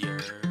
Yeah.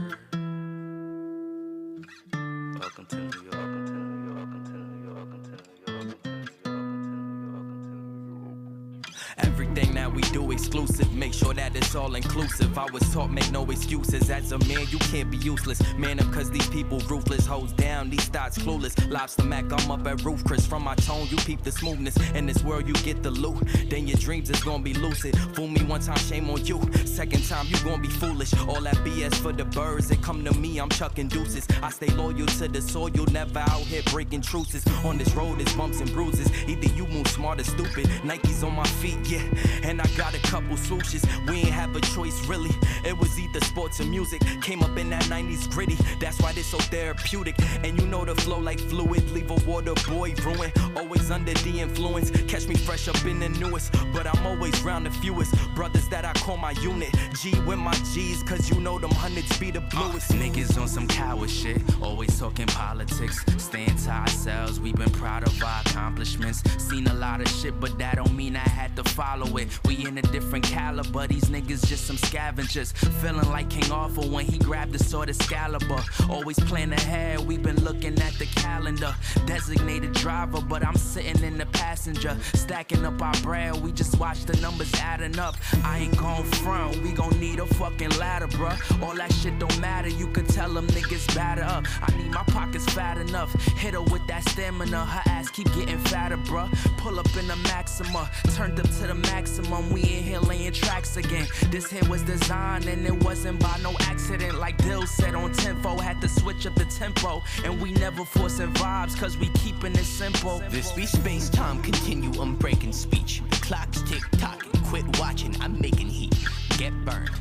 Do exclusive. Make sure that it's all inclusive. I was taught make no excuses. As a man, you can't be useless. Man up cause these people ruthless. Hoes down, these thoughts clueless. Lobster Mac, I'm up at roof. Chris from my tone, you peep the smoothness. In this world, you get the loot. Then your dreams is gonna be lucid. Fool me one time, shame on you. Second time, you gonna be foolish. All that BS for the birds. that come to me, I'm chucking deuces. I stay loyal to the soil, never out here breaking truces. On this road, it's bumps and bruises. Either you move smart or stupid. Nikes on my feet, yeah. And I got a couple swooshes. We ain't have a choice, really. It was either sports or music. Came up in that 90s gritty. That's why this so therapeutic. And you know the flow like fluid. Leave a water boy ruin. Always under the influence. Catch me fresh up in the newest. But I'm always round the fewest. Brothers that I call my unit. G with my G's, cause you know them hundreds be the bluest. Uh, niggas on some coward shit. Always talking politics. Staying to ourselves. We've been proud of our accomplishments. Seen a lot of shit, but that don't mean I had to follow it. We in a different caliber. These niggas just some scavengers. Feeling like King Arthur when he grabbed the sword Excalibur. Always plan ahead. We've been looking at the calendar. Designated driver, but I'm sitting in the passenger. Stacking up our bread. We just watch the numbers adding up. I ain't gon' front. We gon' need a fucking ladder, bruh. All that shit don't matter. You can tell them niggas batter up. I need my pockets fat enough. Hit her with that stamina. Her ass keep getting fatter, bruh. Pull up in the Maxima. Turned up to the maximum. We in here laying tracks again. This hit was designed and it wasn't by no accident. Like Dill said on Tempo. Had to switch up the tempo. And we never forcing vibes cause we keeping it simple. This be space time continuum breaking speech. The clock's tick tocking, quit watching, I'm making heat. Get burned,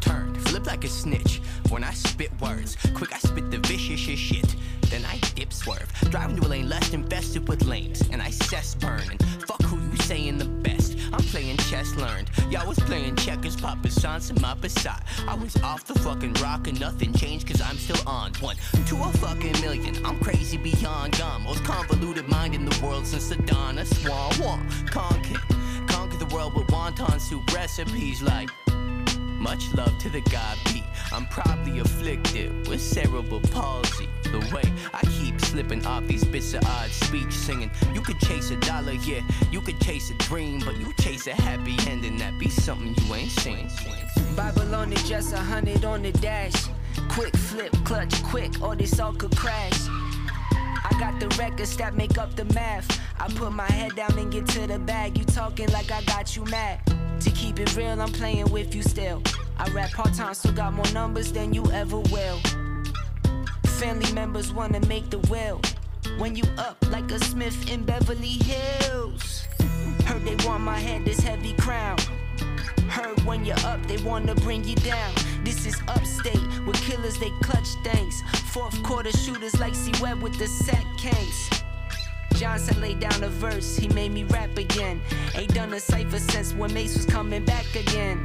turned, flip like a snitch. When I spit words, quick I spit the vicious shit. Then I dip swerve, driving to a lane less infested with lanes. And I cess burn, and fuck who you saying the best. I'm playing chess learned. Y'all was playing checkers, Papa Sans and my beside. I was off the fucking rock and nothing changed cause I'm still on one to a fucking million. I'm crazy beyond gone. Most convoluted mind in the world since the dawn of Swan. Conquer, conquer the world with wonton soup recipes like. Much love to the God beat. I'm probably afflicted with cerebral palsy. The way I keep slipping off these bits of odd speech, singing, You could chase a dollar, yeah, you could chase a dream, but you chase a happy ending that be something you ain't seen. Bible on it, just a hundred on the dash. Quick flip, clutch, quick, or this all could crash. I got the records that make up the math. I put my head down and get to the bag. You talking like I got you mad. To keep it real, I'm playing with you still. I rap part time, still got more numbers than you ever will. Family members wanna make the will. When you up like a Smith in Beverly Hills. Heard they want my head, this heavy crown. Heard when you're up, they wanna bring you down. This is upstate with killers, they clutch things. Fourth quarter shooters like C Webb with the sack case. Johnson laid down a verse, he made me rap again. Ain't done a cipher since when Mase was coming back again.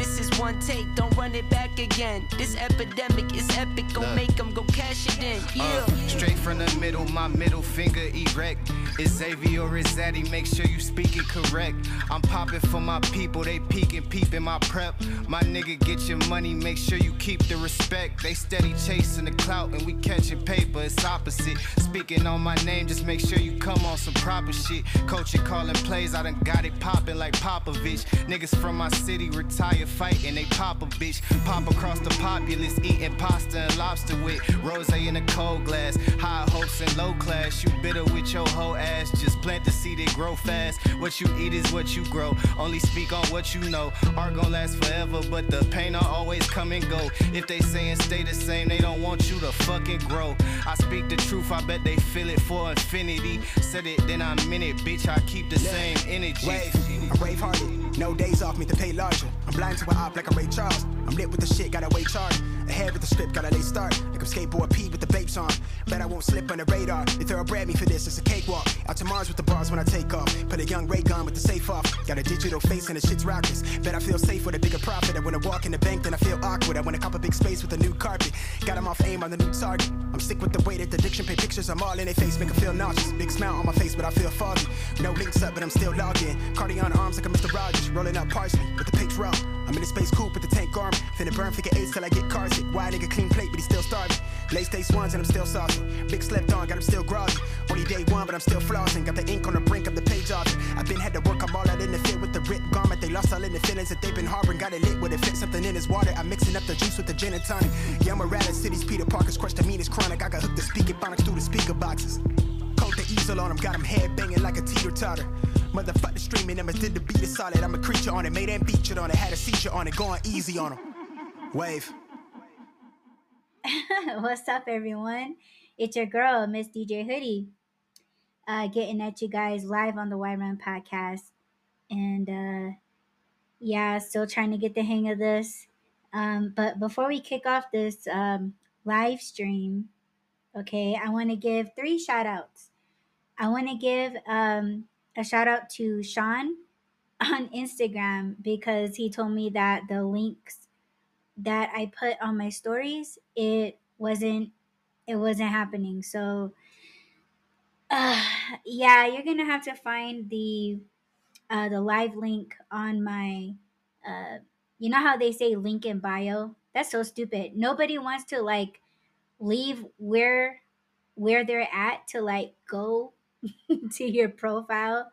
This is one take, don't run it back again. This epidemic is epic, gon' make them go cash it in. Yeah. Uh, straight from the middle, my middle finger erect. Is Xavier or is Zaddy? Make sure you speak it correct. I'm popping for my people, they peeking, peeping my prep. My nigga, get your money, make sure you keep the respect. They steady chasing the clout and we catching paper, it's opposite. Speaking on my name, just make sure you come on some proper shit. Coaching, calling plays, I done got it popping like Popovich. Niggas from my city retire fighting, they pop a bitch. Pop across the populace, eating pasta and lobster with rose in a cold glass. High hopes and low class, you bitter with your whole ass. Just plant the seed, it grow fast. What you eat is what you grow. Only speak on what you know. Art gon' last forever, but the pain will always come and go. If they saying stay the same, they don't want you to fucking grow. I speak the truth, I bet they feel it for infinity. Said it, then I meant it, bitch. I keep the same energy. Wave, I'm brave hearted. No days off, me to pay larger. I'm blind to an op like I'm Ray Charles. I'm lit with the shit, gotta wait charge. Ahead with the script, gotta lay start. Like I'm skateboard P with the babes on. Bet I won't slip on the radar. They thoroughbred me for this, it's a cakewalk. Out to Mars with the bars when I take off. Put a young ray gun with the safe off. Got a digital face and the shit's raucous. Bet I feel safe with a bigger profit. I wanna walk in the bank, then I feel awkward. I wanna cop a big space with a new carpet. Got 'em off aim on the new target. I'm sick with the way that the addiction paint pictures. I'm all in their face, make them feel nauseous. Big smile on my face, but I feel foggy. No links up, but I'm still logged in. Cardi on arms like a Mr. Rogers. Rolling up parsley with the page raw. I'm in a space coupe with the tank arm. Finna burn figure eights till I get car sick. Why nigga clean plate, but he still starving. Late stage ones and I'm still saucy. Big slept on, got him still groggy. Only day one, but I'm still flossing. Got the ink on the brink of the page off. I've been had to work, I'm all out in the fit with the ripped garment. They lost all in the feelings that they've been harboring. Got it lit with it, fit something in his water. I'm mixing up the juice with the gin and tonic. Yeah, I'm a rat cities. Peter Parker's crushed the meanest chronic. I got hooked the speaker phonics through the speaker boxes. Coat the easel on him, got him head banging like a teeter totter. Motherfucker streaming, Emma did the beat is solid. I'm a creature on it, made and featured on it, had a seizure on it, going easy on him. Wave. What's up, everyone? It's your girl, Miss DJ Hoodie, uh, getting at you guys live on the Why Run podcast. And uh, yeah, still trying to get the hang of this. Um, but before we kick off this um, live stream, okay, I want to give three shout outs. I want to give um, a shout out to Sean on Instagram because he told me that the links that I put on my stories, it wasn't it wasn't happening. So uh, yeah, you're gonna have to find the uh, the live link on my uh, you know how they say link in bio? That's so stupid. Nobody wants to like leave where where they're at to like go to your profile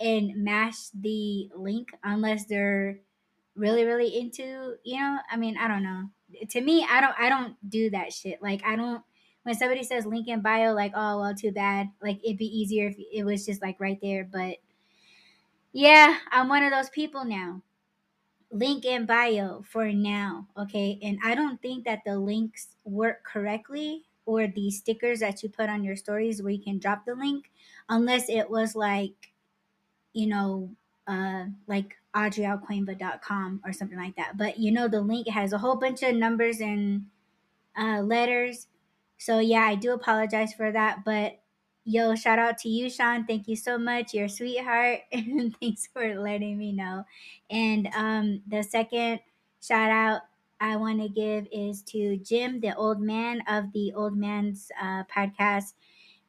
and mash the link unless they're really really into you know i mean i don't know. To me i don't i don't do that shit. Like i don't when somebody says link in bio like oh well too bad. Like it'd be easier if it was just like right there. But yeah i'm one of those people now. Link in bio for now okay? And i don't think that the links work correctly or the stickers that you put on your stories where you can drop the link unless it was like you know uh like audreyalkoinva.com or something like that. But you know the link has a whole bunch of numbers and uh letters. So yeah i do apologize for that but yo shout out to you sean. Thank you so much you're sweetheart and thanks for letting me know. And um the second shout out I want to give is to Jim, the old man of the Old Man's uh, podcast.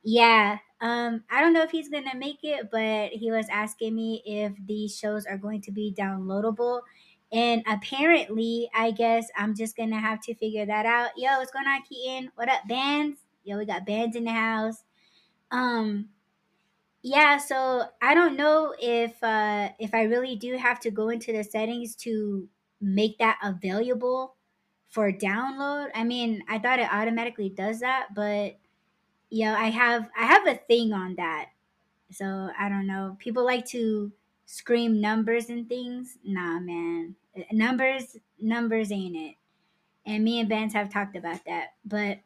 Yeah, um, I don't know if he's gonna make it, but he was asking me if these shows are going to be downloadable. And apparently, I guess I'm just gonna have to figure that out. Yo, what's going on, Keaton? What up, Bandz? Yo, we got Bandz in the house. Um, yeah, so I don't know if uh if I really do have to go into the settings to make that available for download. I mean, I thought it automatically does that, but know, I have I have a thing on that. So I don't know. People like to scream numbers and things. Nah, man. Numbers numbers ain't it. And me and Bandz have talked about that. But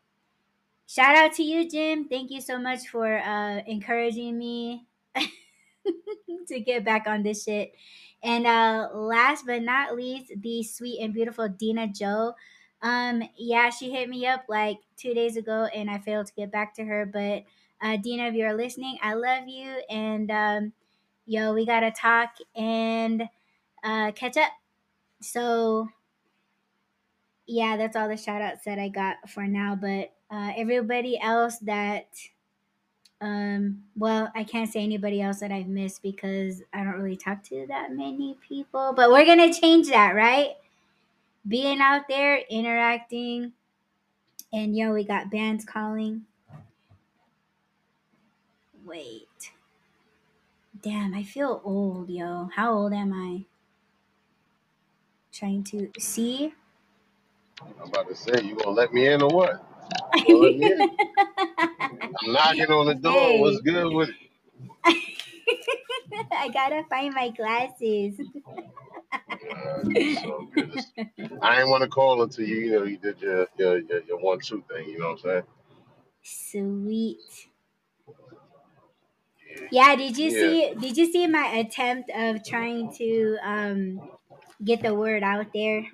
shout out to you, Jim. Thank you so much for uh encouraging me to get back on this shit. And uh, last but not least, the sweet and beautiful Dena Jo. Um, yeah, she hit me up like two days ago, and I failed to get back to her. But uh, Dena, if you're listening, I love you, and um, yo, we gotta talk and uh, catch up. So yeah, that's all the shout outs that I got for now. But uh, everybody else that um, well, I can't say anybody else that I've missed because I don't really talk to that many people. But we're gonna change that, right? Being out there, interacting, and yo, we got Bandz calling. Wait. Damn, I feel old, yo. How old am I? Trying to see. I'm about to say, you gonna let me in or what? You gonna let me in? I'm knocking on the door. Hey. What's good with it? I gotta find my glasses. So I ain't want to call until you, you know, you did your your, your, your one two thing. You know what I'm saying? Sweet. Yeah, did you Yeah. see did you see my attempt of trying to um get the word out there?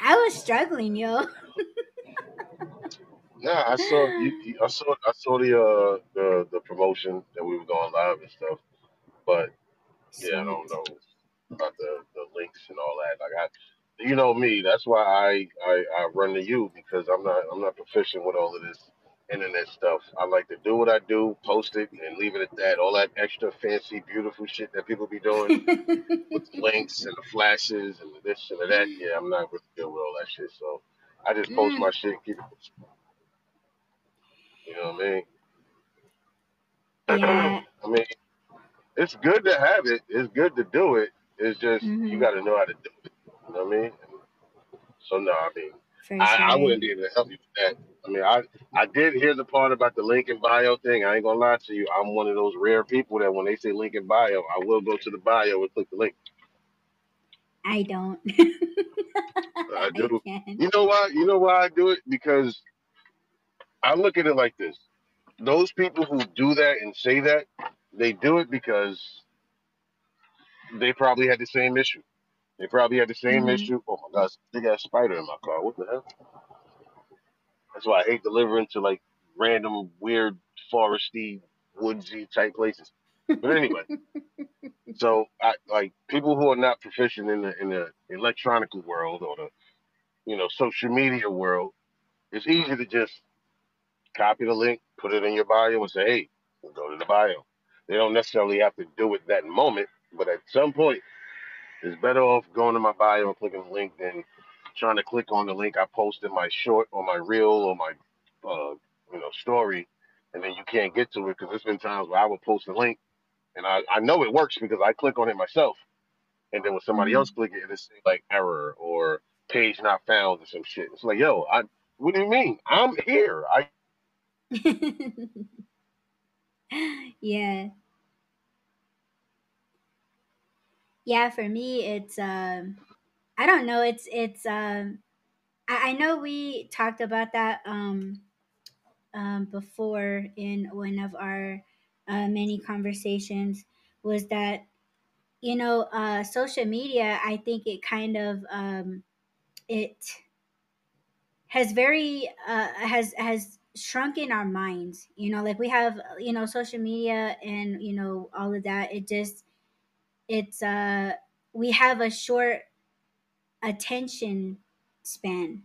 I was struggling, yo. Nah, I saw you, you- I saw I saw the uh the the promotion that we were going live and stuff, but yeah, I don't know about the the links and all that. Like I, you know me, that's why I I, I run to you because I'm not I'm not proficient with all of this internet stuff. I like to do what I do, post it, and leave it at that. All that extra fancy, beautiful shit that people be doing with the links and the flashes and this and that. Yeah, I'm not really good with all that shit. So I just post Mm. my shit, keep it. You know what I mean? yeah. I mean, it's good to have it. It's good to do it. It's just you Mhm. got to know how to do it. You know what I mean? So no, I mean, I, I wouldn't be able to help you with that. I mean, I I did hear the part about the link in bio thing. I ain't gonna lie to you. I'm one of those rare people that when they say link in bio, I will go to the bio and click the link. I don't. I I do. can. You know why? You know why I do it? Because I look at it like this. Those people who do that and say that, they do it because they probably had the same issue. They probably had the same Mhm. issue. Oh my gosh, big ass spider in my car. What the hell? That's why I hate delivering to like random, weird, foresty, woodsy type places. But anyway, so I like people who are not proficient in the in the electronic world or the you know social media world. It's easy to just copy the link, put it in your bio, and say, "Hey, go to the bio." They don't necessarily have to do it that moment, but at some point, it's better off going to my bio and clicking the link than trying to click on the link I posted my short or my reel or my uh, you know story, and then you can't get to it because there's been times where I would post a link and I, I know it works because I click on it myself, and then when somebody Mhm. else click it, it's like error or page not found or some shit. It's like, yo, I what do you mean? I'm here. I yeah. Yeah, for me it's um I don't know, it's it's um I, I know we talked about that um um before in one of our uh, many conversations was that you know uh social media I think it kind of um it has very uh has has shrunken our minds you know like we have you know social media and you know all of that it just it's uh we have a short attention span.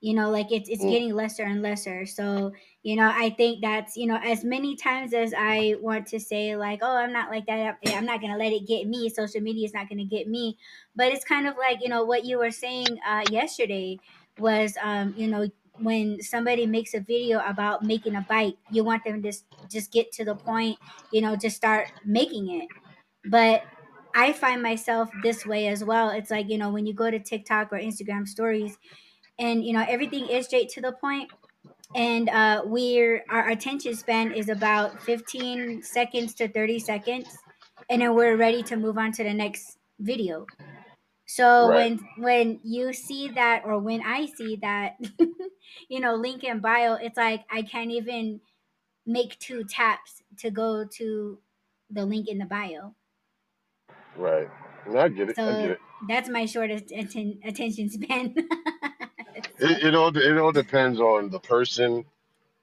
You know like it's it's Mm. getting lesser and lesser. So you know i think that's you know as many times as i want to say like oh i'm not like that i'm not gonna let it get me. Social media is not gonna get me. But it's kind of like you know what you were saying uh yesterday was um you know when somebody makes a video about making a bike you want them to just just get to the point you know just start making it. But i find myself this way as well. It's like you know when you go to tiktok or instagram stories and you know everything is straight to the point and uh we're our attention span is about 15 seconds to 30 seconds and then we're ready to move on to the next video. So right, when when you see that or when i see that you know link in bio it's like i can't even make two taps to go to the link in the bio right. No, I get it. I get it. that's my shortest atten- attention span So, It, it all it all depends on the person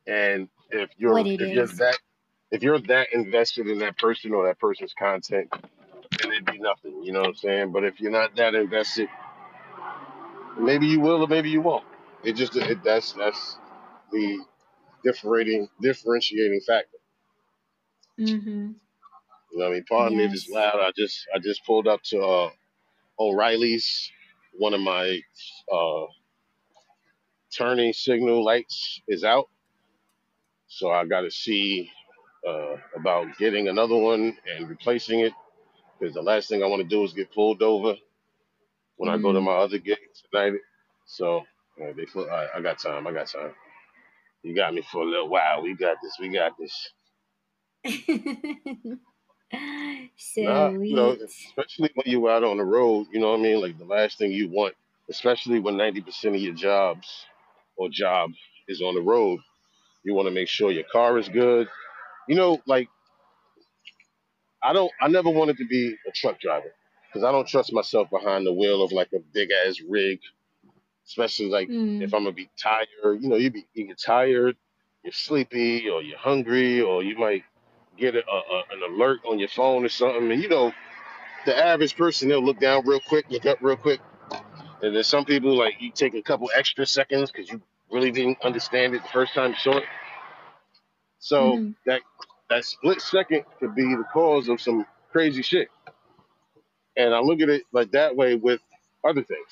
and if you're if you're that if you're that invested in that person or that person's content, then it'd be nothing. You know what I'm saying? But if you're not that invested, maybe you will or maybe you won't. It just it, that's that's the differentiating differentiating factor. mm-hmm You know what I mean? Pardon me if it's loud. I just I just pulled up to uh, O'Reilly's. One of my uh, turning signal lights is out, so I got to see uh, about getting another one and replacing it. Because the last thing I want to do is get pulled over when I go to Mm. my other gig tonight. So uh, they right, I got time. I got time. You got me for a little while. We got this. We got this. Nah, you know, Sweet. especially when you out on the road, you know what I mean? Like the last thing you want, especially when 90% of your jobs or job is on the road, you want to make sure your car is good. You know, like I don't, I never wanted to be a truck driver because I don't trust myself behind the wheel of like a big ass rig, especially like Mm. if I'm gonna be tired. You know, you be you get tired, you're sleepy, or you're hungry, or you might get a, a, an alert on your phone or something, and you know the average person they'll look down real quick, look up real quick, and then some people like you take a couple extra seconds because you really didn't understand it the first time you saw it. So hmm that that split second could be the cause of some crazy shit. And I look at it like that way with other things.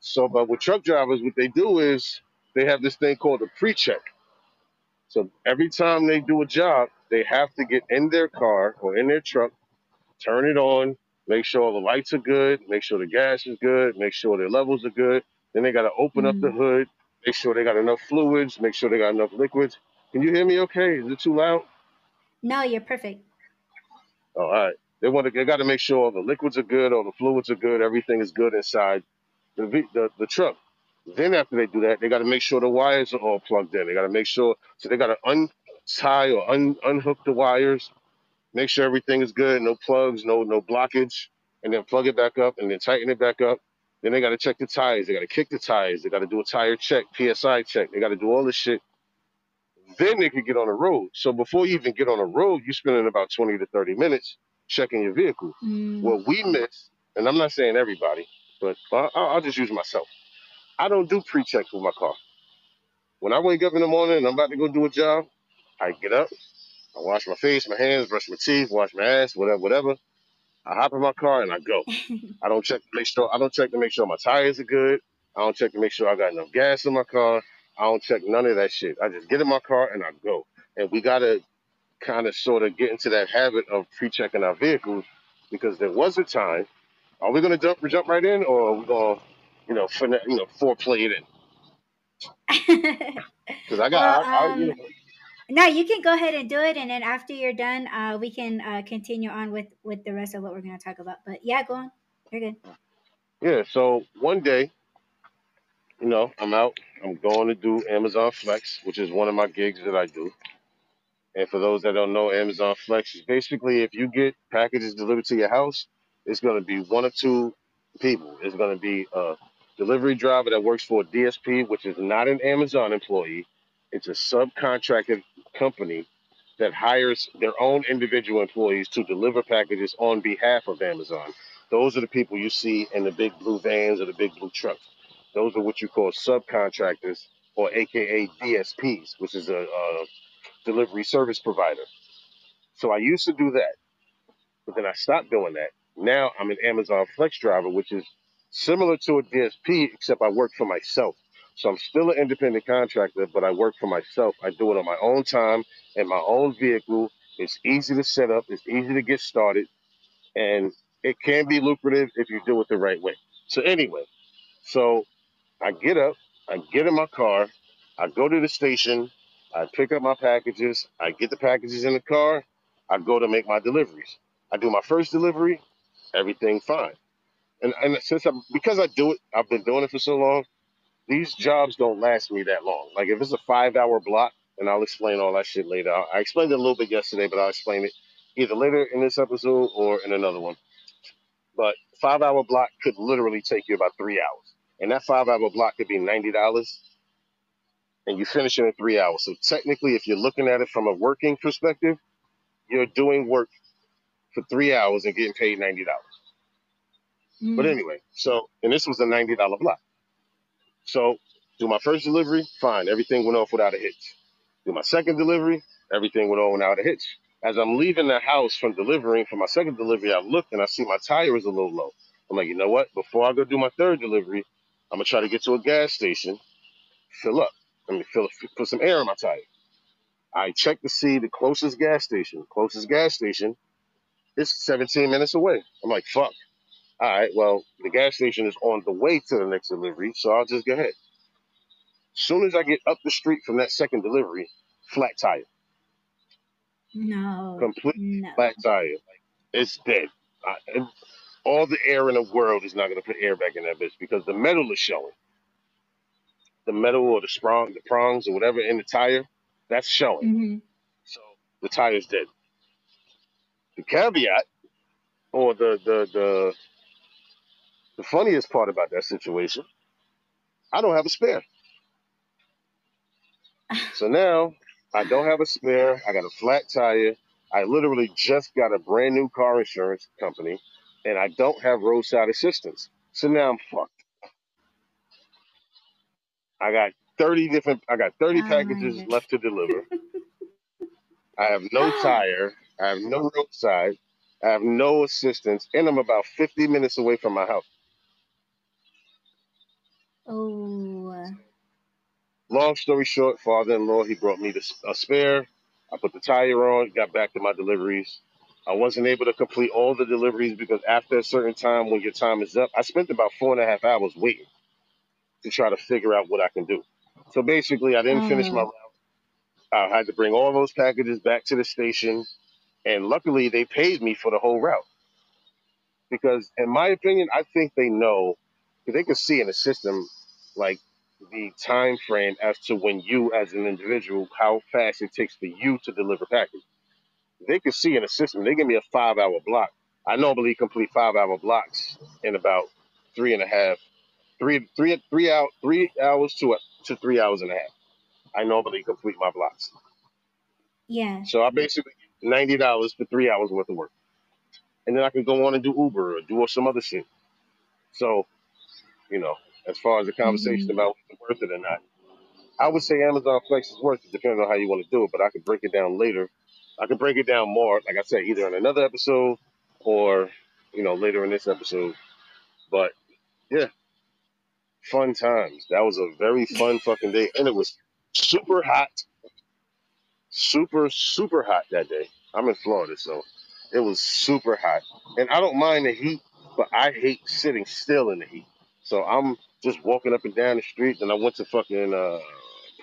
So, but with truck drivers, what they do is they have this thing called a pre-check. So every time they do a job, they have to get in their car or in their truck, turn it on, make sure all the lights are good, make sure the gas is good, make sure their levels are good. Then they got to open up the hmm hood, make sure they got enough fluids, make sure they got enough liquids. Can you hear me okay? Is it too loud? No, you're perfect. Oh, all right. They want to. They got to make sure all the liquids are good, all the fluids are good, everything is good inside the ve- the, the truck. Then after they do that, they got to make sure the wires are all plugged in. They got to make sure. So they got to untie or un, unhook the wires, make sure everything is good, no plugs, no no blockage, and then plug it back up and then tighten it back up. Then they got to check the tires. They got to kick the tires. They got to do a tire check, PSI check. They got to do all this shit. Then they could get on the road. So before you even get on the road, you're spending about 20 to 30 minutes checking your vehicle. Mm. What we miss, and I'm not saying everybody, but I'll, I'll just use myself. I don't do pre-checks with my car. When I wake up in the morning and I'm about to go do a job, I get up, I wash my face, my hands, brush my teeth, wash my ass, whatever, whatever. I hop in my car and I go. I don't check to make sure I don't check to make sure my tires are good. I don't check to make sure I got enough gas in my car. I don't check none of that shit. I just get in my car and I go. And we gotta kind of sort of get into that habit of pre-checking our vehicles because there was a time. Are we gonna jump jump right in, or are we gonna, you know, for you know, foreplay it in? Because I got, well, I, I, you um, know, no, you can go ahead and do it, and then after you're done, uh, we can uh, continue on with with the rest of what we're gonna talk about. But yeah, go on. You're good. yeah. So one day, you know, I'm out. I'm going to do Amazon Flex, which is one of my gigs that I do. And for those that don't know, Amazon Flex is basically if you get packages delivered to your house, it's going to be one of two people. It's going to be a delivery driver that works for a DSP, which is not an Amazon employee. It's a subcontracted company that hires their own individual employees to deliver packages on behalf of Amazon. Those are the people you see in the big blue vans or the big blue trucks. Those are what you call subcontractors or AKA DSPs, which is a, a delivery service provider. So I used to do that, but then I stopped doing that. Now I'm an Amazon Flex driver, which is similar to a DSP, except I work for myself. So I'm still an independent contractor, but I work for myself. I do it on my own time in my own vehicle. It's easy to set up, it's easy to get started, and it can be lucrative if you do it the right way. So anyway, so I get up, I get in my car, I go to the station, I pick up my packages, I get the packages in the car, I go to make my deliveries. I do my first delivery, everything fine. And and since I'm because I do it, I've been doing it for so long. These jobs don't last me that long. Like if it's a five hour block, and I'll explain all that shit later. I explained it a little bit yesterday, but I'll explain it either later in this episode or in another one. But five hour block could literally take you about three hours, and that five hour block could be ninety dollars, and you finish it in three hours. So technically, if you're looking at it from a working perspective, you're doing work for three hours and getting paid ninety dollars. But Mm. anyway, so and this was a ninety dollar block. So do my first delivery, fine, everything went off without a hitch. Do my second delivery, everything went on without a hitch. As I'm leaving the house from delivering for my second delivery, I look and I see my tire is a little low. I'm like, you know what? Before I go do my third delivery, I'm gonna try to get to a gas station, fill up. Let me fill put some air in my tire. I check to see the closest gas station. Closest gas station is 17 minutes away. I'm like, fuck. All right, well, the gas station is on the way to the next delivery, so I'll just go ahead. As soon as I get up the street from that second delivery, flat tire, No. complete No. flat tire. It's dead. I, all the air in the world is not going to put air back in that bitch because the metal is showing. The metal or the sprung, the prongs or whatever in the tire, that's showing. hmm So the tire's dead. The caveat or the the the the funniest part about that situation, I don't have a spare. So now I don't have a spare. I got a flat tire. I literally just got a brand new car insurance company, and I don't have roadside assistance. So now I'm fucked. I got 30 different. I got 30 Oh packages left to deliver. I have no oh. tire. I have no roadside. I have no assistance, and I'm about 50 minutes away from my house. Oh. Long story short, father-in-law, he brought me this, a spare. I put the tire on, got back to my deliveries. I wasn't able to complete all the deliveries because after a certain time, when your time is up, I spent about four and a half hours waiting to try to figure out what I can do. So basically, I didn't finish my Oh. route. I had to bring all those packages back to the station, and luckily, they paid me for the whole route. Because, in my opinion, I think they know, because they can see in the system, like the time frame as to when you, as an individual, how fast it takes for you to deliver package They can see in the system. They give me a five-hour block. I normally complete five-hour blocks in about three and a half, three, three, three out, three hours to a, to three hours and a half. I normally complete my blocks. Yeah. So I basically get ninety dollars for three hours worth of work, and then I can go on and do Uber or do some other shit. So, you know, as far as the conversation Mhm. about whether it's worth it or not, I would say Amazon Flex is worth it, depending on how you want to do it. But I could break it down later. I could break it down more, like I said, either in another episode or you know later in this episode. But yeah, fun times. That was a very fun fucking day, and it was super hot, super super hot that day. I'm in Florida, so it was super hot, and I don't mind the heat, but I hate sitting still in the heat. So I'm just walking up and down the street, and I went to fucking uh,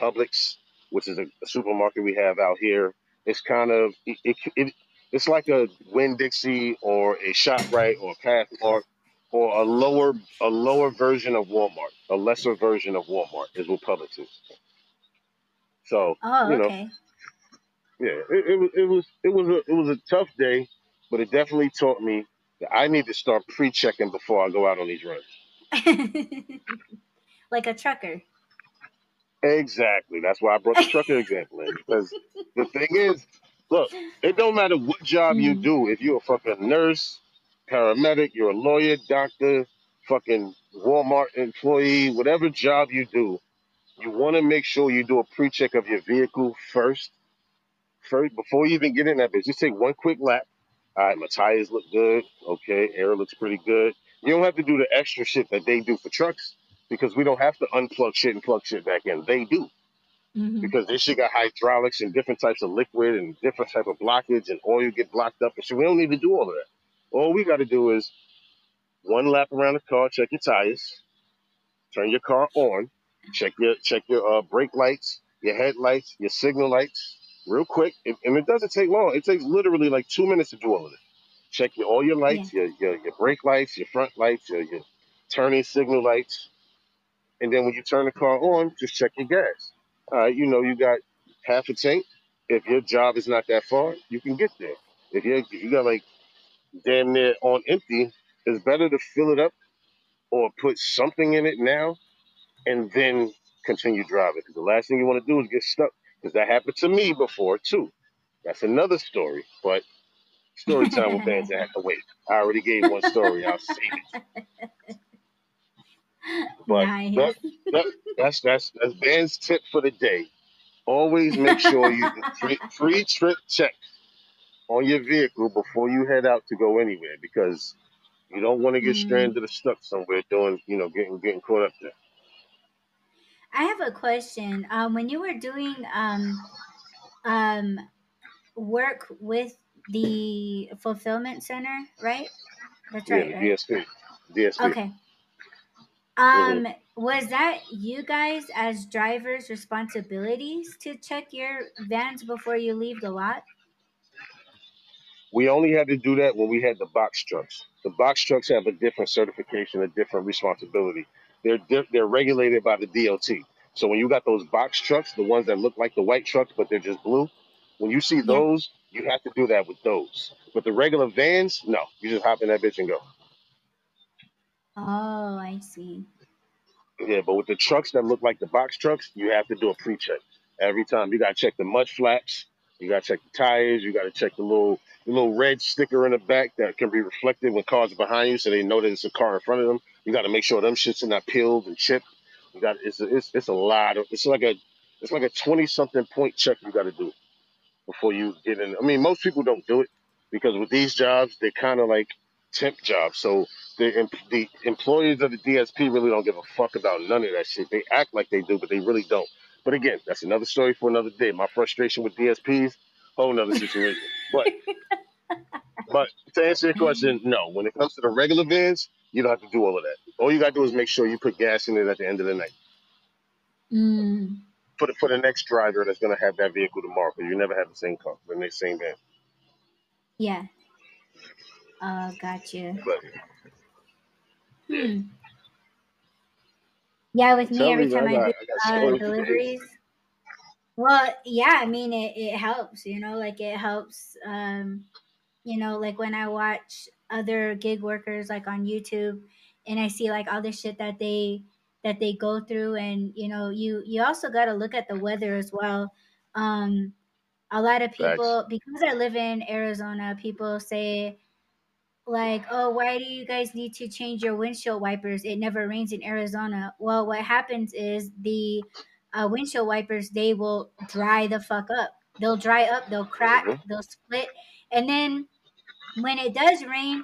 Publix, which is a, a supermarket we have out here. It's kind of it, it, it it's like a Winn Dixie or a Shoprite or a Pathmark or a lower a lower version of Walmart, a lesser version of Walmart is what Publix is. So Oh, you know, okay. yeah, it, it was it was it was a it was a tough day, but it definitely taught me that I need to start pre-checking before I go out on these runs. like a trucker. Exactly. That's why I brought the trucker example in because the thing is, look, it don't matter what job you Mm. do. If you're a fucking nurse, paramedic, you're a lawyer, doctor, fucking Walmart employee, whatever job you do, you want to make sure you do a pre-check of your vehicle first. First, before you even get in that bitch, just take one quick lap. All right, my tires look good. Okay, air looks pretty good. You don't have to do the extra shit that they do for trucks because we don't have to unplug shit and plug shit back in. They do hmm because this shit got hydraulics and different types of liquid and different type of blockage and oil get blocked up and shit. We don't need to do all of that. All we got to do is one lap around the car, check your tires, turn your car on, check your check your uh, brake lights, your headlights, your signal lights, real quick. And, and it doesn't take long. It takes literally like two minutes to do all of it. Check your, all your Yeah. lights, your, your your brake lights, your front lights, your, your turning signal lights, and then when you turn the car on, just check your gas. All right, you know you got half a tank. If your job is not that far, you can get there. If you if you got like damn near on empty, it's better to fill it up or put something in it now and then continue driving. Because the last thing you want to do is get stuck. Because that happened to me before too. That's another story. But story time with Bandz that have to wait. I already gave one story. I'll save it. But nice. that, that, that's that's that's band's tip for the day. Always make sure you do pre, pre-trip check on your vehicle before you head out to go anywhere because you don't want to get Mm. stranded or stuck somewhere doing, you know, getting getting caught up there. I have a question. Um, when you were doing um, um, work with the fulfillment center, right? That's Yeah, right, the right? DSP. DSP. Okay. Um, was that you guys as drivers' responsibilities to check your vans before you leave the lot? We only had to do that when we had the box trucks. The box trucks have a different certification, a different responsibility. They're di- they're regulated by the DOT. So when you got those box trucks, the ones that look like the white trucks but they're just blue, when you see Yeah. You have to do that with those. But the regular vans, no, you just hop in that bitch and go. Oh, I see. Yeah, but with the trucks that look like the box trucks, you have to do a pre-check every time. You gotta check the mud flaps, you gotta check the tires, you gotta check the little the little red sticker in the back that can be reflected when cars are behind you, so they know that it's a car in front of them. You gotta make sure them shits are not peeled and chipped. You got it's a, it's it's a lot of it's like a it's like a twenty something point check you gotta do. Before you get in. I mean, most people don't do it because with these jobs, they're kind of like temp jobs. So the em- the employees of the DSP really don't give a fuck about none of that shit. They act like they do, but they really don't. But again, that's another story for another day. My frustration with DSPs, whole nother situation. But but to answer your question, no. When it comes to the regular vans, you don't have to do all of that. All you gotta do is make sure you put gas in it at the end of the night Mm, for the for the next driver that's gonna have that vehicle tomorrow. Because you never have the same car, the next same van. yeah. Oh, gotcha. But Hmm. Yeah, with me, tell every me, time I do uh, stories for days. deliveries, well, yeah, I mean, it, it helps, you know, like it helps, um, you know, like when I watch other gig workers like on YouTube and I see like all the shit that they that they go through and you know, you you also got to look at the weather as well. Um a lot of people because I live in Arizona, people say like, oh, why do you guys need to change your windshield wipers? It never rains in Arizona. Well, what happens is the uh, windshield wipers they will dry the fuck up. They'll dry up, they'll crack, Mhm. they'll split, and then when it does rain,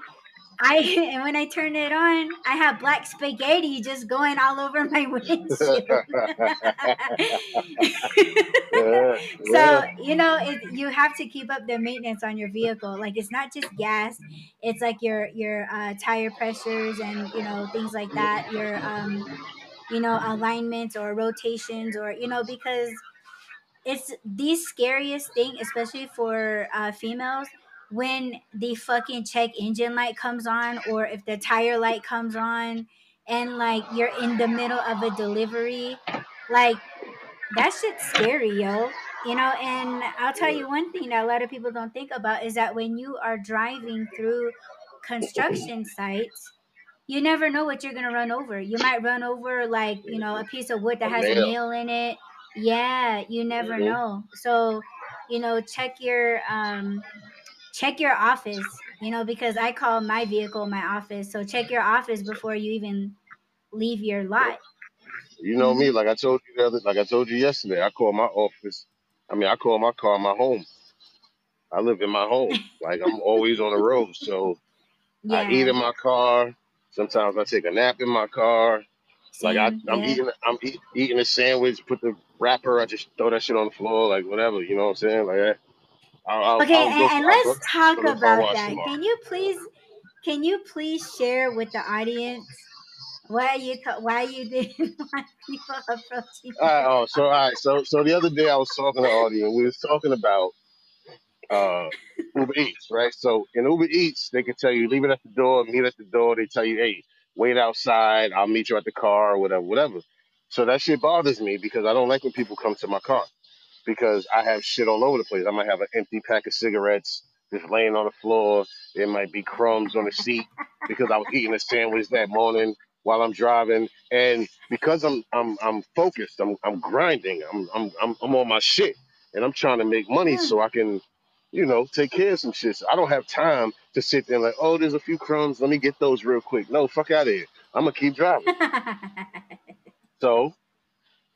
I and when I turn it on, I have black spaghetti just going all over my windshield. yeah, so yeah. you know it, you have to keep up the maintenance on your vehicle like it's not just gas it's like your your uh, tire pressures and you know things like that your um you know alignments or rotations or you know because it's the scariest thing especially for uh, females when the fucking check engine light comes on or if the tire light comes on and like you're in the middle of a delivery like that shit's scary, yo. You know, and I'll tell you one thing that a lot of people don't think about is that when you are driving through construction sites, you never know what you're gonna run over. You might run over like, you know, a piece of wood that has a nail. in it. Yeah, you never Mhm. know. So, you know, check your um check your office, you know, because I call my vehicle my office. So check your office before you even leave your lot. You know me, like I told you the other, like I told you yesterday. I call my office. I mean, I call my car my home. I live in my home. Like I'm always on the road, so I eat in my car. Sometimes I take a nap in my car. Like I, I'm Yeah. eating, I'm eat, eating a sandwich. Put the wrapper. I just throw that shit on the floor, like whatever. You know what I'm saying? Like that. I'll, Okay, I'll and, and let's talk to the car about that. tomorrow. Can you please, can you please share with the audience why you why you didn't want people approaching All right, oh, so all right, so so the other day I was talking to Audie and we was talking about uh Uber Eats, right? So in Uber Eats, they can tell you leave it at the door, meet at the door. They tell you, hey, wait outside. I'll meet you at the car or whatever, whatever. So that shit bothers me because I don't like when people come to my car because I have shit all over the place. I might have an empty pack of cigarettes just laying on the floor. There might be crumbs on the seat because I was eating a sandwich that morning while I'm driving. And because I'm I'm I'm focused, I'm I'm grinding, I'm I'm I'm, I'm on my shit, and I'm trying to make money Hmm. so I can, you know, take care of some shit. So I don't have time to sit there and like, oh, there's a few crumbs. Let me get those real quick. No, fuck out of here. I'm gonna keep driving. So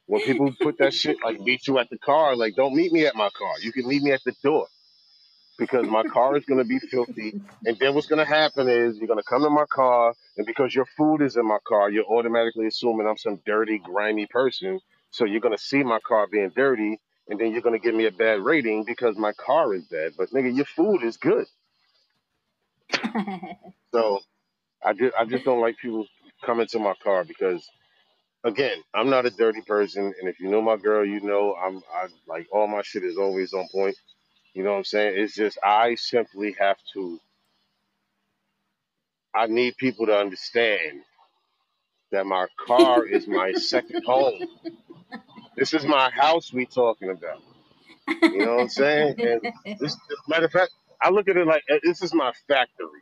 when people put that shit like meet you at the car, like don't meet me at my car. You can meet me at the door because my car is gonna be filthy. And then what's gonna happen is you're gonna come to my car, and because your food is in my car, you're automatically assuming I'm some dirty, grimy person. So you're gonna see my car being dirty, and then you're gonna give me a bad rating because my car is bad. But nigga, your food is good. So I just I just don't like people coming to my car because again, I'm not a dirty person, and if you know my girl, you know I'm I like all my shit is always on point. You know what I'm saying? It's just I simply have to. I need people to understand that my car is my second home. This is my house we talking about. You know what I'm saying? And this, matter of fact, I look at it like uh, this is my factory.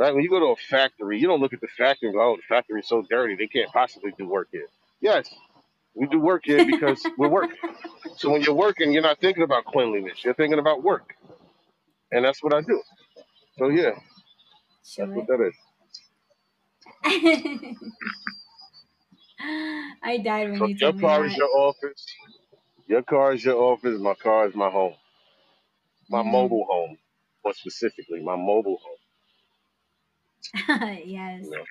Right? When you go to a factory, you don't look at the factory and go, "Oh, the factory's so dirty; they can't possibly do work here." Yes, we do work here because we're working. So when you're working, you're not thinking about cleanliness; you're thinking about work, and that's what I do. So yeah, that's what that is. I died when So you your told me car is that. your office. Your car is your office. My car is my home. my Mm. mobile home, more specifically, my mobile home. yes. You know.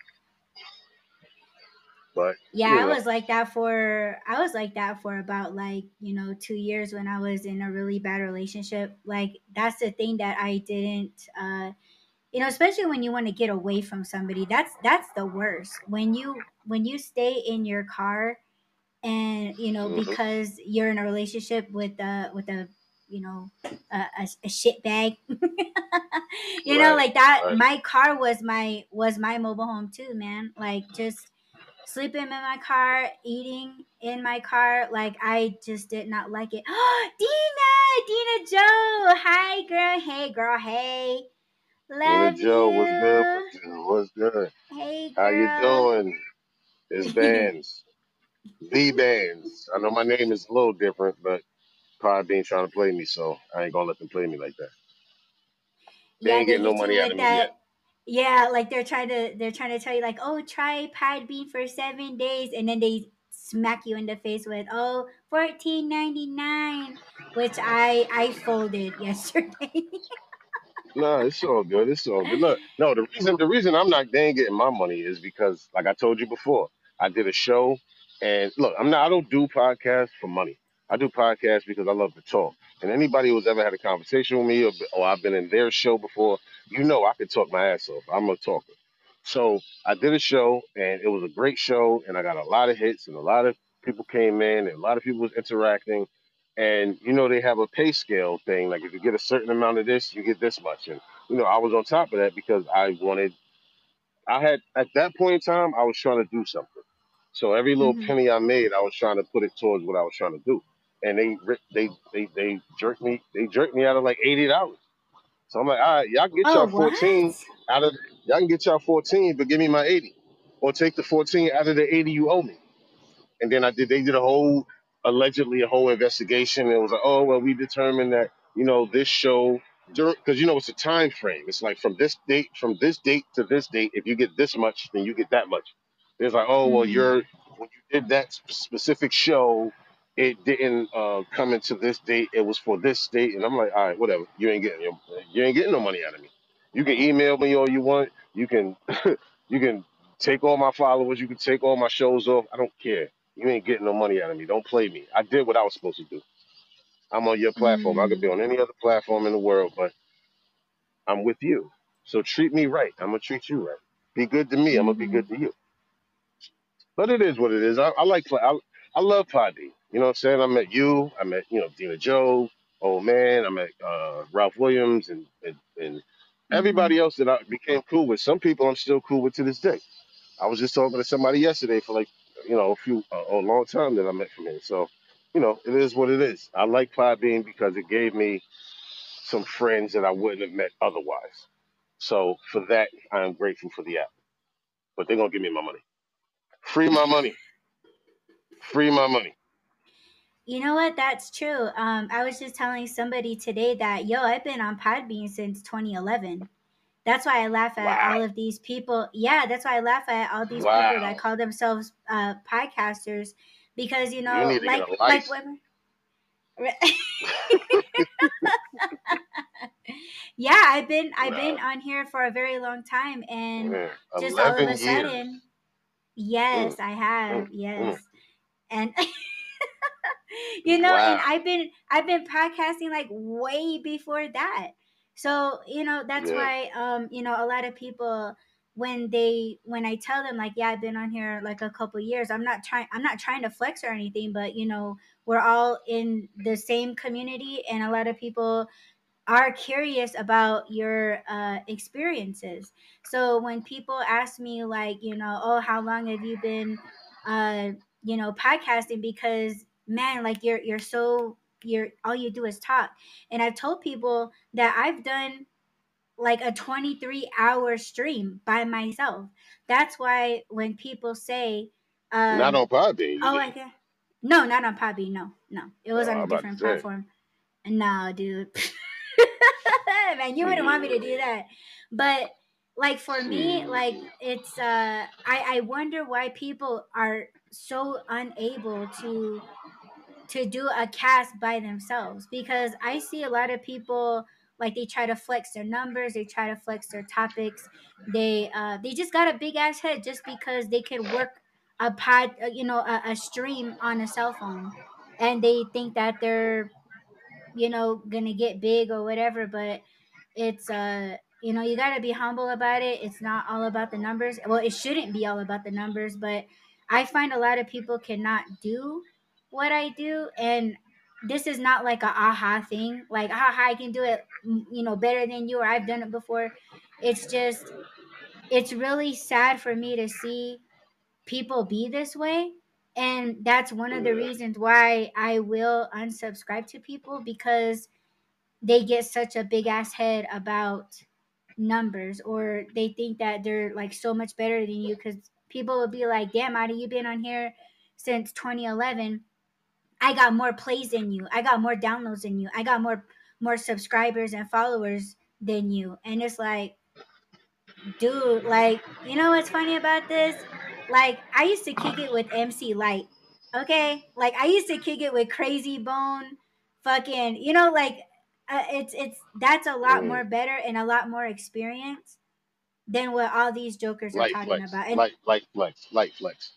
But Yeah, I was like that for I was like that for about like, you know, 2 years when I was in a really bad relationship. Like that's the thing that I didn't uh you know, especially when you want to get away from somebody. That's that's the worst. When you when you stay in your car and, you know, mhm, because you're in a relationship with a with a you know, a, a, a shit bag. you know, like that right. my car was my was my mobile home too, man. Like just sleeping in my car, eating in my car. Like I just did not like it. Dena, Dena Jo. Hi girl. Hey girl. Hey. Love Joe, what's good? you. What's good? What's good? Hey How you doing? It's Bandz, the Bandz. I know my name is a little different, but Podbean trying to play me, so I ain't gonna let them play me like that. They yeah, ain't getting no money out with of me yet. Yeah, like they're trying to they're trying to tell you like, oh, try Podbean for seven days, and then they smack you in the face with oh fourteen ninety nine, which I I folded yesterday. No, it's all good. It's all good. Look, no, the reason the reason I'm not they ain't getting my money is because, like I told you before, I did a show, and look, I'm not. I don't do podcasts for money. I do podcasts because I love to talk. And anybody who's ever had a conversation with me, or, or I've been in their show before, you know I can talk my ass off. I'm a talker. So I did a show, and it was a great show, and I got a lot of hits, and a lot of people came in, and a lot of people was interacting. And you know they have a pay scale thing. Like if you get a certain amount of this, you get this much. And you know I was on top of that because I wanted. I had at that point in time I was trying to do something. So every little hmm penny I made, I was trying to put it towards what I was trying to do. And they they they they jerked me. They jerked me out of like eighty dollars. So I'm like, all right, y'all can get Oh y'all what? 14 out of y'all can get y'all 14, but give me my 80. Or take the 14 out of the 80 you owe me. And then I did they did a whole allegedly a whole investigation. It was like, oh well, we determined that, you know, this show because you know it's a time frame. It's like from this date, from this date to this date, if you get this much, then you get that much. It's like, oh well, hmm you're when you did that specific show, it didn't uh, come into this date. It was for this date, and I'm like, all right, whatever. You ain't getting your, you ain't getting no money out of me. You can email me all you want. You can you can take all my followers. You can take all my shows off. I don't care. You ain't getting no money out of me. Don't play me. I did what I was supposed to do. I'm on your platform. I could be on any other platform in the world, but I'm with you. So treat me right. I'm gonna treat you right. Be good to me. I'm gonna be good to you. But it is what it is. I, I like I, I love Poddy. You know what I'm saying? I met you. I met you know Dena Jo, old man. I met uh, Ralph Williams and, and and everybody else that I became cool with. Some people I'm still cool with to this day. I was just talking to somebody yesterday for like you know a few a, a long time that I met from here. So you know it is what it is. I like Podbean because it gave me some friends that I wouldn't have met otherwise. So for that, I am grateful for the app. But they're gonna give me my money. Free my money. Free my money. You know what? That's true. Um, I was just telling somebody today that yo, I've been on Podbean since 2011. That's why I laugh at all of these people. Yeah, that's why I laugh at all these people that call themselves uh, podcasters because you You know, to like like when. yeah, I've been I've been on here for a very long time, and Man, just all of a years. sudden, yes, Mm, I mm, have, mm. yes, and you know, and I've been I've been podcasting like way before that. So, you know, that's Yeah. why um, you know, a lot of people when they when I tell them like, yeah, I've been on here like a couple years, I'm not trying I'm not trying to flex or anything, but you know, we're all in the same community and a lot of people are curious about your uh, experiences. So when people ask me like, you know, oh, how long have you been, uh, you know, podcasting? Because man, like you're you're so you're all you do is talk. And I've told people that I've done like a 23 hour stream by myself. That's why when people say, Not um, on Podbean, oh, I can no, not on Podbean. No, no, it was Oh, on a different platform. No, dude. Man, you wouldn't want me to do that. But like for me, like it's uh I I wonder why people are so unable to to do a cast by themselves because I see a lot of people like they try to flex their numbers, they try to flex their topics. They uh they just got a big ass head just because they can work a pod, uh, you know, a, a stream on a cell phone, and they think that they're, you know, gonna get big or whatever. But it's uh you know you got to be humble about it it's not all about the numbers well it shouldn't be all about the numbers but i find a lot of people cannot do what i do and this is not like a aha thing. Like aha i can do it you know better than you or i've done it before. It's just it's really sad for me to see people be this way and that's one of the reasons why i will unsubscribe to people because they get such a big ass head about numbers or they think that they're like so much better than you because people will be like damn Audie, you've been on here since 2011 i got more plays than you. I got more downloads than you. I got more more subscribers and followers than you. And it's like dude like you know what's funny about this? Like i used to kick it with MC Lyte okay? Like i used to kick it with Krayzie Bone fucking you know like uh, it's it's that's a lot Mm. more better and a lot more experience than what all these jokers are talking flex, about. And light, light flex, light flex.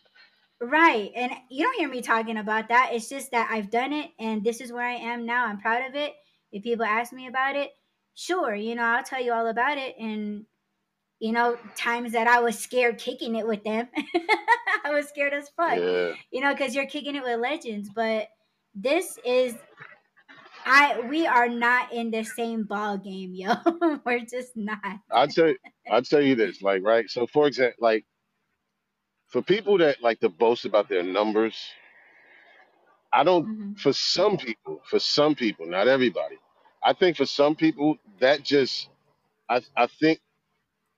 Right, and you don't hear me talking about that. It's just that I've done it, and this is where I am now. I'm proud of it. If people ask me about it, sure, you know, I'll tell you all about it. And you know, times that I was scared kicking it with them, I was scared as fuck. Yeah, you know, because you're kicking it with legends. But this is, I we are not in the same ball game, yo. We're just not. I'll tell I'll tell you this, like, right? So, for example, like, for people that like to boast about their numbers, I don't. Mhm. For some people, for some people, not everybody. I think for some people that just, I, I think,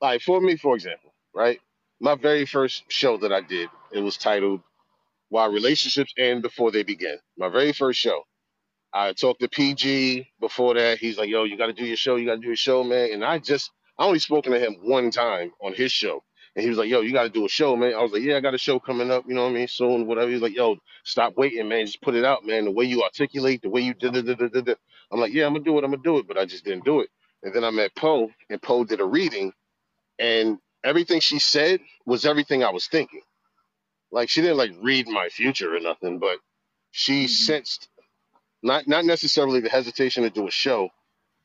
like for me, for example, right? My very first show that I did, it was titled "Why Relationships End Before They Begin." My very first show. I talked to PG before that. He's like, "Yo, you got to do your show. You got to do your show, man." And I just, I only spoken to him one time on his show, and he was like, "Yo, you got to do a show, man." I was like, "Yeah, I got a show coming up. You know what I mean? Soon, whatever." He's like, "Yo, stop waiting, man. Just put it out, man. The way you articulate, the way you did it." I'm like, "Yeah, I'm gonna do it. I'm gonna do it," but I just didn't do it. And then I met Poe, and Poe did a reading, and everything she said was everything I was thinking. Like she didn't like read my future or nothing, but she Mhm. sensed not not necessarily the hesitation to do a show,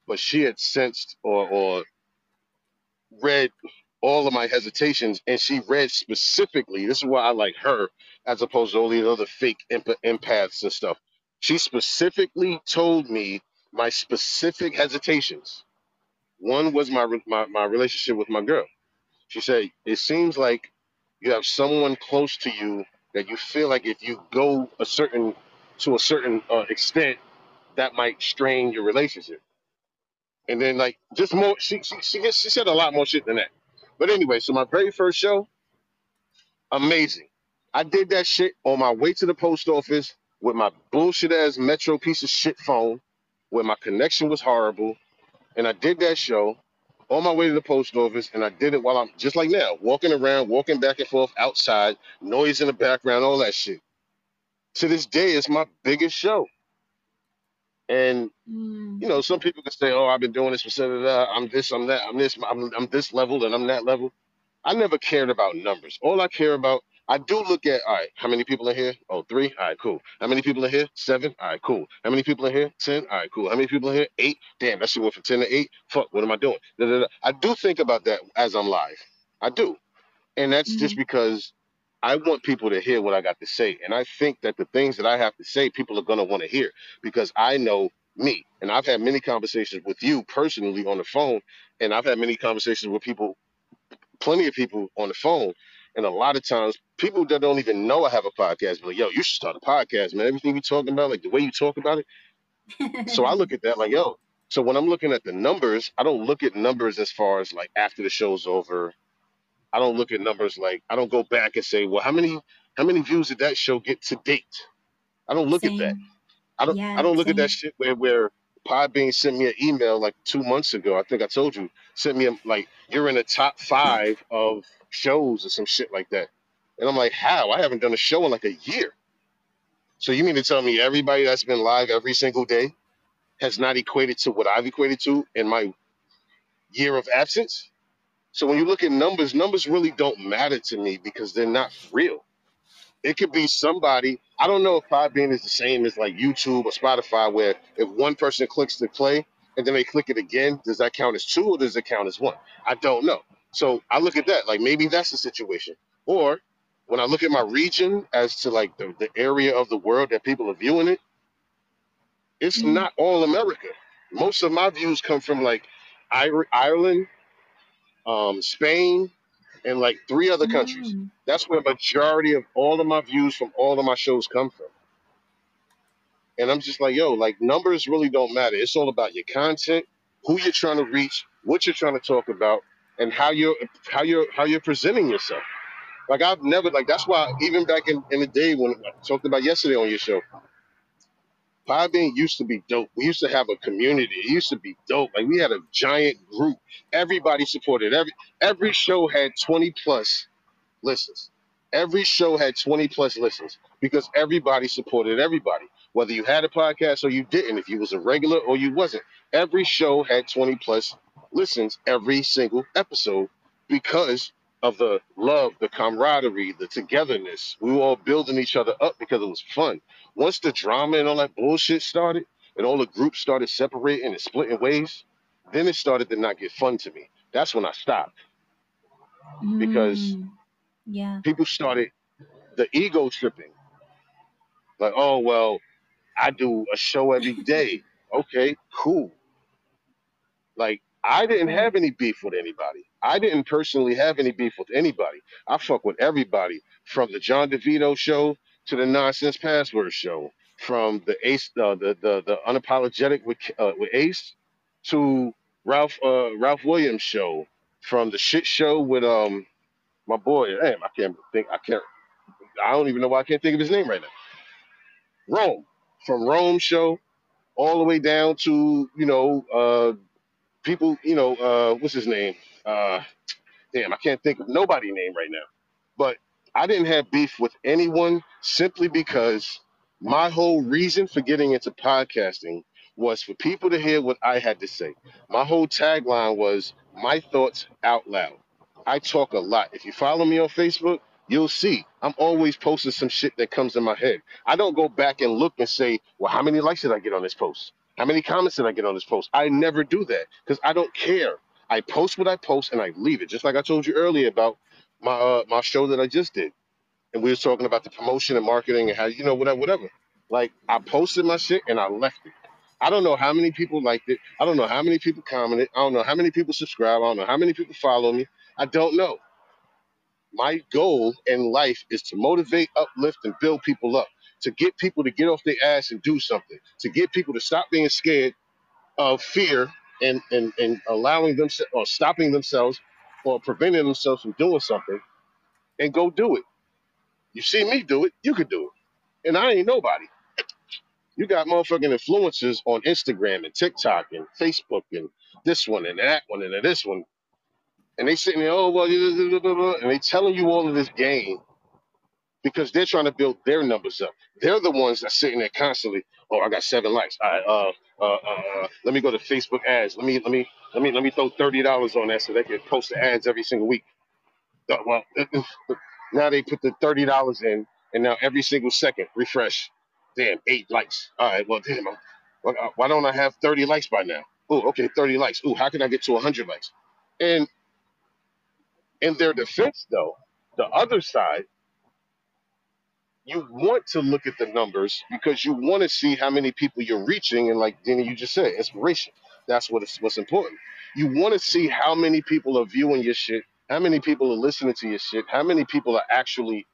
but she had sensed or or read all of my hesitations, and she read specifically. This is why I like her as opposed to all the other fake emp- empaths and stuff. She specifically told me my specific hesitations. One was my my, my relationship with my girl. She said it seems like you have someone close to you that you feel like if you go a certain to a certain uh, extent that might strain your relationship. And then like just more, she she she, she said a lot more shit than that. But anyway, so my very first show, amazing. I did that shit on my way to the post office with my bullshit ass Metro piece of shit phone, where my connection was horrible, and I did that show on my way to the post office, and I did it while I'm just like now, walking around, walking back and forth outside, noise in the background, all that shit. To this day, it's my biggest show. And Mm. you know, some people can say, "Oh, I've been doing this for so da, I'm this, I'm that, I'm this, I'm, I'm this level, and I'm that level." I never cared about numbers. All I care about, I do look at, all right, how many people are here? Oh, three. All right, cool. How many people are here? Seven. All right, cool. How many people are here? Ten. All right, cool. How many people are here? Eight. Damn, that shit went from ten to eight. Fuck, what am I doing? Da, da, da. I do think about that as I'm live. I do, and that's just Mhm. because I want people to hear what I got to say, and I think that the things that I have to say, people are gonna want to hear because I know me, and I've had many conversations with you personally on the phone, and I've had many conversations with people, plenty of people on the phone, and a lot of times people that don't even know I have a podcast be like, "Yo, you should start a podcast, man. Everything you talking about, like the way you talk about it." So I look at that like, "Yo." So when I'm looking at the numbers, I don't look at numbers as far as like after the show's over. I don't look at numbers like I don't go back and say, "Well, how many how many views did that show get to date?" I don't look at that. I don't Yeah, I don't look at that shit where where Podbean sent me an email like two months ago. I think I told you sent me a, like you're in the top five of shows or some shit like that, and I'm like, how? I haven't done a show in like a year. So you mean to tell me everybody that's been live every single day has not equated to what I've equated to in my year of absence? So when you look at numbers, numbers really don't matter to me because they're not real. It could be somebody. I don't know if Podbean is the same as like YouTube or Spotify, where if one person clicks to play and then they click it again, does that count as two or does it count as one? I don't know. So I look at that like maybe that's the situation. Or when I look at my region as to like the, the area of the world that people are viewing it, it's Mm. not all America. Most of my views come from like Ir- Ireland, um, Spain, and like three other countries. Mm. That's where majority of all of my views from all of my shows come from. And I'm just like, yo, like numbers really don't matter. It's all about your content, who you're trying to reach, what you're trying to talk about, and how you're how you're how you're presenting yourself. Like I've never like that's why even back in, in the day when I talked about yesterday on your show, Podbean used to be dope. We used to have a community. It used to be dope. Like we had a giant group. Everybody supported. Every every show had 20 plus listens. Every show had 20 plus listens because everybody supported everybody. Whether you had a podcast or you didn't, if you was a regular or you wasn't. Every show had 20 plus listens every single episode because of the love, the camaraderie, the togetherness. We were all building each other up because it was fun. Once the drama and all that bullshit started and all the groups started separating and splitting ways, then it started to not get fun to me. That's when I stopped because Mm. Yeah. people started the ego tripping. Like, oh well, I do a show every day. Okay, cool. Like I didn't Right. have any beef with anybody. I didn't personally have any beef with anybody. I fuck with everybody from the John DeVito show to the Nonsense Password show, from the Ace, uh, the the the unapologetic with uh, with Ace, to Ralph uh, Ralph Williams show, from the shit show with um my boy. Damn, I can't think. I can't. I don't even know why I can't think of his name right now. Rome, from Rome show all the way down to you know uh people. You know uh what's his name? Uh, damn, I can't think of nobody name right now. But I didn't have beef with anyone simply because my whole reason for getting into podcasting was for people to hear what I had to say. My whole tagline was my thoughts out loud. I talk a lot. If you follow me on Facebook, you'll see I'm always posting some shit that comes in my head. I don't go back and look and say, well, how many likes did I get on this post? How many comments did I get on this post? I never do that because I don't care. I post what I post and I leave it. Just like I told you earlier about my uh, my show that I just did, and we were talking about the promotion and marketing and how you know whatever whatever. Like I posted my shit and I left it. I don't know how many people liked it. I don't know how many people commented. I don't know how many people subscribe. I don't know how many people follow me. I don't know. My goal in life is to motivate, uplift, and build people up. To get people to get off their ass and do something. To get people to stop being scared of fear and and and allowing them or stopping themselves or preventing themselves from doing something and go do it. You see me do it, you could do it. And I ain't nobody. You got motherfucking influencers on Instagram and TikTok and Facebook and this one and that one and this one. And they sitting there, oh well, and they telling you all of this game because they're trying to build their numbers up. They're the ones that's sitting there constantly. Oh, I got seven likes. All right, uh, uh, uh, uh, let me go to Facebook ads. Let me, let me, let me, let me throw thirty dollars on that so they can post the ads every single week. Uh, Well, uh, uh, uh, now they put the thirty dollars in, and now every single second refresh. Damn, eight likes. All right, well, damn, why don't I have thirty likes by now? Oh, okay, thirty likes. Oh, how can I get to hundred likes? And in their defense, though, the other side you want to look at the numbers because you want to see how many people you're reaching, and like Danny, you just said, inspiration. That's what is what's important. You want to see how many people are viewing your shit, how many people are listening to your shit, how many people are actually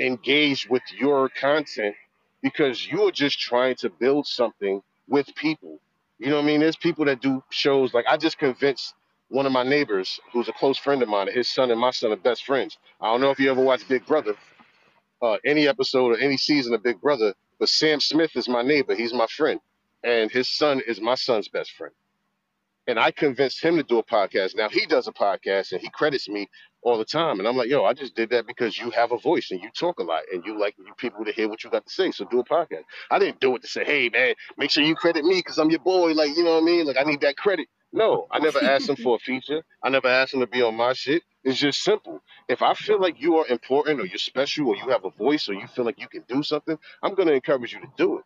engaged with your content because you're just trying to build something with people. You know what I mean? There's people that do shows like I just convinced one of my neighbors who's a close friend of mine, his son and my son are best friends. I don't know if you ever watched Big Brother, uh, any episode or any season of Big Brother, but Sam Smith is my neighbor. He's my friend. And his son is my son's best friend. And I convinced him to do a podcast. Now he does a podcast and he credits me all the time. And I'm like, yo, I just did that because you have a voice and you talk a lot and you like you people to hear what you got to say. So do a podcast. I didn't do it to say, hey man, make sure you credit me because I'm your boy. Like, you know what I mean? Like I need that credit. No, I never asked him for a feature. I never asked him to be on my shit. It's just simple. If I feel like you are important or you're special or you have a voice or you feel like you can do something, I'm gonna encourage you to do it.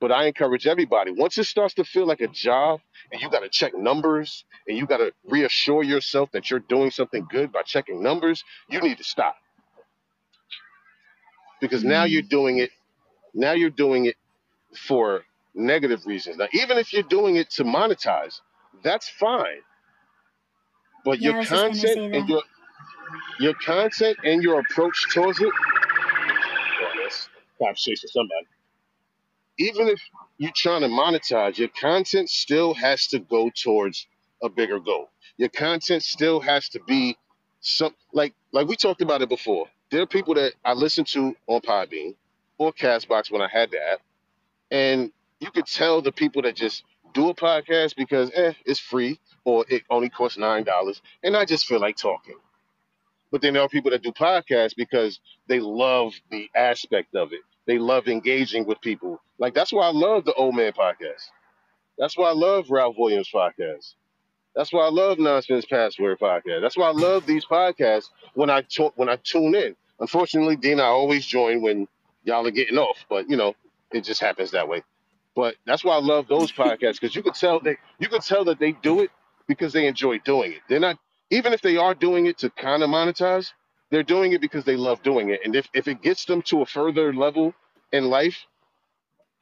But I encourage everybody. Once it starts to feel like a job and you got to check numbers and you got to reassure yourself that you're doing something good by checking numbers, you need to stop. Because now you're Mm. doing it, now you're doing it for negative reasons. Now, even if you're doing it to monetize, that's fine. But Yeah, your I was just gonna content and your your content and your approach towards it, well, that's conversation somebody. Even if you're trying to monetize, your content still has to go towards a bigger goal. Your content still has to be some like like we talked about it before. There are people that I listen to on Podbean or Castbox when I had the app, and you could tell the people that just do a podcast because eh, it's free or it only costs nine dollars, and I just feel like talking. But then there are people that do podcasts because they love the aspect of it. They love engaging with people. Like that's why I love the Old Man podcast. That's why I love Ralph Williams podcast. That's why I love Nonsense Password podcast. That's why I love these podcasts when I when I tune in. Unfortunately, Dean, I always join when y'all are getting off, but you know it just happens that way. But that's why I love those podcasts because you could tell they you could tell that they do it because they enjoy doing it. They're not even if they are doing it to kind of monetize, they're doing it because they love doing it. And if, if it gets them to a further level in life,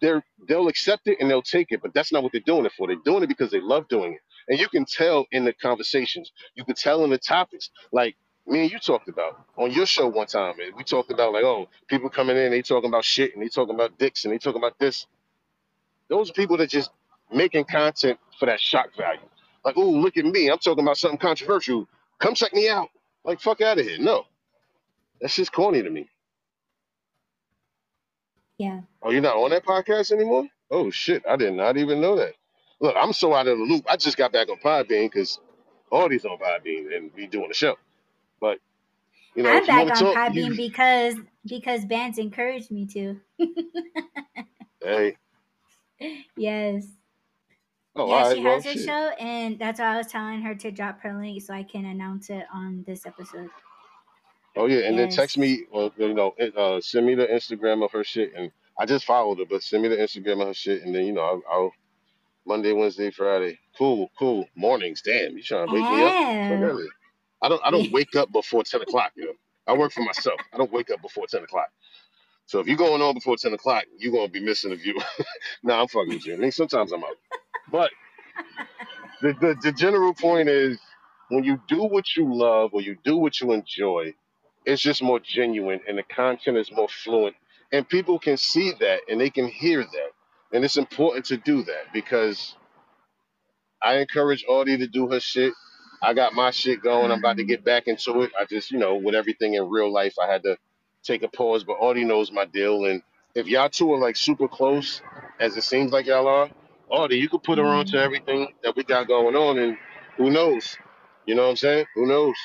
they're they'll accept it and they'll take it. But that's not what they're doing it for. They're doing it because they love doing it. And you can tell in the conversations, you can tell in the topics. Like me and you talked about on your show one time, and we talked about like, oh, people coming in, they talking about shit and they talking about dicks and they talking about this. Those are people that just making content for that shock value. Like, oh, look at me. I'm talking about something controversial. Come check me out. Like, fuck out of here. No. That's just corny to me. Yeah. Oh, you're not on that podcast anymore? Oh shit. I did not even know that. Look, I'm so out of the loop. I just got back on Podbean because Audie's on Podbean and we doing the show. But you know, I'm you back on talk, you, Podbean because because Bandz encouraged me to. hey. Yes. Oh, yeah, right. she Well, has her shit. show, and that's why I was telling her to drop her link so I can announce it on this episode. Oh yeah, and then text me or you know, uh, send me the Instagram of her shit, and I just followed her, but send me the Instagram of her shit, and then you know, I'll, I'll Monday, Wednesday, Friday. Cool, cool. Mornings. Damn, you trying to wake me up? Fuck early. I don't. I don't wake up before ten o'clock. You know, I work for myself. I don't wake up before ten o'clock. So if you're going on before ten o'clock, you're gonna be missing a view. nah, I'm fucking with you. I mean, sometimes I'm out, but the, the the general point is when you do what you love or you do what you enjoy, it's just more genuine and the content is more fluent, and people can see that and they can hear that, and it's important to do that because I encourage Audie to do her shit. I got my shit going. I'm about to get back into it. I just, you know, with everything in real life, I had to take a pause. But Audie knows my deal. And if y'all two are like super close, as it seems like y'all are, Audie, you could put her on to Mm. everything that we got going on. And who knows? You know what I'm saying? Who knows?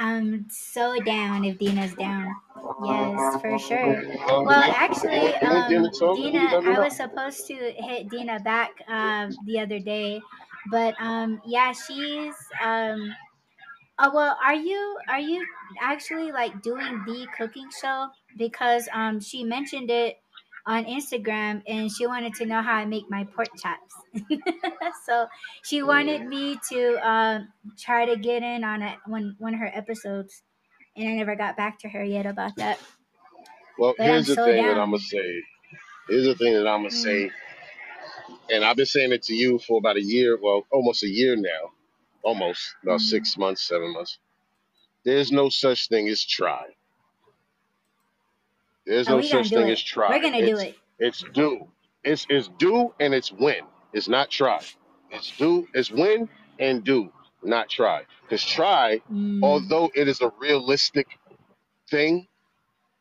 I'm so down if Dena's down. Yes, for sure. Um, Well, actually, Dena um, to talk? You Dena, I was supposed to hit Dena back um, the other day, but um, yeah, she's um. Oh well, are you are you actually like doing the cooking show? Because um, she mentioned it on Instagram, and she wanted to know how I make my pork chops. so she wanted me to um try to get in on it one one of her episodes, and I never got back to her yet about that. Well, But I'm here's the so thing that I'm going to say. Here's the thing that I'm going to Mm. say. And I've been saying it to you for about a year, well, almost a year now. Almost, about Mm. six months, seven months. There's no such thing as try. There's no such thing as try. We're gonna do it. it's do. It's it's do and it's win. It's not try. It's do, it's win and do, not try. Because try, Mm. although it is a realistic thing,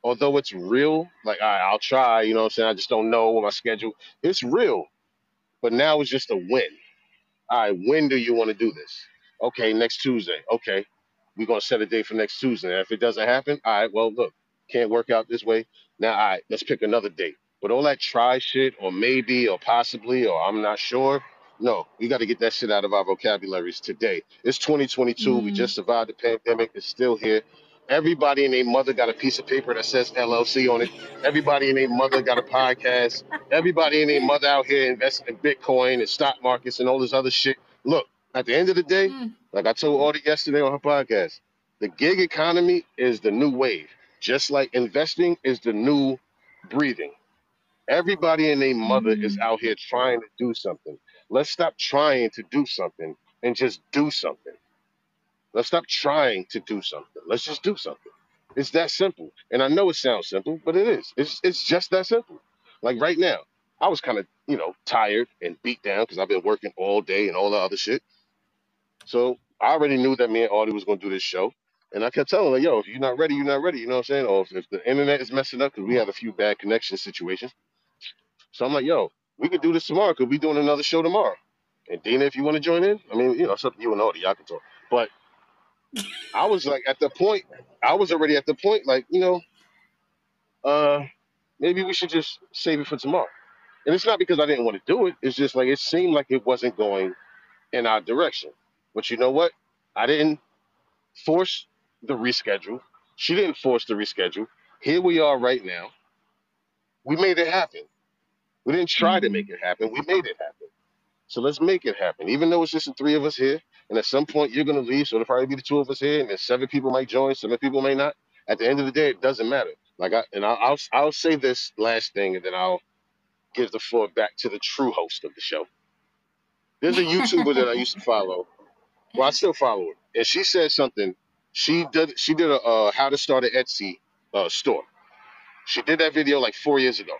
although it's real, like all right, I'll try, you know what I'm saying? I just don't know what my schedule. It's real. But now it's just a win. All right, when do you want to do this? Okay, next Tuesday. Okay, we're gonna set a date for next Tuesday. And if it doesn't happen, all right, well, look, can't work out this way. Now, all right, let's pick another date. But all that try shit or maybe or possibly or I'm not sure. No, we got to get that shit out of our vocabularies today. It's 2022. We Mm. just survived the pandemic. It's still here. Everybody and their mother got a piece of paper that says LLC on it. Everybody and their mother got a podcast. Everybody and their mother out here investing in Bitcoin and stock markets and all this other shit. Look, at the end of the day, Mm. like I told Audie yesterday on her podcast, the gig economy is the new wave. Just like investing is the new breathing. Everybody and their mother is Mm. out here trying to do something. Let's stop trying to do something and just do something. Let's stop trying to do something. Let's just do something. It's that simple. And I know it sounds simple, but it is. It's it's just that simple. Like right now, I was kind of, you know, tired and beat down because I've been working all day and all the other shit. So I already knew that me and Audie was gonna do this show. And I kept telling her, yo, if you're not ready, you're not ready. You know what I'm saying? Or if, if the internet is messing up, because we had a few bad connection situations. So I'm like, yo, we could do this tomorrow because we're doing another show tomorrow. And Dena, if you want to join in, I mean, you know, to you and Audie. Y'all can talk. But I was like at the point, I was already at the point, like, you know, uh, maybe we should just save it for tomorrow. And it's not because I didn't want to do it. It's just like it seemed like it wasn't going in our direction. But you know what? I didn't force the reschedule. She didn't force the reschedule. Here we are right now. We made it happen. We didn't try to make it happen. We made it happen. So let's make it happen. Even though it's just the three of us here, and at some point you're gonna leave, so it'll probably be the two of us here, and then seven people might join, seven people may not. At the end of the day, it doesn't matter. Like I and I'll, I'll say this last thing, and then I'll give the floor back to the true host of the show. There's a YouTuber that I used to follow. Well, I still follow her, and she said something. She did she did a uh, how to start an Etsy uh, store. She did that video like four years ago.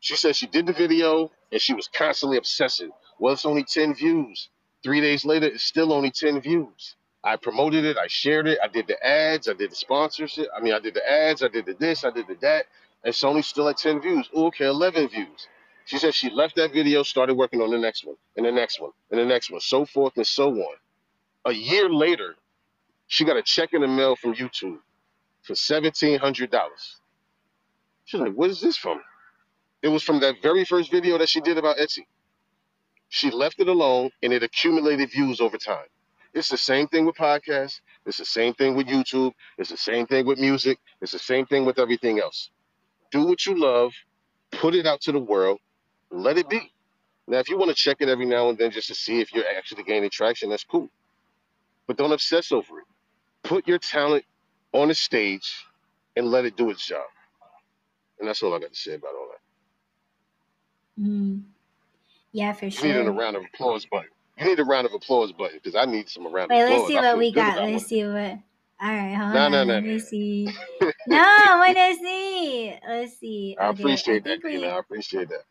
She said she did the video and she was constantly obsessing. Well, it's only 10 views. Three days later, it's still only 10 views. I promoted it, I shared it, I did the ads, I did the sponsorship. I mean, I did the ads, I did the this, I did the that. And it's only still at 10 views. Ooh, okay, 11 views. She said she left that video, started working on the next one, and the next one, and the next one, so forth and so on. A year later, she got a check in the mail from YouTube for $1,700. She's like, what is this from? It was from that very first video that she did about Etsy. She left it alone and it accumulated views over time. It's the same thing with podcasts. It's the same thing with YouTube. It's the same thing with music. It's the same thing with everything else. Do what you love, put it out to the world, let it be. Now, if you want to check it every now and then just to see if you're actually gaining traction, that's cool. But don't obsess over it. Put your talent on the stage and let it do its job. And that's all I got to say about all that. Mm. Yeah, for sure. You need a round of applause button. You need a round of applause button because I need some round of Wait, applause. let's see what we got. Let's one. see what. All right, hold No, on. no, no, Let no. me see. No, I want to see. Let's see. I Okay, appreciate that. Dena. I appreciate that.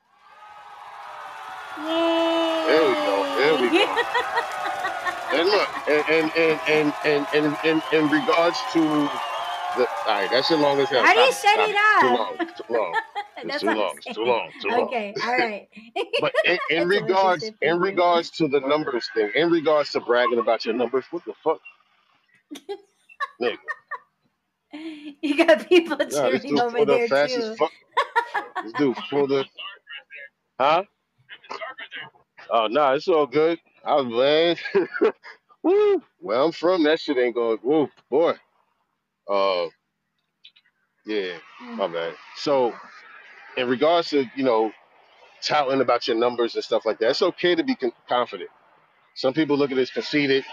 Yay! There we go. There we go. And look, and and and and and, and, in regards to the all right, that's as long as hell. How do you Stop shut it. it. Too long. Too long. It's too long. It's too long. Too long. Okay, all right. But in, in That's what you regards in regards to the numbers thing, in regards to bragging about your numbers, what the fuck? Nigga. You got people cheering over there up fast too. as fuck. This dude pulled up. Huh? Oh no, nah, it's all good. I was man. Woo. Where I'm from, that shit ain't going. Woo, boy. Uh, yeah, my bad. So, in regards to you know, touting about your numbers and stuff like that, it's okay to be con- confident. Some people look at it as conceited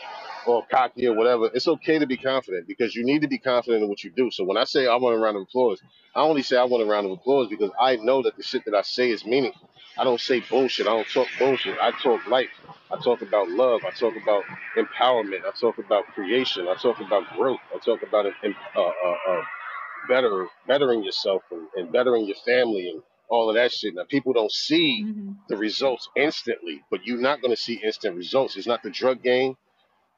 or cocky or whatever. It's okay to be confident because you need to be confident in what you do. So when I say I want a round of applause, I only say I want a round of applause because I know that the shit that I say is meaningful. I don't say bullshit. I don't talk bullshit. I talk life. I talk about love. I talk about empowerment. I talk about creation. I talk about growth. I talk about uh, uh, uh, better, bettering yourself and, and bettering your family and all of that shit. Now people don't see Mhm. the results instantly, but you're not going to see instant results. It's not the drug game,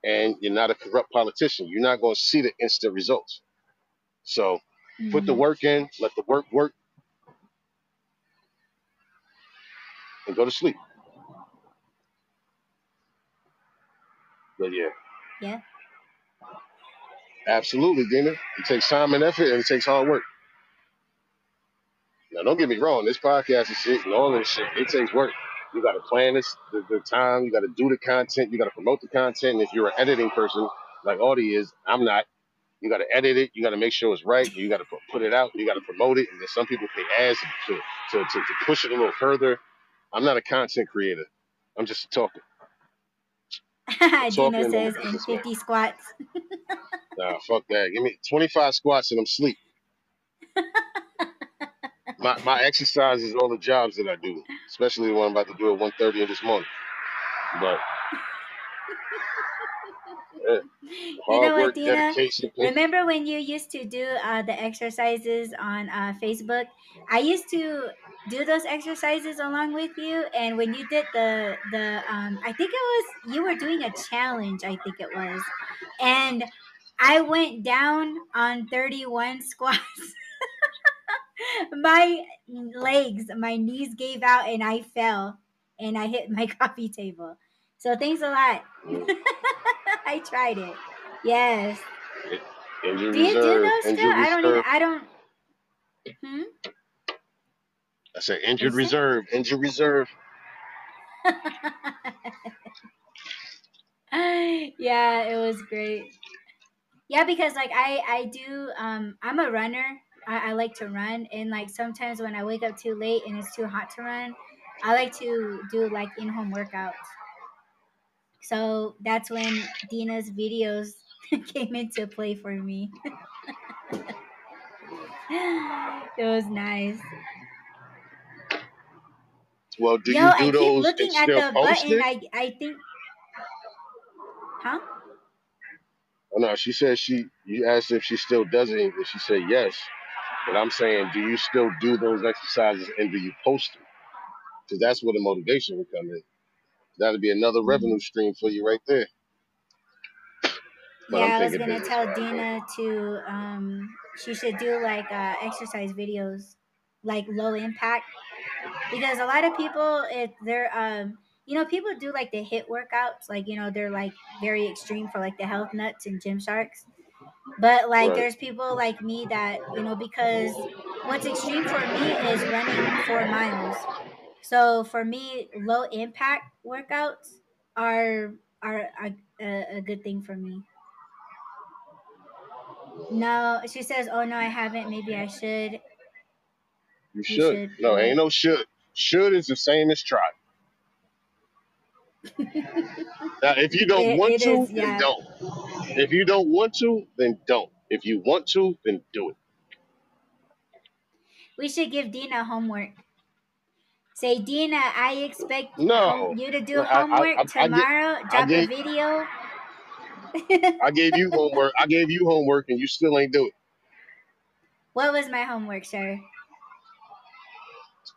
and you're not a corrupt politician. You're not going to see the instant results. So put the Mhm. work in, let the work work, and go to sleep. But yeah. Yeah. Absolutely, Dena. It takes time and effort and it takes hard work. Now, don't get me wrong. This podcast and shit and all this shit, it takes work. You got to plan this, the, the time. You got to do the content. You got to promote the content. And if you're an editing person like Audie is, I'm not. You got to edit it. You got to make sure it's right. You got to put it out. You got to promote it. And then some people pay ads to, to, to, to push it a little further. I'm not a content creator. I'm just a talker. Dena says and in this one. 50 squats. Nah, fuck that. Give me 25 squats and I'm sleep. my my exercise is all the jobs that I do, especially the one I'm about to do at 1.30 in this morning. But yeah, You know what, Dena? Remember when you used to do uh, the exercises on uh, Facebook? I used to do those exercises along with you, and when you did the the um, I think it was you were doing a challenge. I think it was, and I went down on thirty one squats. my legs, my knees gave out, and I fell, and I hit my coffee table. So thanks a lot. I tried it. Yes. Do you do those still? I don't even. I don't. Hmm? I said injured reserve, injured reserve. yeah, it was great. Yeah, because like I I do um I'm a runner. I, I like to run and like sometimes when I wake up too late and it's too hot to run, I like to do like in home workouts. So that's when Dena's videos came into play for me. it was nice. Well, do Yo, you I do keep those looking at the button. I I think, huh? Oh, no, she said she. You asked if she still does it, and she said yes. But I'm saying, do you still do those exercises and do you post them? Because that's where the motivation would come in. That'd be another Mm. revenue stream for you right there. But Yeah, I was gonna tell though. Dena to um she should do like uh exercise videos, like low impact, because a lot of people it they're um you know people do like the HIIT workouts, like you know they're like very extreme for like the health nuts and gym sharks. But like Right. there's people like me that you know because what's extreme for me is running four miles. So for me, low impact workouts are are, are a, a good thing for me. No, she says, "Oh no, I haven't. Maybe I should." You You should. should No, ain't no should. Should is the same as try. Now, if you don't It, want it to, is, then yeah. don't. If you don't want to, then don't. If you want to, then do it. We should give Dena homework. Say, Dena, I expect No, you to do I, homework I, I, tomorrow. I Drop a gave, video. I gave you homework. I gave you homework, and you still ain't do it. what was my homework, sir?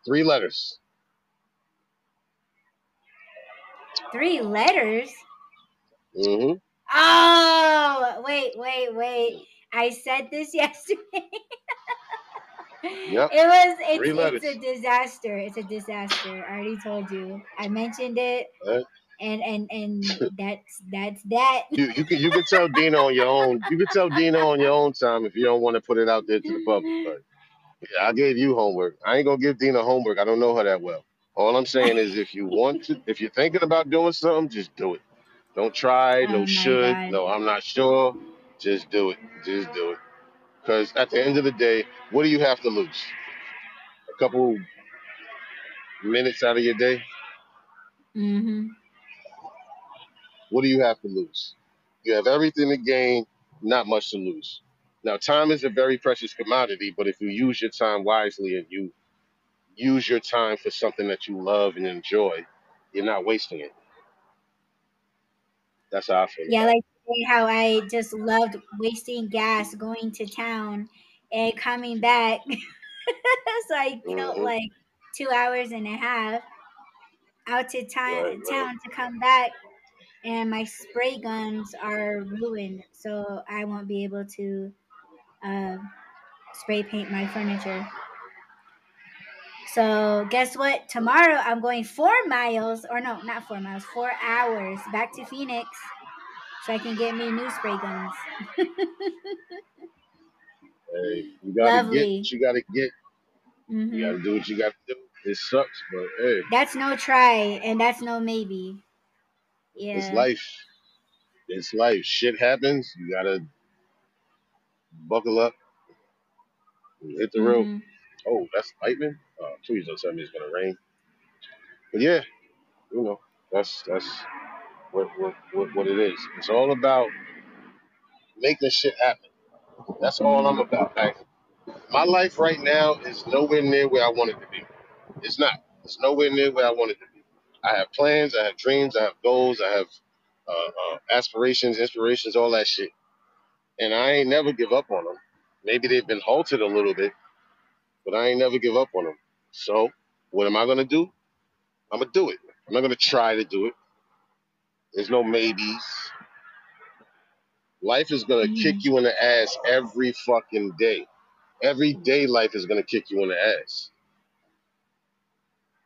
Three letters. Three letters. hmm Oh, wait, wait, wait. I said this yesterday. Yep. It was Three it's letters. it's a disaster. It's a disaster. I already told you. I mentioned it and and and that's that's that. you you can you can tell Dena on your own. You can tell Dena on your own time if you don't want to put it out there to the public. But I gave you homework. I ain't gonna give Dena homework. I don't know her that well. All I'm saying is, if you want to, if you're thinking about doing something, just do it. Don't try. Oh No my should. god. No, I'm not sure. Just do it. Just do it. Because at the end of the day, what do you have to lose? A couple minutes out of your day. Mm-hmm. What do you have to lose? You have everything to gain, not much to lose. Now, time is a very precious commodity, but if you use your time wisely and you use your time for something that you love and enjoy, you're not wasting it. That's how I feel. Yeah, like how I just loved wasting gas going to town and coming back. so I it. killed hmm like two hours and a half out to Right, town right. town to come back and my spray guns are ruined so i won't be able to uh, spray paint my furniture so guess what tomorrow i'm going four miles or no not four miles four hours back to phoenix so I can get me new spray guns. Hey, you gotta Lovely. get what you gotta get. Mhm. You gotta do what you gotta do. It sucks, but hey, That's no try, and that's no maybe. Yeah. it's life. It's life. Shit happens. You gotta buckle up. and Hit the road. Mhm. Oh, that's lightning. Oh, please don't tell me it's gonna rain. But yeah, you know, that's that's what what what, what it is. It's all about making shit happen. That's all I'm about. Like, my life right now is nowhere near where I want it to be. It's not. It's nowhere near where I want it to be. I have plans. I have dreams. I have goals. I have uh, uh, aspirations, inspirations, all that shit. And I ain't never give up on them. Maybe they've been halted a little bit, but I ain't never give up on them. So, what am I gonna do? I'm gonna do it. I'm not gonna try to do it. There's no maybes. Life is gonna mm. kick you in the ass every fucking day. Every day, life is gonna kick you in the ass.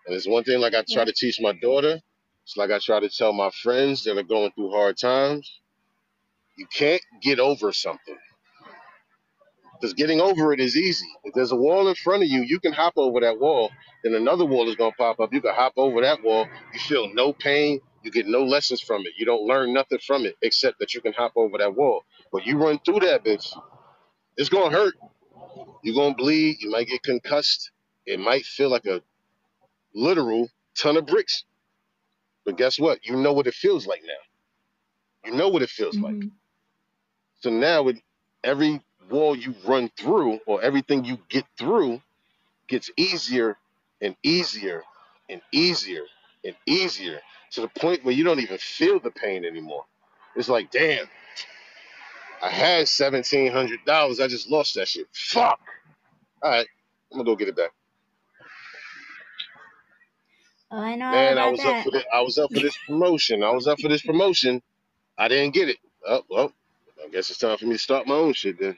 And it's one thing like I try Yeah. to teach my daughter. It's like I try to tell my friends that are going through hard times. You can't get over something. Because getting over it is easy. If there's a wall in front of you, you can hop over that wall. Then another wall is going to pop up. You can hop over that wall. You feel no pain. You get no lessons from it. You don't learn nothing from it except that you can hop over that wall. But you run through that bitch, it's going to hurt. You're going to bleed. You might get concussed. It might feel like a literal ton of bricks. But guess what? You know what it feels like now. You know what it feels like. Mm-hmm. So now with every wall you run through or everything you get through gets easier and easier and easier and easier to the point where you don't even feel the pain anymore. It's like, damn, I had seventeen hundred dollars. I just lost that shit. Fuck. All right, I'm gonna go get it back. Oh, I know Man, I was up for this. I was up for this promotion. I was up for this promotion. I didn't get it. Oh well, I guess it's time for me to start my own shit then.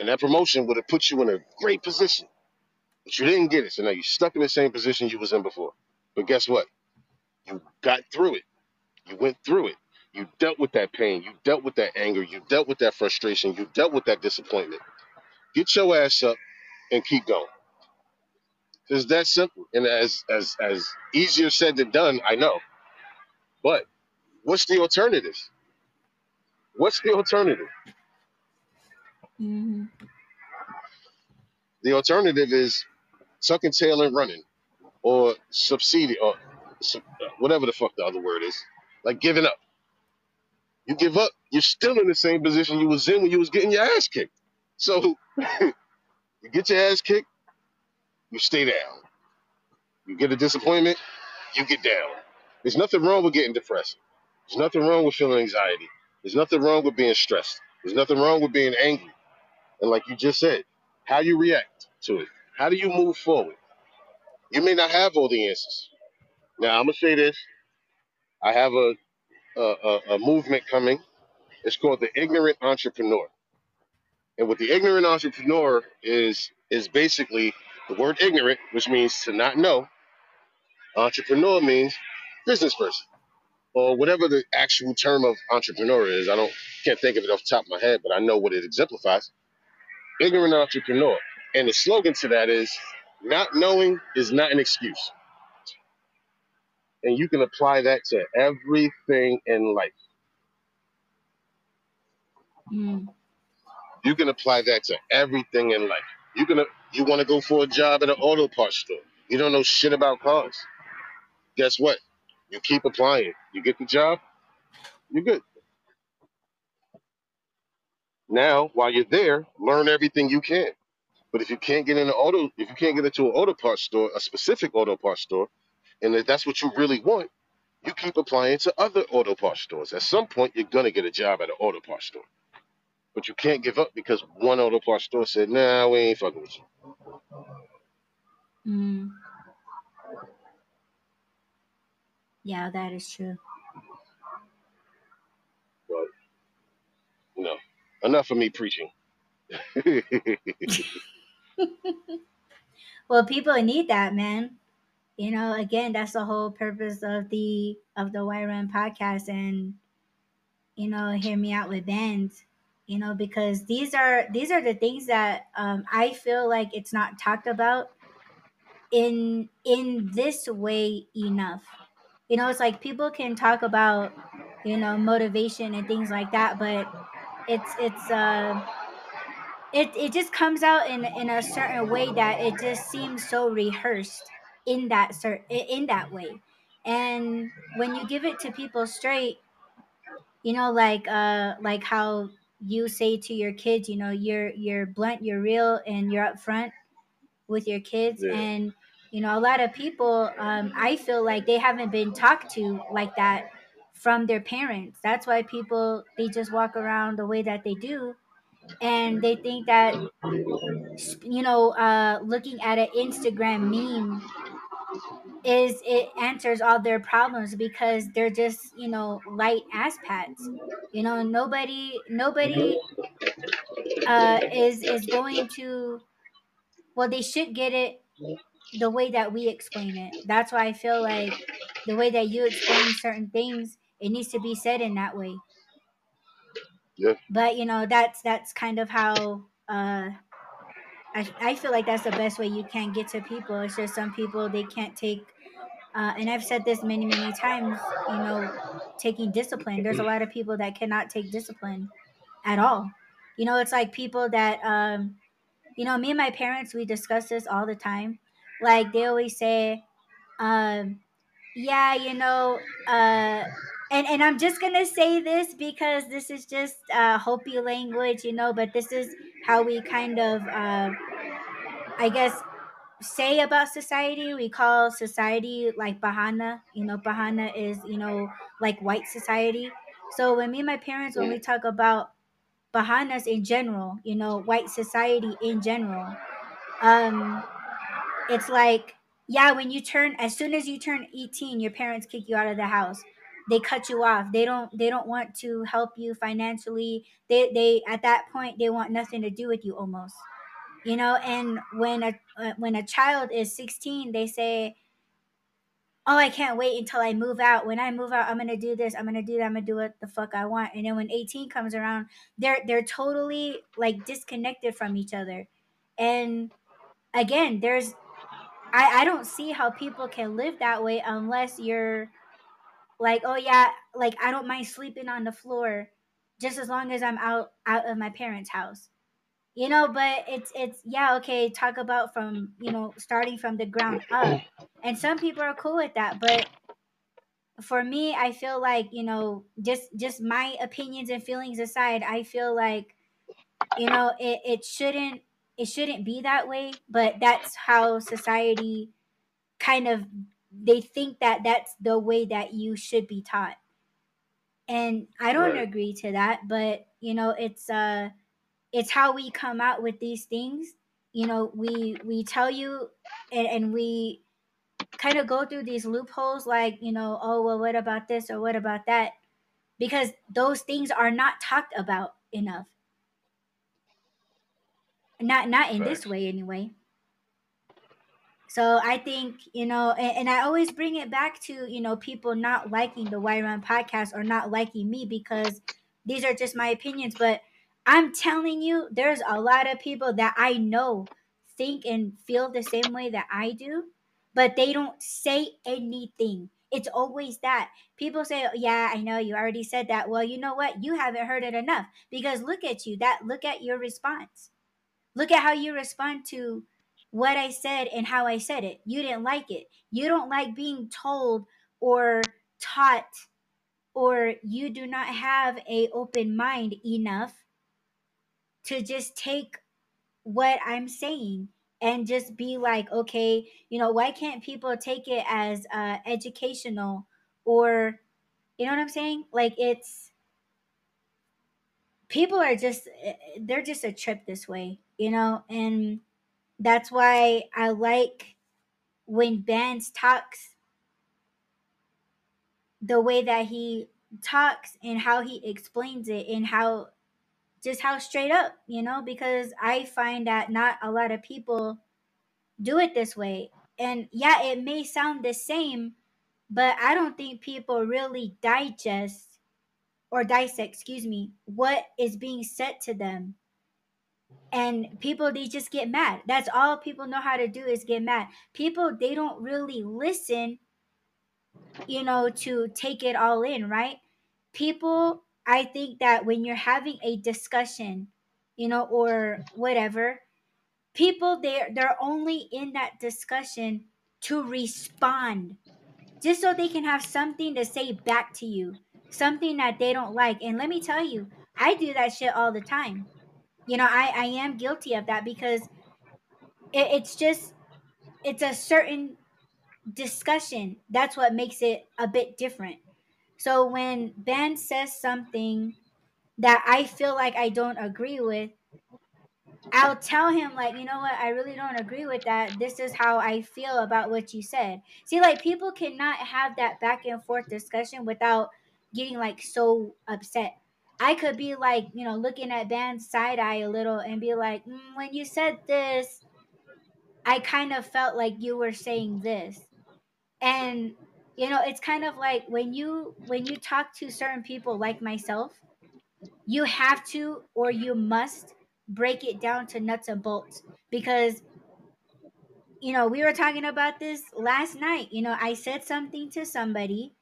And that promotion would have put you in a great position, but you didn't get it. So now you're stuck in the same position you was in before. But guess what? You got through it. You went through it. You dealt with that pain. You dealt with that anger. You dealt with that frustration. You dealt with that disappointment. Get your ass up and keep going. It's that simple. And as as as easier said than done, I know. But what's the alternative? What's the alternative? Mhm. The alternative is sucking tail and running, or subsidi or sub, whatever the fuck the other word is, like giving up. You give up, you're still in the same position you was in when you was getting your ass kicked. So you get your ass kicked, you stay down. You get a disappointment, you get down. There's nothing wrong with getting depressed. There's nothing wrong with feeling anxiety. There's nothing wrong with being stressed. There's nothing wrong with being angry. And like you just said, how you react to it. How do you move forward? You may not have all the answers. Now I'm gonna say this. I have a a, a, a movement coming. It's called the ignorant entrepreneur. And what the ignorant entrepreneur is is basically the word ignorant, which means to not know. Entrepreneur means business person, or whatever the actual term of entrepreneur is. I don't can't think of it off the top of my head, but I know what it exemplifies. Ignorant entrepreneur, and the slogan to that is not knowing is not an excuse. And you can apply that to everything in life. Mm. You can apply that to everything in life. You can you want to go for a job at an auto parts store. You don't know shit about cars. Guess what? You keep applying. You get the job, you're good. Now, while you're there, learn everything you can. But if you can't get in an auto, if you can't get into an auto parts store, a specific auto parts store, and if that's what you really want, you keep applying to other auto parts stores. At some point, you're gonna get a job at an auto parts store. But you can't give up because one auto parts store said, "Nah, we ain't fucking with you." Mm. Yeah, that is true. But you know, enough of me preaching. Well, people need that, man. You know, again, that's the whole purpose of the of the Why Run podcast and you know, hear me out with Bandz, you know, because these are these are the things that um, I feel like it's not talked about in in this way enough. You know, it's like people can talk about, you know, motivation and things like that, but it's it's uh it it just comes out in in a certain way that it just seems so rehearsed in that cert in that way. And when you give it to people straight, you know, like uh like how you say to your kids, you know, you're you're blunt, you're real, and you're upfront with your kids, Yeah. and you know, a lot of people, um, I feel like they haven't been talked to like that from their parents. That's why people they just walk around the way that they do, and they think that you know, uh, looking at an Instagram meme is it answers all their problems because they're just you know light ass pads. You know, nobody nobody uh, is is going to. Well, they should get it the way that we explain it. That's why I feel like the way that you explain certain things, it needs to be said in that way. Yeah. But you know, that's that's kind of how uh I, I feel like that's the best way you can get to people. It's just some people they can't take uh, and I've said this many, many times, you know, taking discipline. There's a lot of people that cannot take discipline at all. You know, it's like people that um you know, me and my parents we discuss this all the time. Like they always say, um, yeah, you know, uh and, and I'm just gonna say this because this is just uh Hopi language, you know, but this is how we kind of uh I guess say about society. We call society like Bahana. You know, Bahana is, you know, like white society. So when me and my parents when we talk about Bahanas in general, you know, white society in general, um, it's like yeah when you turn as soon as you turn 18 your parents kick you out of the house. They cut you off. They don't they don't want to help you financially. They they at that point they want nothing to do with you almost. You know and when a uh, when a child is 16 they say oh i can't wait until i move out. When i move out i'm gonna do this. I'm gonna do that. I'm gonna do what the fuck i want. And then when 18 comes around they're they're totally like disconnected from each other. And again there's I, I don't see how people can live that way unless you're like, oh yeah, like I don't mind sleeping on the floor just as long as I'm out out of my parents' house. You know, but it's it's yeah, okay, talk about from, you know, starting from the ground up. And some people are cool with that, but for me, I feel like, you know, just just my opinions and feelings aside, I feel like you know, it, it shouldn't it shouldn't be that way, but that's how society kind of they think that that's the way that you should be taught. And i don't Right. agree to that but you know it's uh it's how we come out with these things. You know we we tell you and, and we kind of go through these loopholes like you know oh well what about this or what about that? Because those things are not talked about enough not not in this way anyway So I think, you know, and, and I always bring it back to, you know, people not liking the Why Run podcast or not liking me because these are just my opinions. But I'm telling you, there's a lot of people that I know think and feel the same way that I do, but they don't say anything. It's always that. People say, oh, Yeah, I know you already said that. Well, you know what? You haven't heard it enough because look at you. That look at your response. Look at how you respond to what I said and how I said it. You didn't like it. You don't like being told or taught or you do not have a open mind enough to just take what I'm saying and just be like, okay, you know, why can't people take it as uh, educational or, you know what I'm saying? Like it's people are just eh, they're just a trip this way, you know, and that's why I like when Bandz talks the way that he talks and how he explains it and how just how straight up, you know, because I find that not a lot of people do it this way. And yeah, it may sound the same, but I don't think people really digest or dissect, excuse me, what is being said to them. And people, they just get mad. That's all people know how to do is get mad. People, they don't really listen, you know, to take it all in, right? People, I think that when you're having a discussion, you know, or whatever, people they're they're only in that discussion to respond just so they can have something to say back to you something that they don't like and let me tell you i do that shit all the time you know i i am guilty of that because it, it's just it's a certain discussion that's what makes it a bit different so when ben says something that i feel like i don't agree with I'll tell him like, you know what, I really don't agree with that. This is how I feel about what you said. See, like people cannot have that back and forth discussion without getting like so upset. I could be like, you know, looking at Ben's side eye a little and be like, mm, when you said this, I kind of felt like you were saying this. And you know, it's kind of like when you when you talk to certain people like myself, you have to or you must break it down to nuts and bolts because you know we were talking about this last night you know i said something to somebody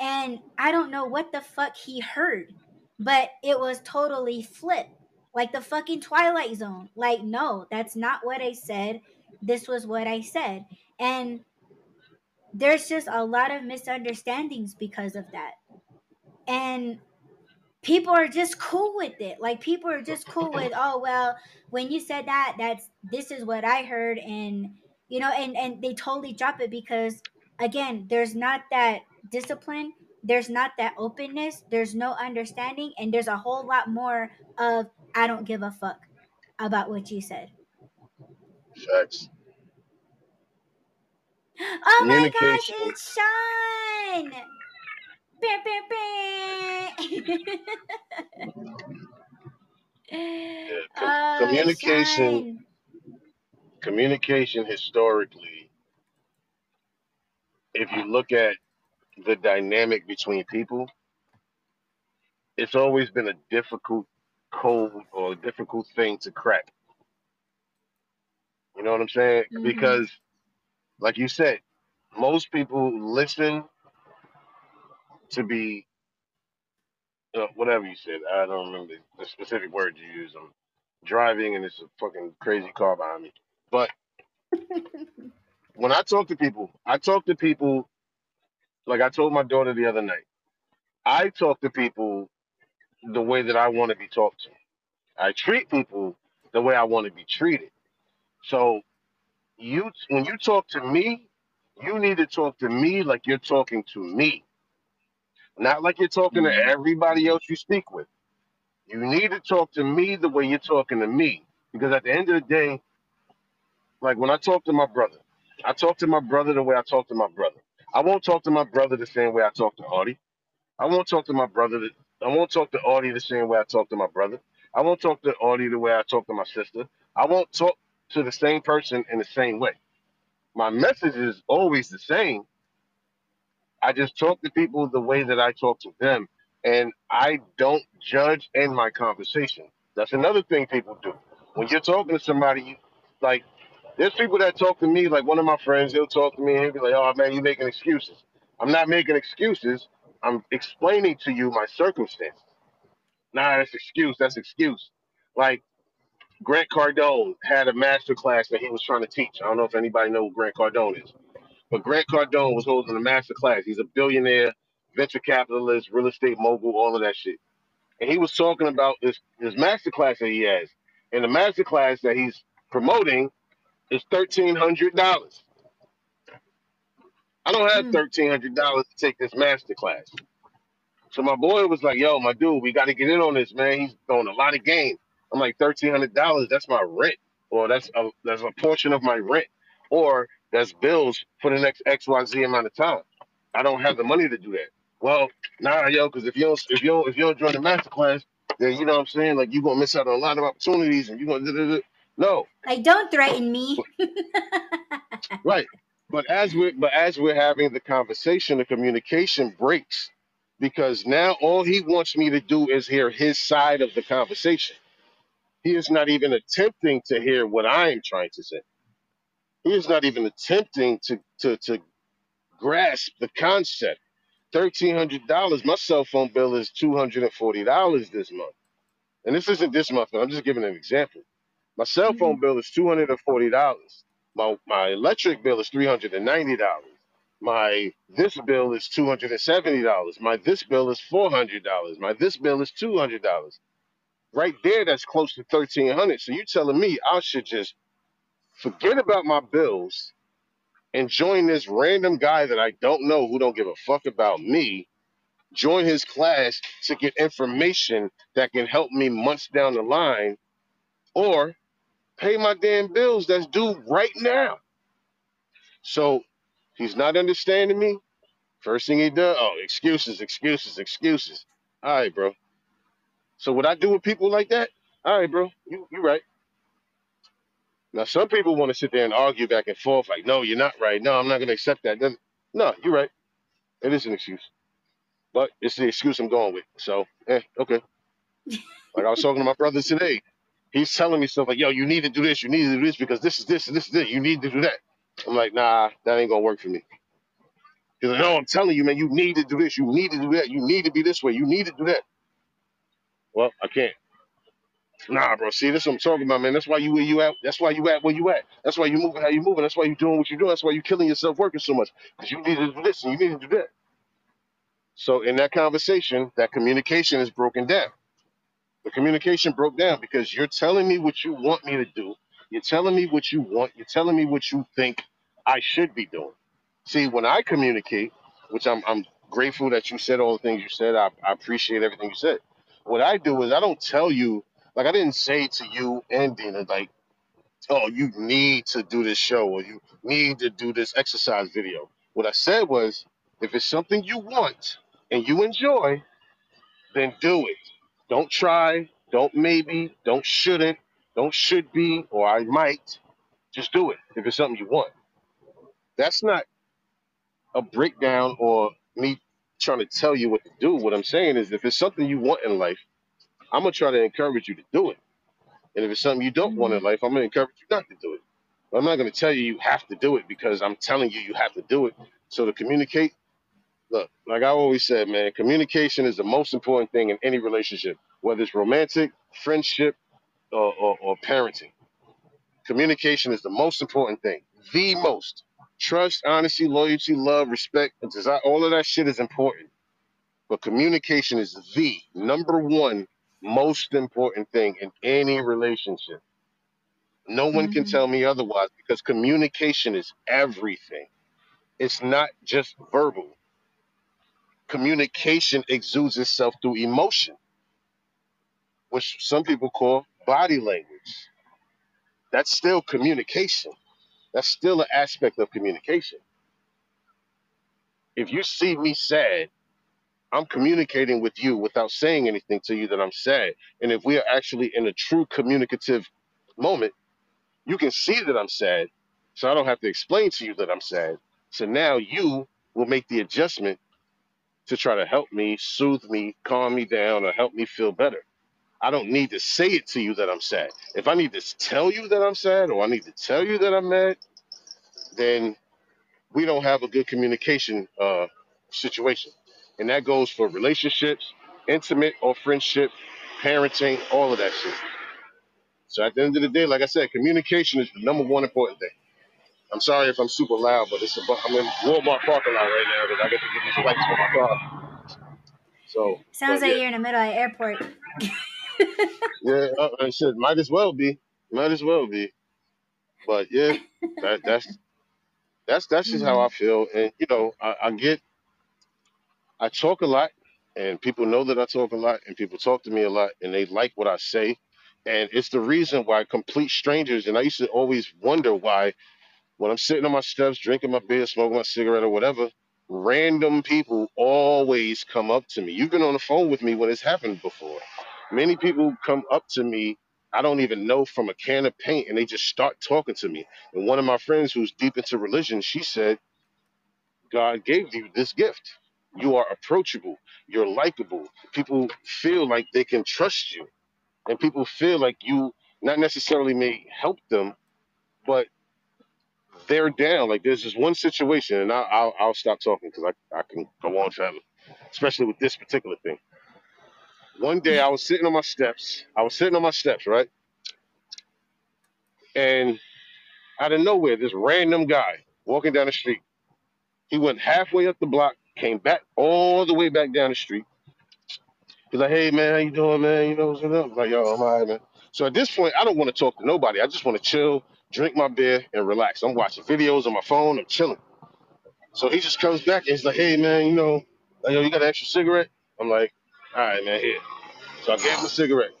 and i don't know what the fuck he heard but it was totally flipped like the fucking twilight zone. Like no that's not what i said. This was what i said. And there's just a lot of misunderstandings because of that. And people are just cool with it. Like people are just cool with, oh well, when you said that, that's this is what I heard, and you know, and and they totally drop it because again, there's not that discipline, there's not that openness, there's no understanding, and there's a whole lot more of I don't give a fuck about what you said. Facts. Oh my gosh, it's Sean! yeah, oh, communication communication historically if you look at the dynamic between people it's always been a difficult code or a difficult thing to crack you know what i'm saying mm-hmm. because like you said most people listen to be uh, whatever you said. I don't remember the specific word you used. I'm driving and it's a fucking crazy car behind me. But when I talk to people, I talk to people like I told my daughter the other night. I talk to people the way that I want to be talked to. I treat people the way I want to be treated. So you when you talk to me, you need to talk to me like you're talking to me. Not like you're talking to mm-hmm. everybody else you speak with. You need to talk to me the way you're talking to me. Because at the end of the day, like when I talk to my brother, I talk to my brother the way I talk to my brother. I won't talk to my brother the same way I talk to Audie. I won't talk to my brother. The, I won't talk to Audie the same way I talk to my brother. I won't talk to Audie the way I talk to my sister. I won't talk to the same person in the same way. My message is always the same, I just talk to people the way that I talk to them. And I don't judge in my conversation. That's another thing people do. When you're talking to somebody, you, like, there's people that talk to me, like one of my friends, he'll talk to me and he'll be like, oh man, you're making excuses. I'm not making excuses. I'm explaining to you my circumstances. Nah, that's excuse. That's excuse. Like Grant Cardone had a master class that he was trying to teach. I don't know if anybody know who Grant Cardone is. But Grant Cardone was holding a master class. He's a billionaire, venture capitalist, real estate mogul, all of that shit. And he was talking about this this master class that he has. And the master class that he's promoting is thirteen hundred dollars. I don't have hmm. thirteen hundred dollars to take this master class. So my boy was like, "Yo, my dude, we got to get in on this, man. He's throwing a lot of game." I'm like, thirteen hundred dollars. That's my rent, or that's a that's a portion of my rent, or that's bills for the next XYZ amount of time. I don't have the money to do that. Well, nah, yo, because if you don't if you don't if you don't join the master class, then you know what I'm saying, like you're gonna miss out on a lot of opportunities and you're gonna no. Like don't threaten me. right. But as we're but as we're having the conversation, the communication breaks because now all he wants me to do is hear his side of the conversation. He is not even attempting to hear what I am trying to say. He is not even attempting to to to grasp the concept. Thirteen hundred dollars. My cell phone bill is two hundred and forty dollars this month, and this isn't this month. I'm just giving an example. My cell Mhm. phone bill is two hundred and forty dollars. My my electric bill is three hundred and ninety dollars. My this bill is two hundred and seventy dollars. My this bill is four hundred dollars. My this bill is two hundred dollars. Right there, that's close to thirteen hundred. So you telling me I should just forget about my bills and join this random guy that I don't know who don't give a fuck about me, join his class to get information that can help me months down the line, or pay my damn bills that's due right now. So he's not understanding me. First thing he does, oh, excuses, excuses, excuses. All right, bro. So what I do with people like that, all right, bro, you you right. Now some people want to sit there and argue back and forth, like, no, you're not right. No, I'm not gonna accept that. Then no, you're right. It is an excuse. But it's the excuse I'm going with. So, eh, okay. Like I was talking to my brother today. He's telling me stuff like, yo, you need to do this, you need to do this because this is this and this is this. You need to do that. I'm like, nah, that ain't gonna work for me. He's like, no, I'm telling you, man, you need to do this, you need to do that, you need to be this way, you need to do that. Well, I can't. Nah, bro. See, this is what I'm talking about, man. That's why you where you at. That's why you at where you at. That's why you moving how you moving. That's why you doing what you doing. That's why you killing yourself working so much. Because you need to do this and you need to do that. So in that conversation, that communication is broken down. The communication broke down because you're telling me what you want me to do. You're telling me what you want. You're telling me what you think I should be doing. See, when I communicate, which I'm I'm grateful that you said all the things you said. I, I appreciate everything you said. What I do is I don't tell you like I didn't say to you and Dena like, oh, you need to do this show or you need to do this exercise video. What I said was, if it's something you want and you enjoy, then do it. Don't try, don't maybe, don't shouldn't, don't should be, or I might. Just do it if it's something you want. That's not a breakdown or me trying to tell you what to do. What I'm saying is if it's something you want in life, I'm gonna try to encourage you to do it. And if it's something you don't want in mm-hmm. life, I'm gonna encourage you not to do it. But I'm not gonna tell you you have to do it because I'm telling you you have to do it. So to communicate, look, like I always said, man, communication is the most important thing in any relationship, whether it's romantic, friendship, or, or, or parenting. Communication is the most important thing. The most. Trust, honesty, loyalty, love, respect, and desire, all of that shit is important. But communication is the number one most important thing in any relationship. No one can Mhm. tell me otherwise because communication is everything. It's not just verbal. Communication exudes itself through emotion, which some people call body language. That's still communication. That's still an aspect of communication. If you see me sad, I'm communicating with you without saying anything to you that I'm sad. And if we are actually in a true communicative moment, you can see that I'm sad. So I don't have to explain to you that I'm sad. So now you will make the adjustment to try to help me, soothe me, calm me down, or help me feel better. I don't need to say it to you that I'm sad. If I need to tell you that I'm sad or I need to tell you that I'm mad, then we don't have a good communication uh, situation. And that goes for relationships, intimate or friendship, parenting, all of that shit. So at the end of the day, like I said, communication is the number one important thing. I'm sorry if I'm super loud, but it's about, I'm in Walmart parking lot right now because I get to get these lights for my car. So, Sounds but like yeah, you're in the middle of the airport. yeah, uh, I said might as well be, might as well be. But yeah, that, that's that's that's just how I feel. And you know, I, I get, I talk a lot, and people know that I talk a lot, and people talk to me a lot, and they like what I say. And it's the reason why complete strangers, and I used to always wonder why when I'm sitting on my steps, drinking my beer, smoking my cigarette or whatever, random people always come up to me. You've been on the phone with me when it's happened before. Many people come up to me, I don't even know from a can of paint, and they just start talking to me. And one of my friends who's deep into religion, she said, God gave you this gift. You are approachable. You're likable. People feel like they can trust you, and people feel like you not necessarily may help them, but they're down. Like there's this one situation, and I'll I'll, I'll stop talking because I I can go on forever, especially with this particular thing. One day I was sitting on my steps. I was sitting on my steps, right? And out of nowhere, this random guy walking down the street. He went halfway up the block, came back all the way back down the street. He's like, "Hey man, how you doing, man? You know what's up?" I'm like, "Yo, I'm alright, man." So at this point, I don't want to talk to nobody. I just want to chill, drink my beer, and relax. I'm watching videos on my phone. I'm chilling. So he just comes back and he's like, "Hey man, you know, like, yo, you got an extra cigarette?" I'm like, "All right, man, here." So I gave him a cigarette.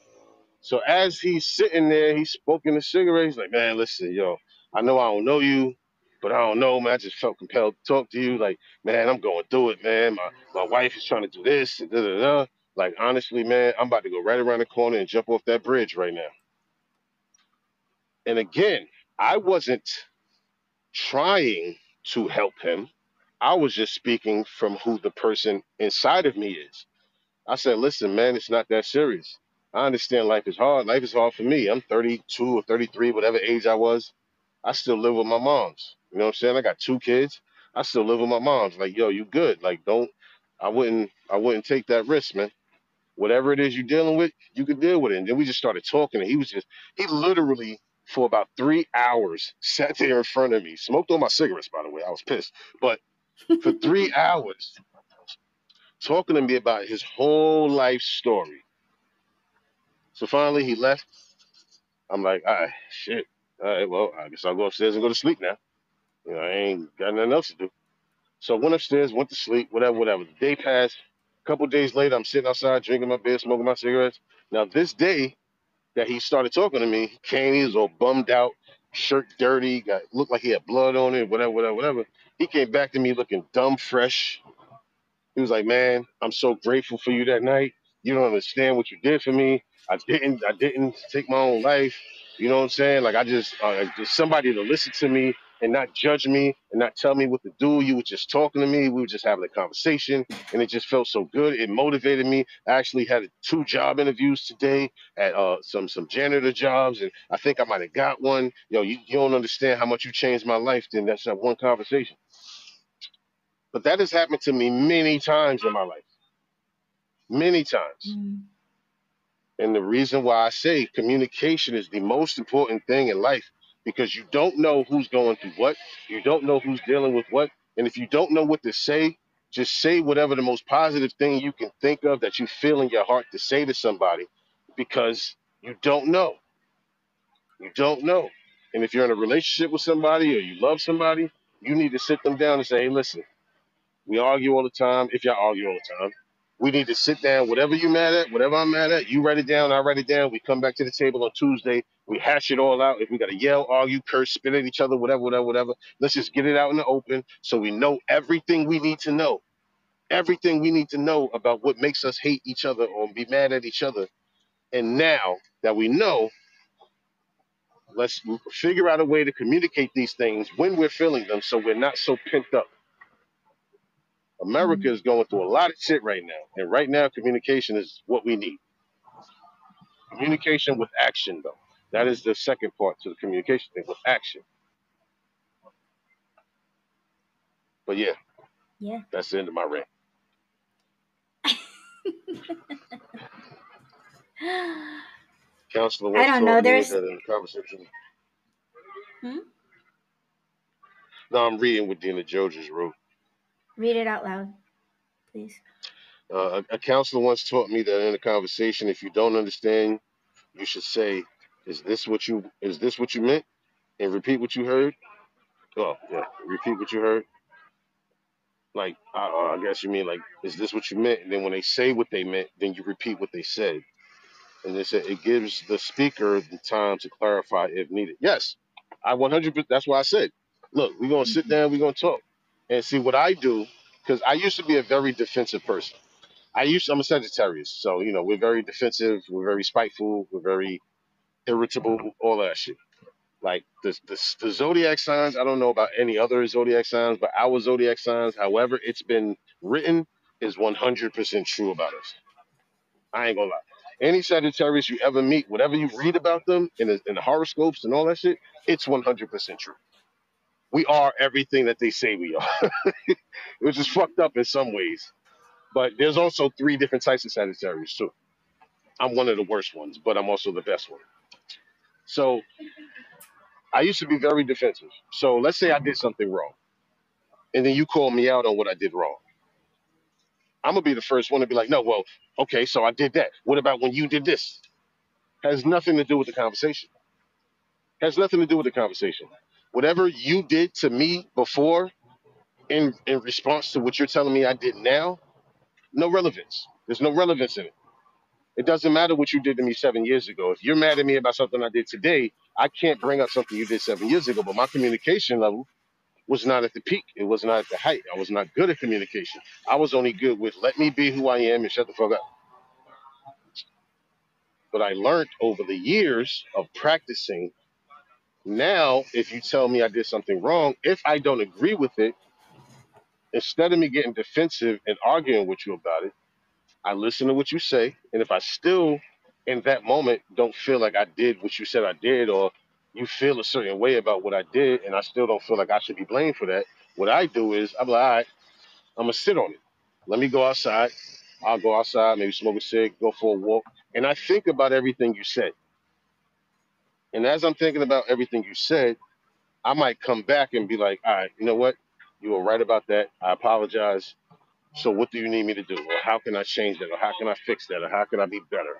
So as he's sitting there, he's smoking a cigarette. He's like, "Man, listen, yo, I know I don't know you, but I don't know, man. I just felt compelled to talk to you. Like, man, I'm going through it, man. My my wife is trying to do this and da da da. Like, honestly, man, I'm about to go right around the corner and jump off that bridge right now." And again, I wasn't trying to help him. I was just speaking from who the person inside of me is. I said, listen, man, it's not that serious. I understand life is hard. Life is hard for me. I'm 32 or 33, whatever age I was. I still live with my moms. You know what I'm saying? I got two kids. I still live with my moms. Like, yo, you good. Like, don't I wouldn't I wouldn't take that risk, man. Whatever it is you're dealing with, you could deal with it. And then we just started talking and he was just he literally for about three hours sat there in front of me, smoked all my cigarettes, by the way. I was pissed. But for three hours talking to me about his whole life story. So finally he left. I'm like, all right, shit. All right, well, I guess I'll go upstairs and go to sleep now. You know, I ain't got nothing else to do. So I went upstairs, went to sleep, whatever, whatever. The day passed. A couple days later, I'm sitting outside drinking my beer, smoking my cigarettes. Now, this day that he started talking to me, came, he was all bummed out, shirt dirty, got looked like he had blood on it, whatever, whatever, whatever. He came back to me looking dumb fresh, he was like, "Man, I'm so grateful for you that night. You don't understand what you did for me. I didn't. I didn't take my own life. You know what I'm saying? Like I just, uh, just somebody to listen to me and not judge me and not tell me what to do. You were just talking to me. We were just having a conversation, and it just felt so good. It motivated me. I actually had two job interviews today at uh, some some janitor jobs, and I think I might have got one. Yo, you, you don't understand how much you changed my life. Then that's that one conversation. But that has happened to me many times in my life, many times. Mm. And the reason why I say communication is the most important thing in life because you don't know who's going through what, you don't know who's dealing with what. And if you don't know what to say, just say whatever the most positive thing you can think of that you feel in your heart to say to somebody because you don't know. You don't know. And if you're in a relationship with somebody or you love somebody, you need to sit them down and say, hey, listen, we argue all the time. If y'all argue all the time, we need to sit down. Whatever you mad at, whatever I'm mad at, you write it down. I write it down. We come back to the table on Tuesday. We hash it all out. If we got to yell, argue, curse, spit at each other, whatever, whatever, whatever, let's just get it out in the open so we know everything we need to know. Everything we need to know about what makes us hate each other or be mad at each other. And now that we know, let's figure out a way to communicate these things when we're feeling them so we're not so pent up. America is going through a lot of shit right now. And right now, communication is what we need. Communication with action, though. That is the second part to the communication thing with action. But yeah, Yeah. that's the end of my rant. Counselor I don't know. There's that in a conversation. Hmm? No, I'm reading what Dena Jo's wrote. Read it out loud, please. Uh, a, a counselor once taught me that in a conversation, if you don't understand, you should say, "Is this what you is this what you meant?" and repeat what you heard. Oh, yeah, repeat what you heard. Like, I, uh, I guess you mean like, "Is this what you meant?" And then when they say what they meant, then you repeat what they said. And they said it gives the speaker the time to clarify if needed. Yes, I 100. That's why I said, look, we're gonna sit Mhm. down, we're gonna talk, and see what I do because I used to be a very defensive person. I used I'm a Sagittarius, so you know we're very defensive, we're very spiteful, we're very irritable, all that shit. Like the, the the zodiac signs, I don't know about any other zodiac signs, but our zodiac signs, however it's been written, is 100% true about us. I ain't gonna lie. Any Sagittarius you ever meet, whatever you read about them in the, in the horoscopes and all that shit, it's 100% true. We are everything that they say we are, which is fucked up in some ways. But there's also three different types of Sagittarius too. I'm one of the worst ones, but I'm also the best one. So I used to be very defensive. So let's say I did something wrong, and then you call me out on what I did wrong. I'm gonna be the first one to be like, no, well, okay, so I did that. What about when you did this? Has nothing to do with the conversation. Has nothing to do with the conversation. Whatever you did to me before, in in response to what you're telling me I did now, no relevance. There's no relevance in it. It doesn't matter what you did to me seven years ago. If you're mad at me about something I did today, I can't bring up something you did seven years ago. But my communication level was not at the peak. It was not at the height. I was not good at communication. I was only good with let me be who I am and shut the fuck up. But I learned over the years of practicing. Now, if you tell me I did something wrong, if I don't agree with it, instead of me getting defensive and arguing with you about it, I listen to what you say. And if I still, in that moment, don't feel like I did what you said I did, or you feel a certain way about what I did, and I still don't feel like I should be blamed for that, what I do is I'm like, all right, I'm gonna sit on it. Let me go outside. I'll go outside, maybe smoke a cig, go for a walk, and I think about everything you said. And as I'm thinking about everything you said, I might come back and be like, all right, you know what? You were right about that. I apologize. So what do you need me to do? Or how can I change that? Or how can I fix that? Or how can I be better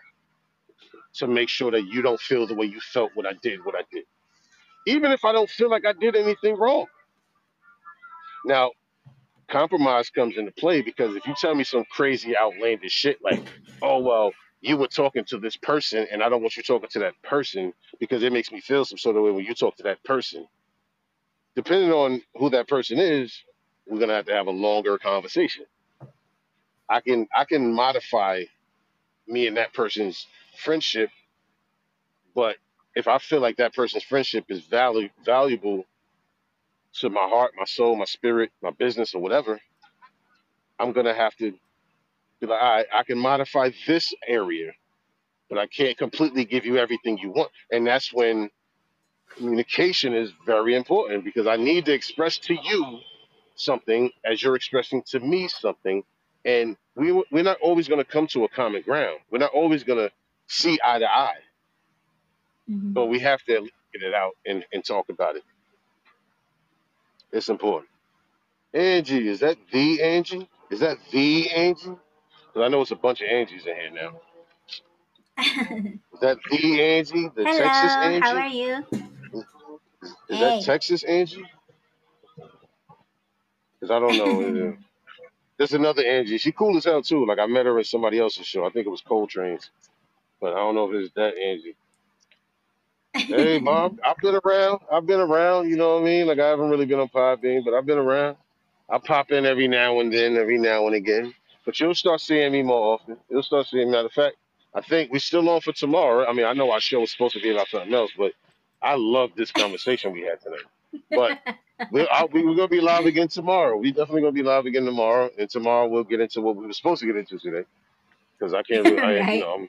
to make sure that you don't feel the way you felt when I did what I did? Even if I don't feel like I did anything wrong. Now, compromise comes into play because if you tell me some crazy outlandish shit like, oh well, you were talking to this person and I don't want you talking to that person because it makes me feel some sort of way when you talk to that person. Depending on who that person is, we're gonna have to have a longer conversation. I can I can modify me and that person's friendship, but if I feel like that person's friendship is valu- valuable to my heart, my soul, my spirit, my business, or whatever, I'm gonna have to be like, all right, I can modify this area, but I can't completely give you everything you want. And that's when communication is very important because I need to express to you something as you're expressing to me something. And we, we're not always going to come to a common ground. We're not always going to see eye to eye, hmm but we have to get it out and, and talk about it. It's important. Angie, is that the Angie? Is that the Angie? Because I know it's a bunch of Angies in here now. Is that the Angie? The Hello, Texas Angie? how are you? Is that Hey. Texas Angie? Because I don't know. Uh, There's another Angie. She cool as hell too. Like I met her at somebody else's show. I think it was Coltrane's, but I don't know if it's that Angie. Hey, mom, I've been around. I've been around. You know what I mean? Like I haven't really been on Podbean, but I've been around. I pop in every now and then, every now and again. But you'll start seeing me more often. You'll start seeing. Matter of fact, I think we're still on for tomorrow. I mean, I know our show was supposed to be about something else, but I love this conversation we had tonight. But we're, I, we, we're gonna be live again tomorrow. We definitely gonna be live again tomorrow, and tomorrow we'll get into what we were supposed to get into today. Because I can't, really, I, you right? know, I'm,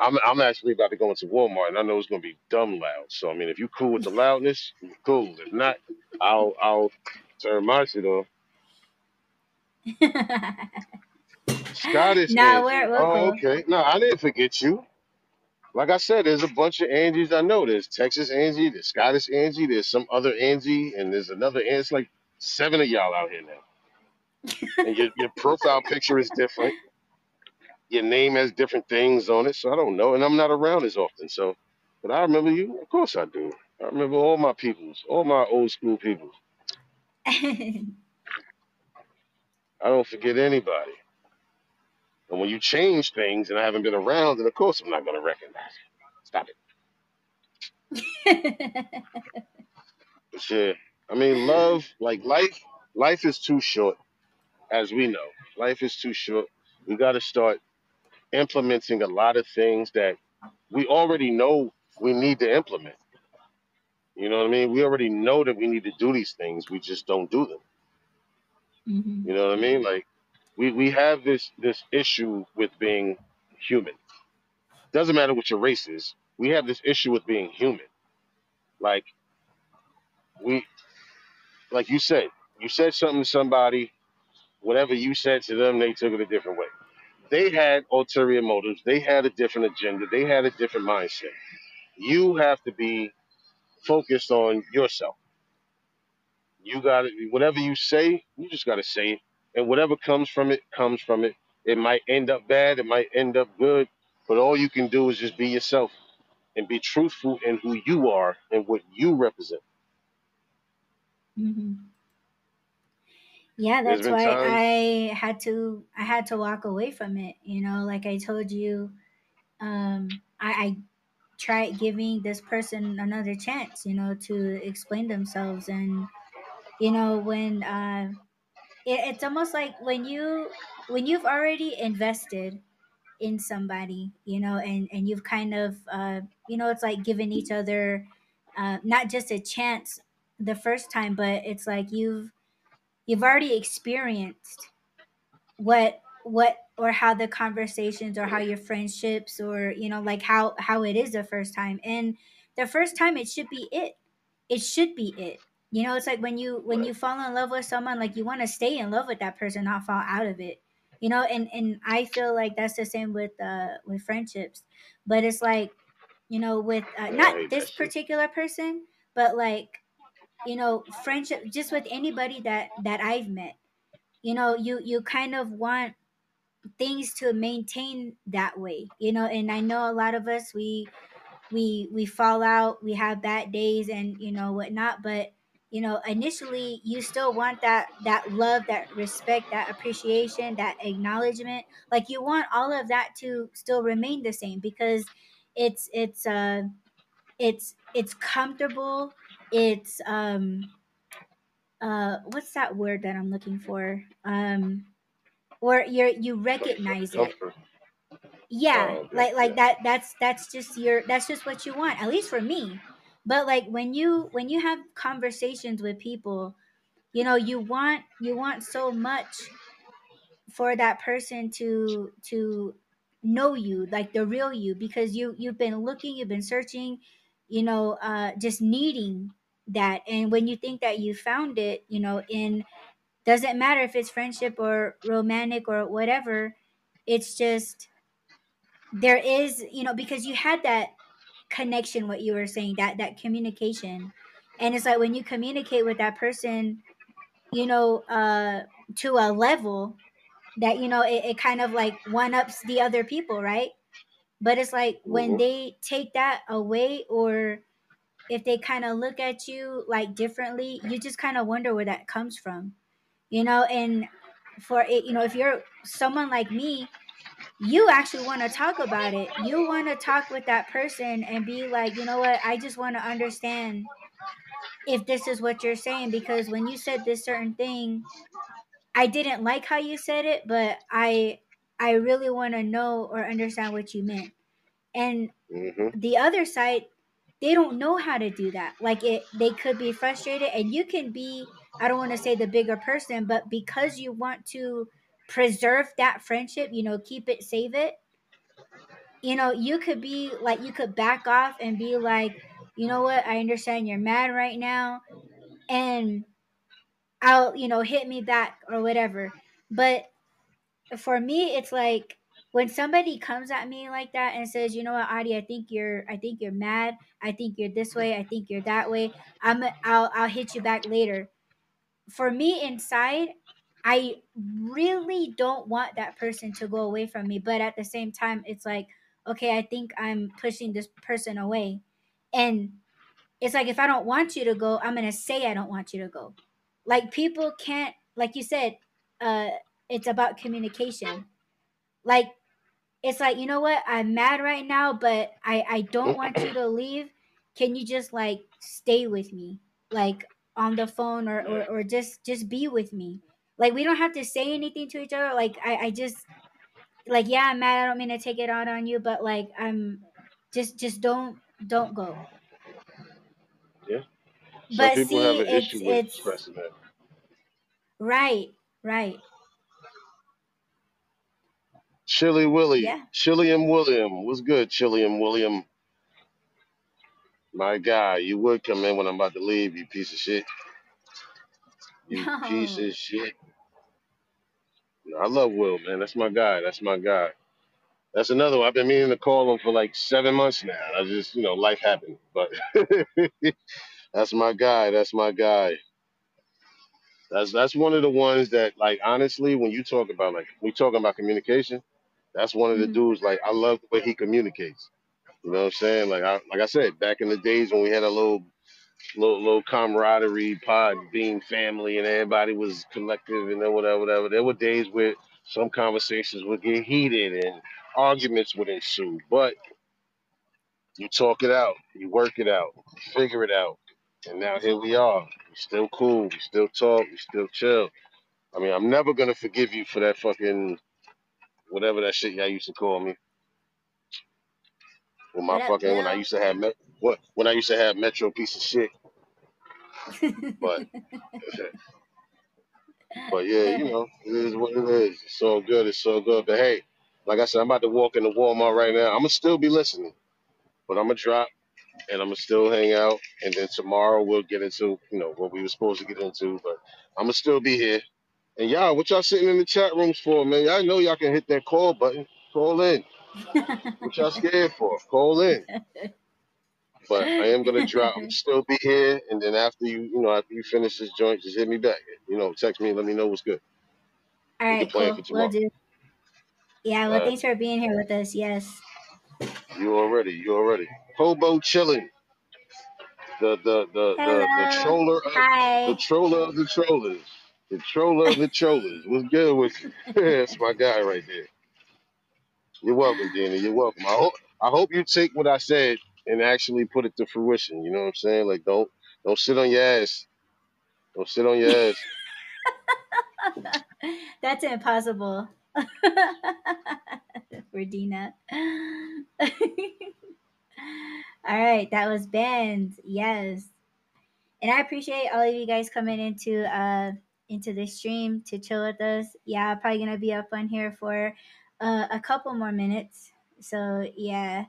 I'm I'm actually about to go into Walmart, and I know it's gonna be dumb loud. So I mean, if you cool with the loudness, cool. If not, I'll I'll turn my shit off. Scottish no, Angie. we're we're Oh, cool. okay. No, I didn't forget you. Like I said, there's a bunch of Angies I know. There's Texas Angie, there's Scottish Angie, there's some other Angie, and there's another Angie. It's like seven of y'all out here now. And your, your profile picture is different. Your name has different things on it. So I don't know. And I'm not around as often. So, but I remember you. Of course I do. I remember all my peoples, all my old school peoples. I don't forget anybody. And when you change things and I haven't been around, then of course I'm not going to recognize you. Stop it. But yeah, I mean, love, like life, life is too short, as we know. Life is too short. We got to start implementing a lot of things that we already know we need to implement. You know what I mean? We already know that we need to do these things. We just don't do them. hmm You know what I mean? Like We we have this this issue with being human. Doesn't matter what your race is. We have this issue with being human. Like we like you said, you said something to somebody, whatever you said to them, they took it a different way. They had ulterior motives, they had a different agenda, they had a different mindset. You have to be focused on yourself. You got to whatever you say, you just got to say it, and whatever comes from it comes from it. It might end up bad, it might end up good, but all you can do is just be yourself and be truthful in who you are and what you represent. hmm Yeah, that's why I had to I had to walk away from it. You know, like I told you, um, I, I tried giving this person another chance. You know, to explain themselves, and you know when uh, it, it's almost like when you when you've already invested in somebody, you know, and and you've kind of uh, you know, it's like giving each other uh, not just a chance the first time, but it's like you've you've already experienced what what or how the conversations or how your friendships or you know like how how it is the first time. And the first time it should be it. It should be it you know it's like when you when you fall in love with someone like you want to stay in love with that person not fall out of it. You know and and i feel like that's the same with uh with friendships. But it's like you know with uh, not this particular person but like you know friendship just with anybody that that i've met. You know you you kind of want things to maintain that way you know and i know a lot of us we we we fall out we have bad days and you know whatnot but you know initially you still want that that love that respect that appreciation that acknowledgement. Like you want all of that to still remain the same because it's it's uh it's it's comfortable. It's um uh what's that word that i'm looking for? Um or you're you recognize it. Yeah Oh, like like that that's that's just your that's just what you want at least for me but like when you when you have conversations with people you know you want you want so much for that person to to know you like the real you because you you've been looking you've been searching you know uh just needing that. And when you think that you found it you know in doesn't matter if it's friendship or romantic or whatever it's just there is you know because you had that connection what you were saying that that communication. And it's like when you communicate with that person you know uh to a level that you know it, it kind of like one ups the other people right? But it's like when hmm they take that away or if they kind of look at you like differently you just kind of wonder where that comes from you know? And for it you know if you're someone like me you actually want to talk about it. You want to talk with that person and be like, you know what? I just want to understand if this is what you're saying because when you said this certain thing, I didn't like how you said it, but I I really want to know or understand what you meant. And hmm the other side, they don't know how to do that. Like it they could be frustrated and you can be I don't want to say the bigger person, but because you want to preserve that friendship, you know, keep it, save it, you know, you could be like, you could back off and be like, you know what, I understand you're mad right now, and I'll, you know, hit me back or whatever. But for me, it's like when somebody comes at me like that and says, you know what, Audie, I think you're, I think you're mad. I think you're this way. I think you're that way. I'm, I'll, I'll hit you back later. For me inside, I really don't want that person to go away from me. But at the same time, it's like, okay, I think I'm pushing this person away. And it's like, if I don't want you to go, I'm going to say I don't want you to go. Like, people can't, like you said, uh, it's about communication. Like, it's like, you know what? I'm mad right now, but I, I don't want you to leave. Can you just like stay with me? Like, on the phone or, or, or just just be with me like we don't have to say anything to each other like i, I just like yeah i'm mad i don't mean to take it out on you but like i'm just just don't don't go Yeah. Some but people have see an it's issue with it's expressing that. right right Chili Willie, Yeah. Chili and William. What's good, Chili and William? My guy, you would come in when I'm about to leave, you piece of shit. You piece of shit. I love Will, man. That's my guy. That's my guy. That's another one. I've been meaning to call him for like seven months now. I just, you know, life happened. But that's my guy. That's my guy. That's that's one of the ones that, like, honestly, when you talk about like we talking about communication, that's one of the Mhm. dudes. Like, I love the way he communicates. You know what I'm saying? Like I like I said, back in the days when we had a little little little camaraderie, pod being family, and everybody was collective and then whatever, whatever. There were days where some conversations would get heated and arguments would ensue. But you talk it out, you work it out, you figure it out. And now here we are. We still cool, we still talk, we still chill. I mean, I'm never gonna forgive you for that fucking whatever that shit y'all used to call me. When my fucking when I used to have met what when I used to have Metro piece of shit. But but yeah, you know, it is what it is. It's so good, it's so good. But hey, like I said, I'm about to walk into Walmart right now. I'm gonna still be listening, but I'm gonna drop and I'm gonna still hang out. And then tomorrow we'll get into you know what we were supposed to get into. But I'm gonna still be here. And y'all, what y'all sitting in the chat rooms for, man? Y'all know y'all can hit that call button. Call in. What y'all scared for? Call in. But I am gonna drop. I'm still be here, and then after you, you know, after you finish this joint, just hit me back. You know, text me, let me know what's good. All right, cool. We'll do. Yeah, well, Alright. thanks for being here with us. Yes. You already, you already. Hobo chilling. The the the the the troller of the Hi. troller of the trollers. The troller of the trollers. What's good with you? That's my guy right there. You're welcome, Dena. You're welcome. I hope I hope you take what I said and actually put it to fruition. You know what I'm saying? Like don't don't sit on your ass. Don't sit on your ass. That's impossible. Dena. All right, that was Bandz. Yes. And I appreciate all of you guys coming into uh into the stream to chill with us. Yeah, probably gonna be up on here for uh, a couple more minutes. So yeah.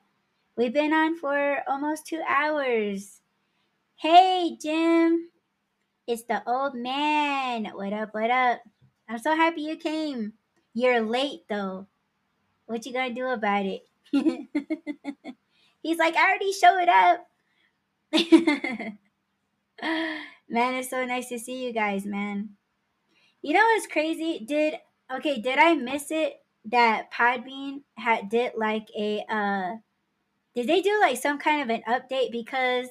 We've been on for almost two hours. Hey Jim. It's the old man. What up, what up? I'm so happy you came. You're late though. What you gonna do about it? He's like, I already showed up. man, it's so nice to see you guys, man. You know what's crazy? Did okay, did I miss it that Podbean had did like a uh did they do like some kind of an update because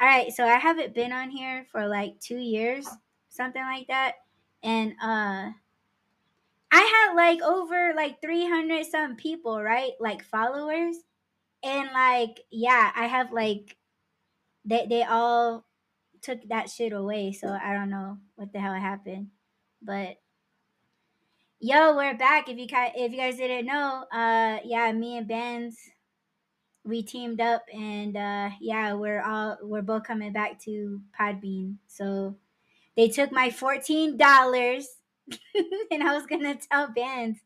all right, so I haven't been on here for like 2 years, something like that. And uh I had like over like 300 some people, right? Like followers. And like yeah, I have like they they all took that shit away, so I don't know what the hell happened. But yo, we're back. If you if you guys didn't know, uh yeah, me and Bandz we teamed up and uh yeah, we're all we're both coming back to Podbean. So they took my $14 and I was gonna tell Bandz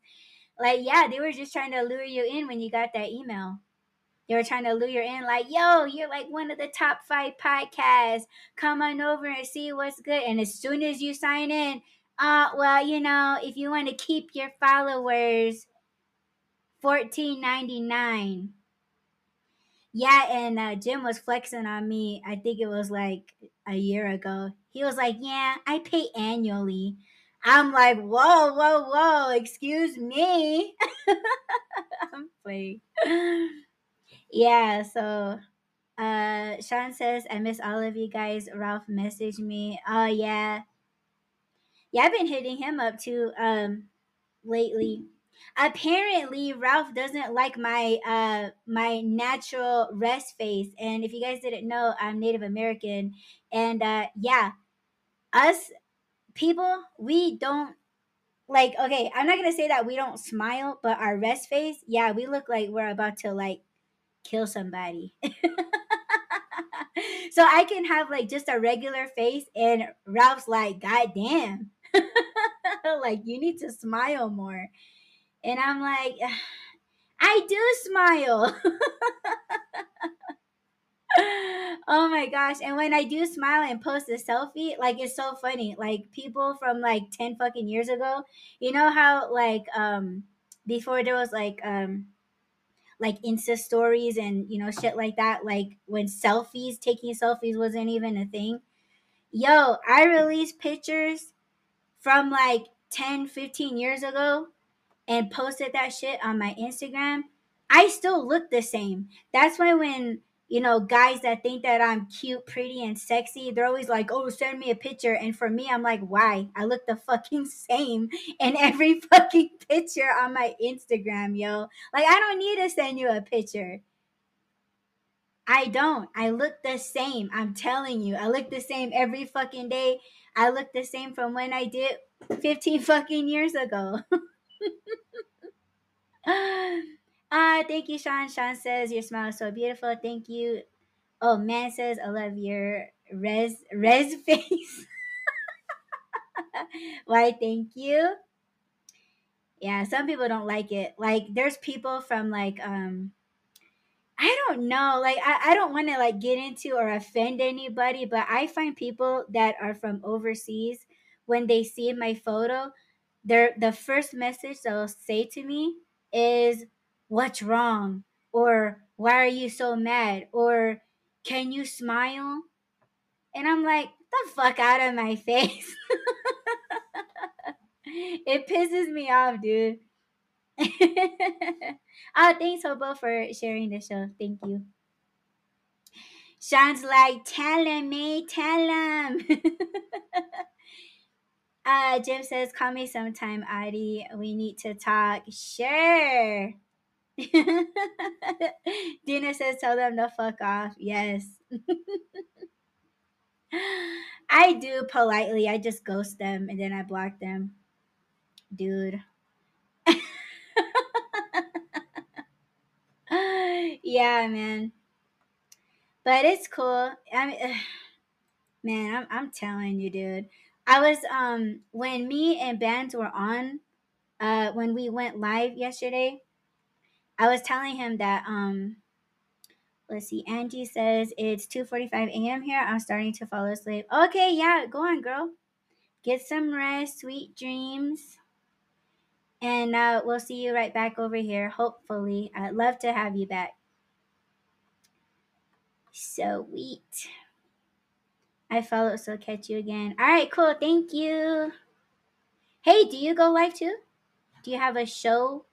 like yeah, they were just trying to lure you in when you got that email. They were trying to lure you in, like, yo, you're like one of the top five podcasts. Come on over and see what's good. And as soon as you sign in, uh, well, you know, if you want to keep your followers, fourteen ninety nine. Yeah, and uh, Jim was flexing on me. I think it was like a year ago. He was like, "Yeah, I pay annually." I'm like, "Whoa, whoa, whoa! Excuse me." I'm playing. Yeah, so uh Sean says, I miss all of you guys. Ralph messaged me. Oh yeah. Yeah, I've been hitting him up too um lately. Apparently Ralph doesn't like my uh my natural rest face. And if you guys didn't know, I'm Native American. And uh yeah, us people, we don't like okay, I'm not gonna say that we don't smile, but our rest face, yeah, we look like we're about to like kill somebody. so I can have like just a regular face, and Ralph's like, God damn. like, you need to smile more. And I'm like, I do smile. oh my gosh. And when I do smile and post a selfie, like it's so funny. Like people from like 10 fucking years ago, you know how like um before there was like um like Insta stories and you know shit like that, like when selfies, taking selfies wasn't even a thing. Yo, I released pictures from like 10, 15 years ago and posted that shit on my Instagram. I still look the same. That's why when you know, guys that think that I'm cute, pretty, and sexy, they're always like, oh, send me a picture. And for me, I'm like, why? I look the fucking same in every fucking picture on my Instagram, yo. Like, I don't need to send you a picture. I don't. I look the same. I'm telling you. I look the same every fucking day. I look the same from when I did 15 fucking years ago. Ah, thank you, Sean. Sean says your smile is so beautiful. Thank you. Oh, man says I love your res res face. Why? Thank you. Yeah, some people don't like it. Like, there's people from like um, I don't know. Like, I, I don't want to like get into or offend anybody, but I find people that are from overseas when they see my photo, their the first message they'll say to me is what's wrong? or why are you so mad? or can you smile? And i'm like the fuck out of my face. It pisses me off dude. Oh thanks hobo for sharing the show. Thank you. Sean's like, tell him, me, tell him. uh, Jim says, call me sometime, Audie. We need to talk. Sure. Dena says, tell them to fuck off. Yes. I do politely. I just ghost them and then I block them. Dude. yeah, man. But it's cool. I mean, man, I'm, I'm telling you, dude. I was um when me and Bandz were on, uh, when we went live yesterday, I was telling him that um let's see, Angie says it's 2:45 a.m. here. I'm starting to fall asleep. Okay, yeah, go on, girl. Get some rest, sweet dreams. And uh, we'll see you right back over here, hopefully. I'd love to have you back. So Sweet. I follow, so catch you again. All right, cool. Thank you. Hey, do you go live too? Do you have a show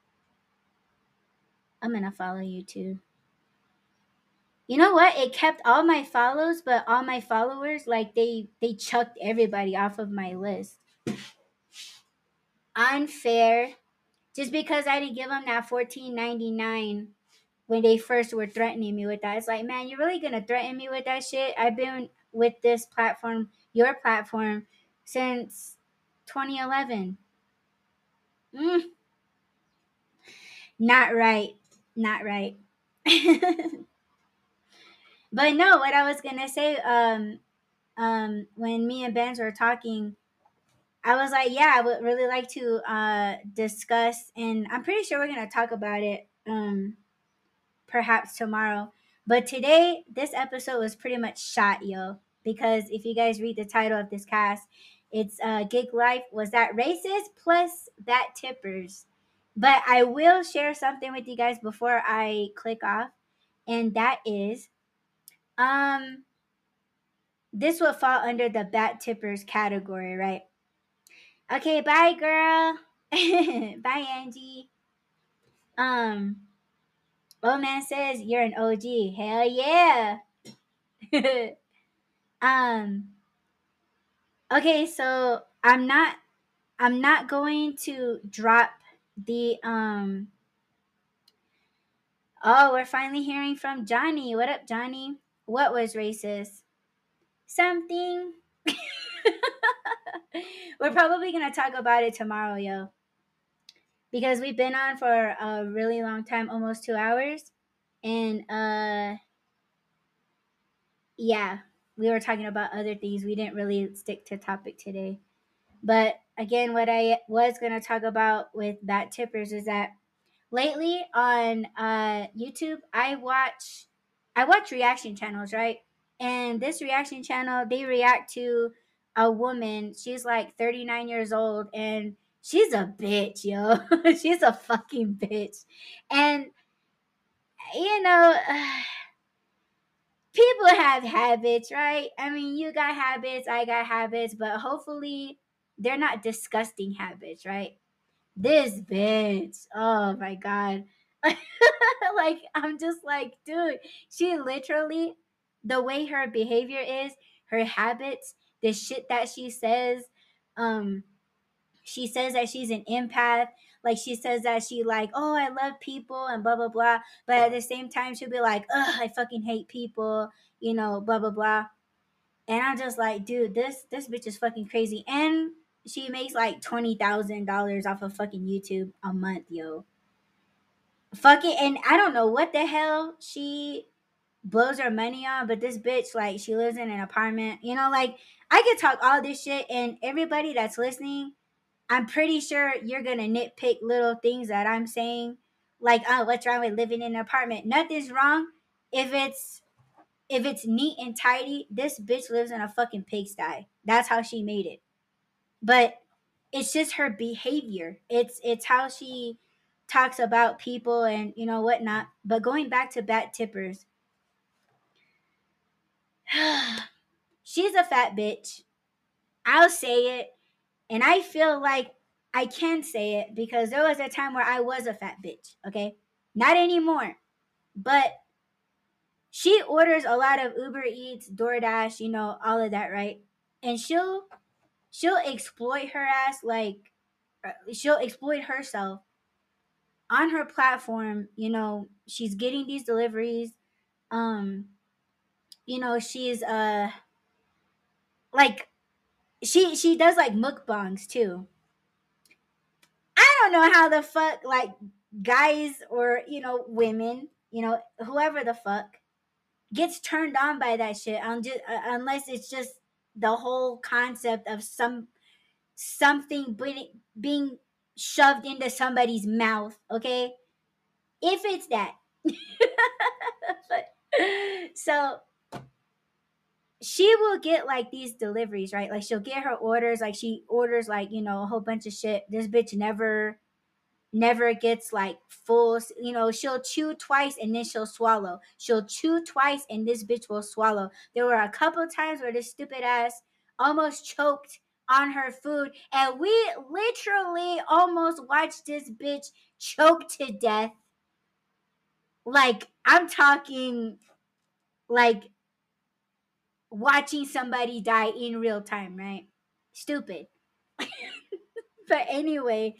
I'm gonna follow you too. You know what? It kept all my follows, but all my followers, like they they chucked everybody off of my list. Unfair. Just because I didn't give them that fourteen ninety nine when they first were threatening me with that. It's like, man, you're really gonna threaten me with that shit? I've been with this platform, your platform, since 2011. Mm. Not right not right. but no, what I was gonna say, um, um, when me and Bandz were talking, I was like, yeah, I would really like to uh discuss, and I'm pretty sure we're gonna talk about it, um, perhaps tomorrow. But today, this episode was pretty much shot, yo, because if you guys read the title of this cast, it's uh, Gig Life. Was that racist? Plus that tippers. But I will share something with you guys before I click off, and that is um this will fall under the bat tippers category, right? Okay, bye girl. bye Angie. Um Old man says you're an OG. Hell yeah. um okay, so I'm not I'm not going to drop the um oh we're finally hearing from johnny. What up johnny? What was racist? Something. We're probably gonna talk about it tomorrow yo. Because we've been on for a really long time almost two hours. And uh yeah we were talking about other things we didn't really stick to topic today But again, what I was gonna talk about with Bat Tippers is that lately on uh, YouTube, I watch I watch reaction channels, right? And this reaction channel, they react to a woman. She's like 39 years old and she's a bitch, yo. she's a fucking bitch. And you know, people have habits, right? I mean, you got habits, I got habits, but hopefully they're not disgusting habits, right? This bitch, oh my god. like I'm just like, dude, she literally the way her behavior is, her habits, the shit that she says, um she says that she's an empath like she says that she like oh i love people and blah blah blah. But at the same time she'll be like ugh i fucking hate people you know blah blah blah. And i'm just like dude this this bitch is fucking crazy. And she makes like twenty thousand dollars off of fucking youtube a month yo. Fucking and i don't know what the hell she blows her money on but this bitch like she lives in an apartment. You know like i could talk all this shit and everybody that's listening I'm pretty sure you're gonna nitpick little things that I'm saying, like, oh, what's wrong with living in an apartment? Nothing's wrong if it's if it's neat and tidy. This bitch lives in a fucking pigsty. That's how she made it. But it's just her behavior. It's it's how she talks about people and you know whatnot. But going back to bat tippers, she's a fat bitch. I'll say it. And I feel like I can say it because there was a time where I was a fat bitch, okay? Not anymore. But she orders a lot of Uber Eats, DoorDash, you know, all of that, right? And she'll she'll exploit her ass like uh, she'll exploit herself on her platform, you know, she's getting these deliveries um you know, she's uh like she she does like mukbangs too. I don't know how the fuck like guys or you know women, you know whoever the fuck gets turned on by that shit. Uh, unless it's just the whole concept of some something being shoved into somebody's mouth. Okay, if it's that. so she will get like these deliveries, right? Like she'll get her orders, like she orders like, you know, a whole bunch of shit. This bitch never never gets like full, you know, she'll chew twice and then she'll swallow. She'll chew twice and this bitch will swallow. There were a couple times where this stupid ass almost choked on her food and we literally almost watched this bitch choke to death. Like I'm talking like watching somebody die in real time, right? Stupid. but anyway,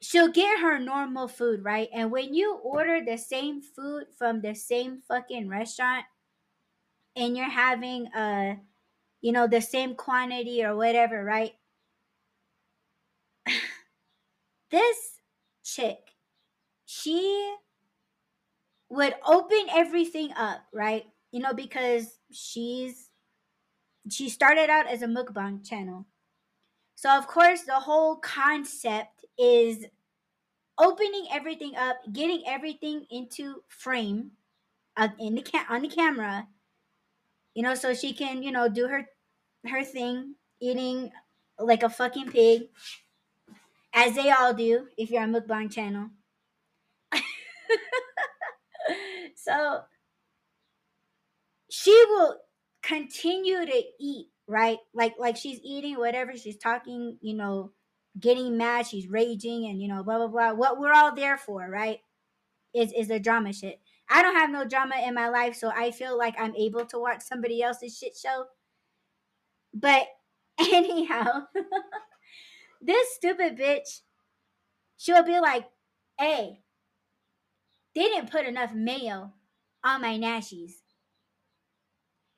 she'll get her normal food, right? And when you order the same food from the same fucking restaurant and you're having a you know the same quantity or whatever, right? this chick, she would open everything up, right? You know, because she's she started out as a mukbang channel. So of course the whole concept is opening everything up, getting everything into frame uh, in the ca- on the camera. You know, so she can, you know, do her her thing, eating like a fucking pig as they all do if you're on mukbang channel. so she will continue to eat, right? Like like she's eating whatever she's talking, you know, getting mad, she's raging and you know, blah blah blah. What we're all there for, right? Is is the drama shit. I don't have no drama in my life, so I feel like I'm able to watch somebody else's shit show. But anyhow, this stupid bitch, she'll be like, hey, they didn't put enough mayo on my nashies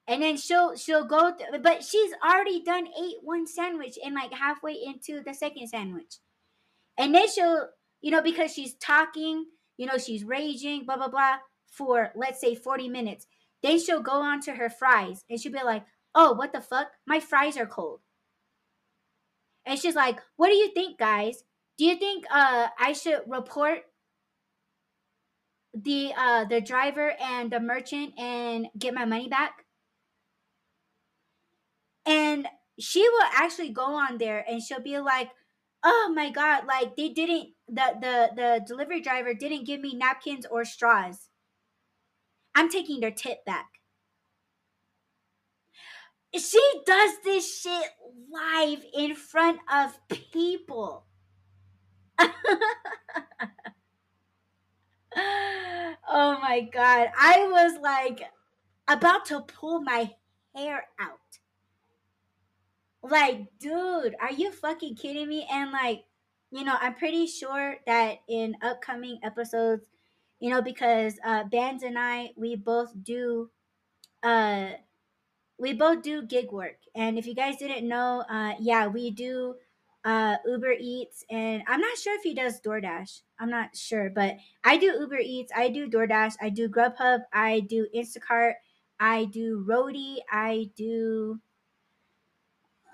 and then she'll she'll go th- but she's already done ate one sandwich and like halfway into the second sandwich and then she'll you know because she's talking you know she's raging blah blah blah for let's say 40 minutes then she'll go on to her fries and she'll be like oh what the fuck my fries are cold And she's like, "What do you think, guys? Do you think uh I should report the uh the driver and the merchant and get my money back?" And she will actually go on there and she'll be like, "Oh my god, like they didn't the the the delivery driver didn't give me napkins or straws. I'm taking their tip back." She does this shit live in front of people. oh my god. I was like about to pull my hair out. Like, dude, are you fucking kidding me? And like, you know, I'm pretty sure that in upcoming episodes, you know, because uh Bandz and I, we both do uh we both do gig work. And if you guys didn't know, uh yeah, we do uh Uber Eats. And I'm not sure if he does DoorDash. I'm not sure, but I do Uber Eats, I do DoorDash, I do Grubhub, I do Instacart, I do Roadie, I do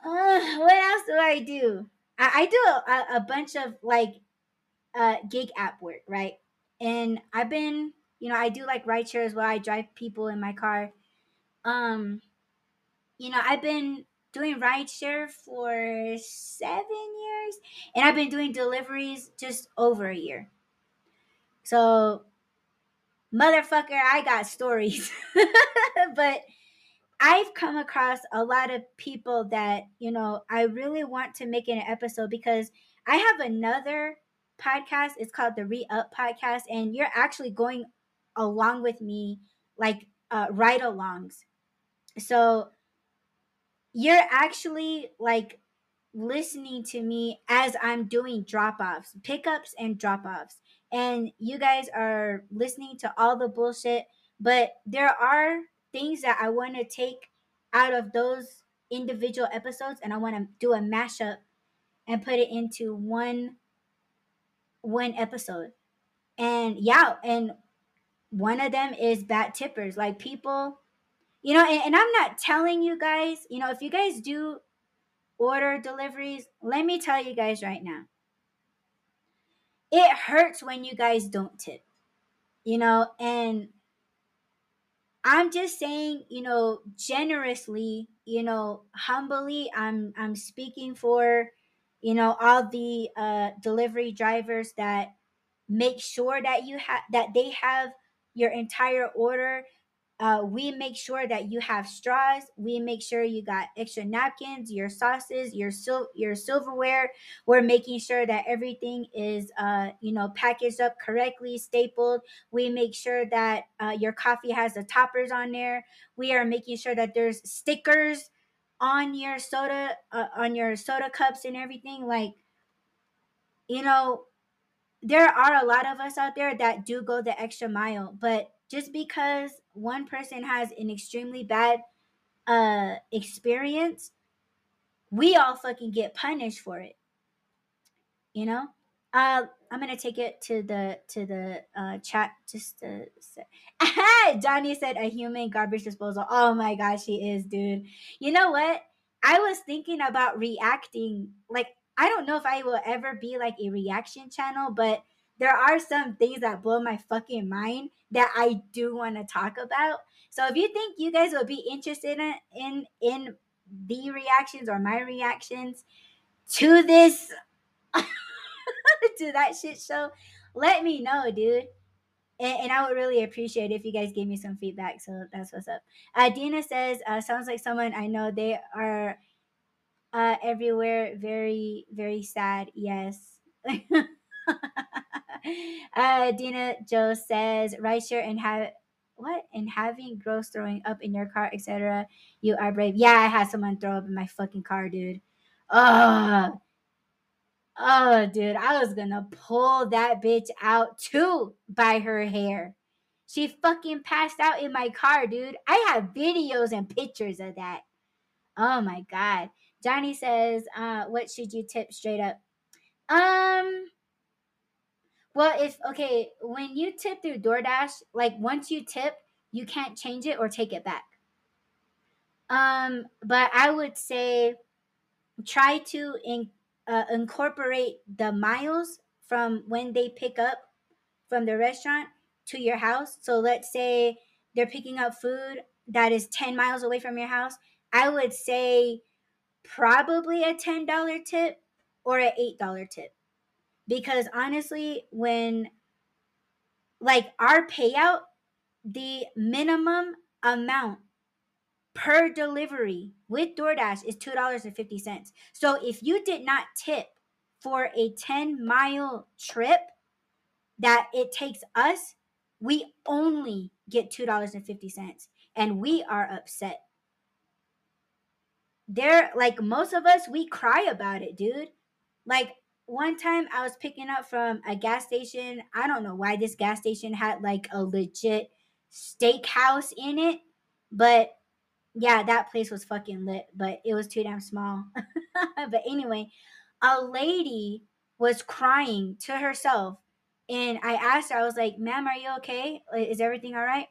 uh, what else do I do? I, I do a, a bunch of like uh gig app work, right? And I've been, you know, I do like rideshare as well. I drive people in my car. Um, you know, I've been doing rideshare for seven years, and I've been doing deliveries just over a year. So, motherfucker, I got stories, but I've come across a lot of people that, you know, I really want to make an episode because I have another podcast. It's called the Re Up Podcast, and you're actually going along with me, like uh, ride alongs. So you're actually like listening to me as I'm doing drop offs, pickups, and drop offs. And you guys are listening to all the bullshit, but there are things that I want to take out of those individual episodes and I want to do a mashup and put it into one one episode. And yeah, and one of them is bad tippers. Like people, you know, and, and I'm not telling you guys, you know, if you guys do order deliveries, let me tell you guys right now. It hurts when you guys don't tip. You know, and I'm just saying, you know, generously, you know, humbly, I'm I'm speaking for, you know, all the uh delivery drivers that make sure that you have that they have your entire order uh, we make sure that you have straws. We make sure you got extra napkins, your sauces, your sil- your silverware. We're making sure that everything is, uh, you know, packaged up correctly, stapled. We make sure that uh, your coffee has the toppers on there. We are making sure that there's stickers on your soda, uh, on your soda cups and everything. Like, you know, there are a lot of us out there that do go the extra mile, but just because one person has an extremely bad uh experience, we all fucking get punished for it. You know? Uh I'm gonna take it to the to the uh chat just to say Johnny said a human garbage disposal. Oh my gosh, she is, dude. You know what? I was thinking about reacting. Like, I don't know if I will ever be like a reaction channel, but there are some things that blow my fucking mind that I do want to talk about. So if you think you guys would be interested in in, in the reactions or my reactions to this to that shit show, let me know, dude. And, and, I would really appreciate if you guys gave me some feedback. So that's what's up. Uh, Dena says, uh, sounds like someone I know. They are uh, everywhere. Very, very sad. Yes. uh, Dena Jo says, rideshare and have what and having gross throwing up in your car, etc. You are brave. Yeah, I had someone throw up in my fucking car, dude. Oh, oh, dude, I was gonna pull that bitch out too by her hair. She fucking passed out in my car, dude. I have videos and pictures of that. Oh my god. Johnny says, uh, what should you tip straight up? Um, well, if okay, when you tip through DoorDash, like once you tip, you can't change it or take it back. Um, but I would say try to in uh, incorporate the miles from when they pick up from the restaurant to your house. So let's say they're picking up food that is 10 miles away from your house. I would say probably a $10 tip or an $8 tip. Because honestly, when like our payout, the minimum amount per delivery with DoorDash is $2.50. So if you did not tip for a 10 mile trip that it takes us, we only get $2.50 and we are upset. There, like most of us, we cry about it, dude. Like one time I was picking up from a gas station. I don't know why this gas station had like a legit steakhouse in it, but yeah, that place was fucking lit, but it was too damn small. but anyway, a lady was crying to herself. And I asked her, I was like, ma'am, are you okay? Is everything all right?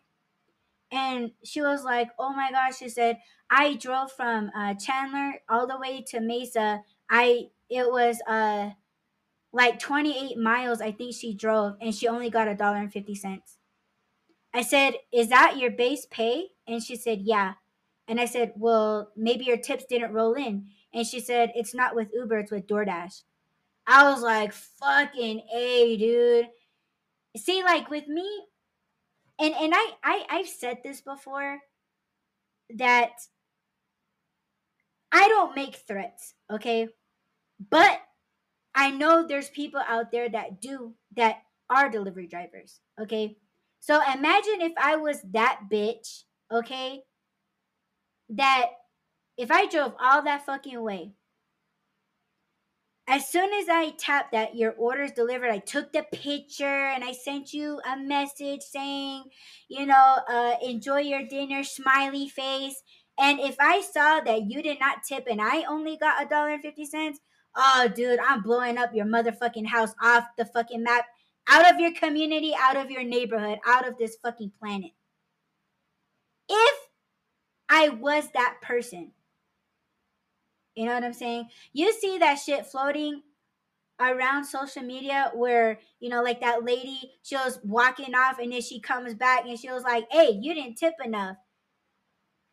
And she was like, oh my gosh. She said, I drove from uh, Chandler all the way to Mesa. I, it was uh, like 28 miles, I think she drove, and she only got a dollar and 50 cents. I said, is that your base pay? And she said, yeah. And I said, Well, maybe your tips didn't roll in. And she said, It's not with Uber, it's with DoorDash. I was like, fucking A, dude. See, like with me, and and I, I I've said this before that I don't make threats, okay? But I know there's people out there that do that are delivery drivers, okay? So imagine if I was that bitch, okay? that if I drove all that fucking way, as soon as I tapped that your order's delivered, I took the picture and I sent you a message saying, you know, uh, enjoy your dinner, smiley face. And if I saw that you did not tip and I only got a dollar and fifty cents, oh dude, I'm blowing up your motherfucking house off the fucking map, out of your community, out of your neighborhood, out of this fucking planet. If I was that person. You know what I'm saying? You see that shit floating around social media where, you know, like that lady, she was walking off and then she comes back and she was like, hey, you didn't tip enough.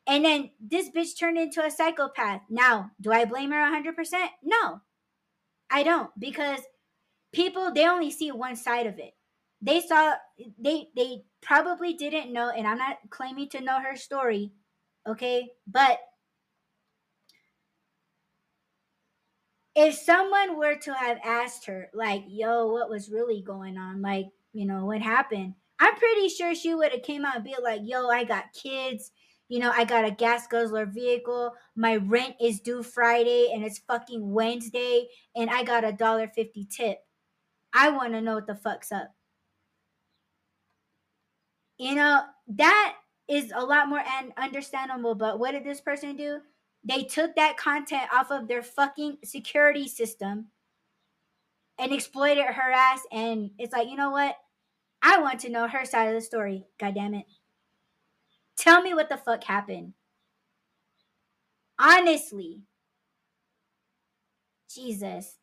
And then this bitch turned into a psychopath. Now, do I blame her 100%? No, I don't because people, they only see one side of it. They saw, they, they probably didn't know, and I'm not claiming to know her story, Okay. But if someone were to have asked her, like, yo, what was really going on? Like, you know, what happened? I'm pretty sure she would have came out and be like, yo, I got kids. You know, I got a gas guzzler vehicle. My rent is due Friday and it's fucking Wednesday. And I got a dollar fifty tip. I want to know what the fuck's up. You know, that is a lot more and understandable. But what did this person do? They took that content off of their fucking security system and exploited her ass. And it's like, you know what? I want to know her side of the story. God damn it. Tell me what the fuck happened. Honestly. Jesus.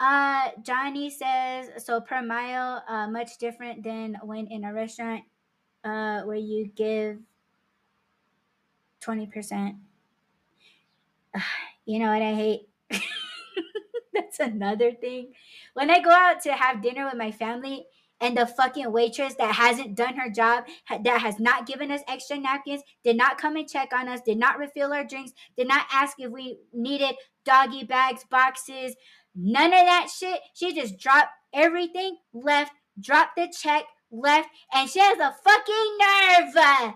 Uh, Johnny says so per mile, uh, much different than when in a restaurant uh, where you give 20%. You know what I hate? That's another thing. When I go out to have dinner with my family and the fucking waitress that hasn't done her job, that has not given us extra napkins, did not come and check on us, did not refill our drinks, did not ask if we needed doggy bags, boxes, none of that shit. She just dropped everything, left, dropped the check, left, and she has a fucking nerve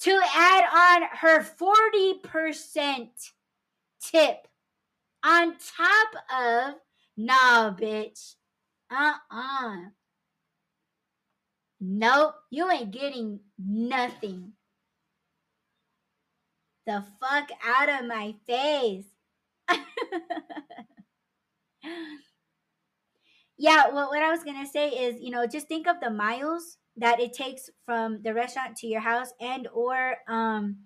to add on her 40% tip on top of nah bitch uh-uh. Nope you ain't getting nothing. The fuck out of my face. Yeah well what i was gonna say is you know just think of the miles that it takes from the restaurant to your house and or um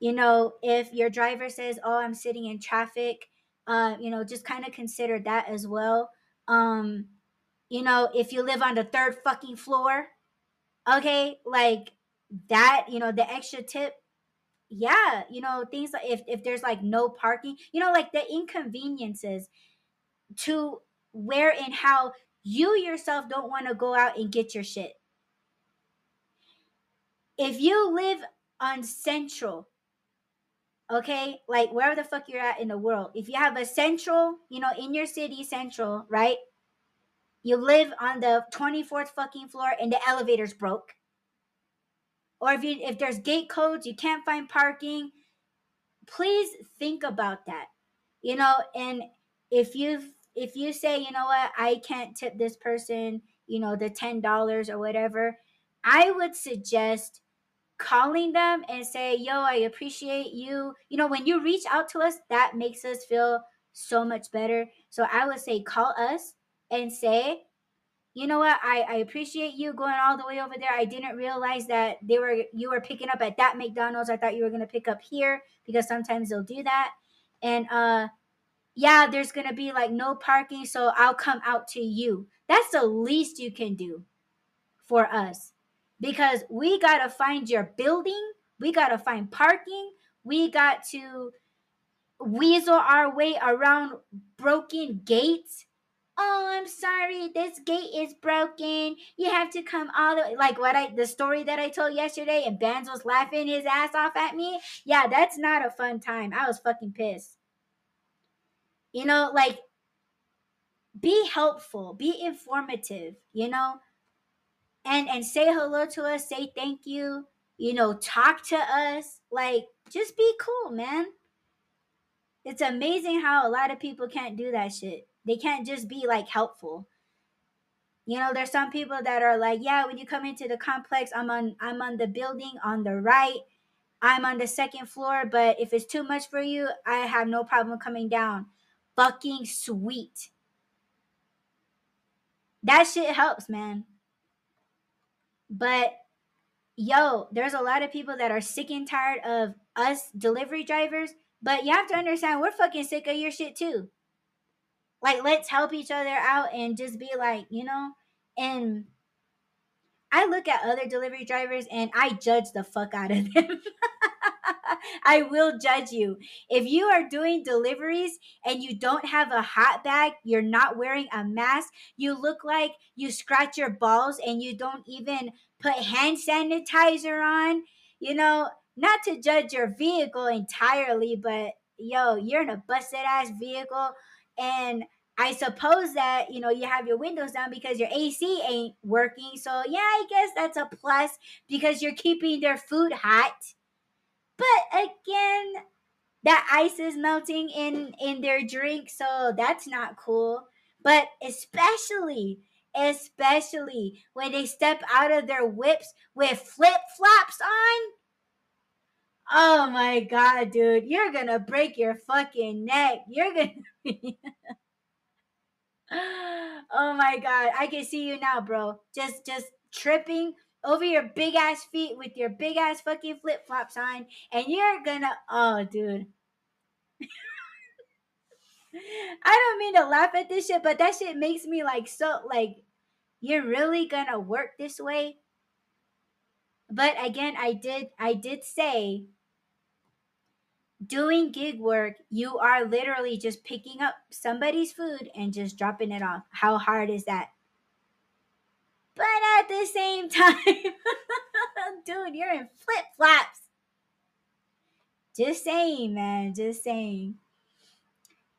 you know, if your driver says, "Oh, I'm sitting in traffic," uh, you know, just kind of consider that as well. Um, you know, if you live on the third fucking floor, okay, like that, you know, the extra tip yeah you know things like if, if there's like no parking you know like the inconveniences to where and how you yourself don't want to go out and get your shit. If you live on central okay? Like wherever the fuck you're at in the world. If you have a central you know in your city central right? You live on the 24th fucking floor and the elevator's broke. Or if you if there's gate codes you can't find parking. Please think about that you know? And if you if you say you know what? I can't tip this person you know the $10 or whatever i would suggest calling them and say yo i appreciate you. You know when you reach out to us that makes us feel so much better. So i would say call us and say you know what? I, I appreciate you going all the way over there. I didn't realize that they were you were picking up at that mcdonald's. I thought you were to pick up here because sometimes they'll do that. And uh yeah there's to be like no parking so i'll come out to you. That's the least you can do for us because we got to find your building we got to find parking we got to weasel our way around broken gates. Oh i'm sorry this gate is broken. You have to come all the way like what i the story that i told yesterday and Bandz was laughing his ass off at me? Yeah that's not a fun time. I was fucking pissed. You know like be helpful be informative you know and and say hello to us say thank you you know talk to us like just be cool man it's amazing how a lot of people can't do that shit they can't just be like helpful. You know, there's some people that are like, yeah, when you come into the complex, I'm on I'm on the building on the right. I'm on the second floor, but if it's too much for you, I have no problem coming down. Fucking sweet. That shit helps, man. But yo, there's a lot of people that are sick and tired of us delivery drivers, but you have to understand we're fucking sick of your shit too. Like, let's help each other out and just be like, you know, and I look at other delivery drivers and I judge the fuck out of them. I will judge you. If you are doing deliveries and you don't have a hot bag, you're not wearing a mask, you look like you scratch your balls and you don't even put hand sanitizer on, you know, not to judge your vehicle entirely, but yo, you're in a busted ass vehicle and I suppose that you know you have your windows down because your AC ain't working. So yeah, I guess that's a plus because you're keeping their food hot. But again, that ice is melting in in their drink, so that's not cool. But especially especially when they step out of their whips with flip flops on. Oh my god, dude, you're gonna break your fucking neck. You're gonna. oh my god, I can see you now, bro. Just just tripping over your big ass feet with your big ass fucking flip flops on, and you're gonna oh dude. I don't mean to laugh at this shit, but that shit makes me like so like you're really gonna work this way. But again, I did I did say doing gig work, you are literally just picking up somebody's food and just dropping it off. How hard is that? But at the same time, dude, you're in flip flops. Just saying, man. Just saying.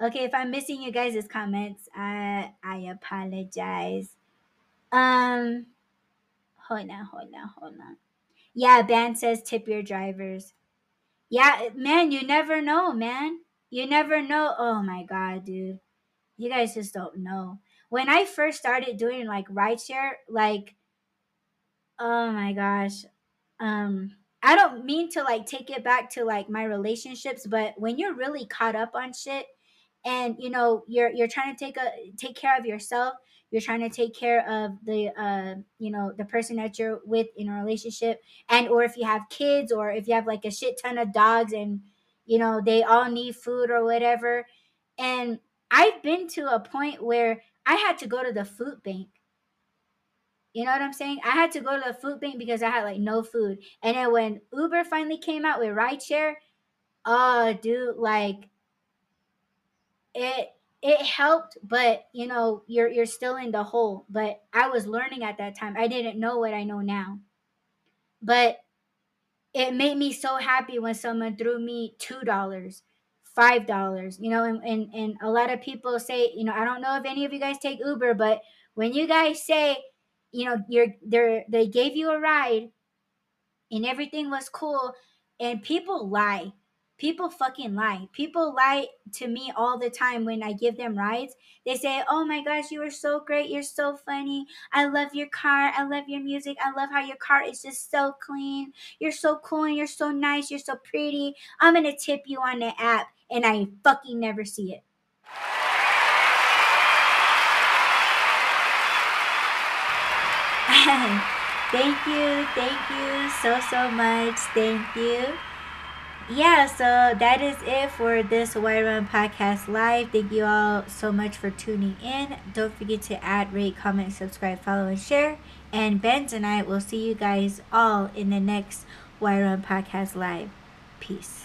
Okay, if I'm missing you guys' comments, I I apologize. Um, hold on, hold on, hold on. Yeah, Bandz says tip your drivers. Yeah, man, you never know, man. You never know. Oh my god, dude. You guys just don't know. When I first started doing like rideshare, like oh my gosh. Um I don't mean to like take it back to like my relationships, but when you're really caught up on shit and you know you're you're trying to take a take care of yourself you're trying to take care of the uh you know the person that you're with in a relationship and or if you have kids or if you have like a shit ton of dogs and you know they all need food or whatever and i've been to a point where i had to go to the food bank. You know what i'm saying? I had to go to the food bank because i had like no food. And then when uber finally came out with rideshare oh dude like it it helped but you know you're you're still in the hole. But i was learning at that time. I didn't know what i know now. But it made me so happy when someone threw me two dollars five dollars you know and, and and a lot of people say you know i don't know if any of you guys take uber but when you guys say you know you're they they gave you a ride and everything was cool and people lie people fucking lie. People lie to me all the time when I give them rides. They say, "Oh my gosh, you are so great. You're so funny. I love your car. I love your music. I love how your car is just so clean. You're so cool and you're so nice. You're so pretty. I'm to tip you on the app." And I fucking never see it. thank you. Thank you so so much. Thank you yeah, so that is it for this Why Run Podcast Live. Thank you all so much for tuning in. Don't forget to add, rate, comment, subscribe, follow, and share. And Ben and I will see you guys all in the next Why Run Podcast Live. Peace.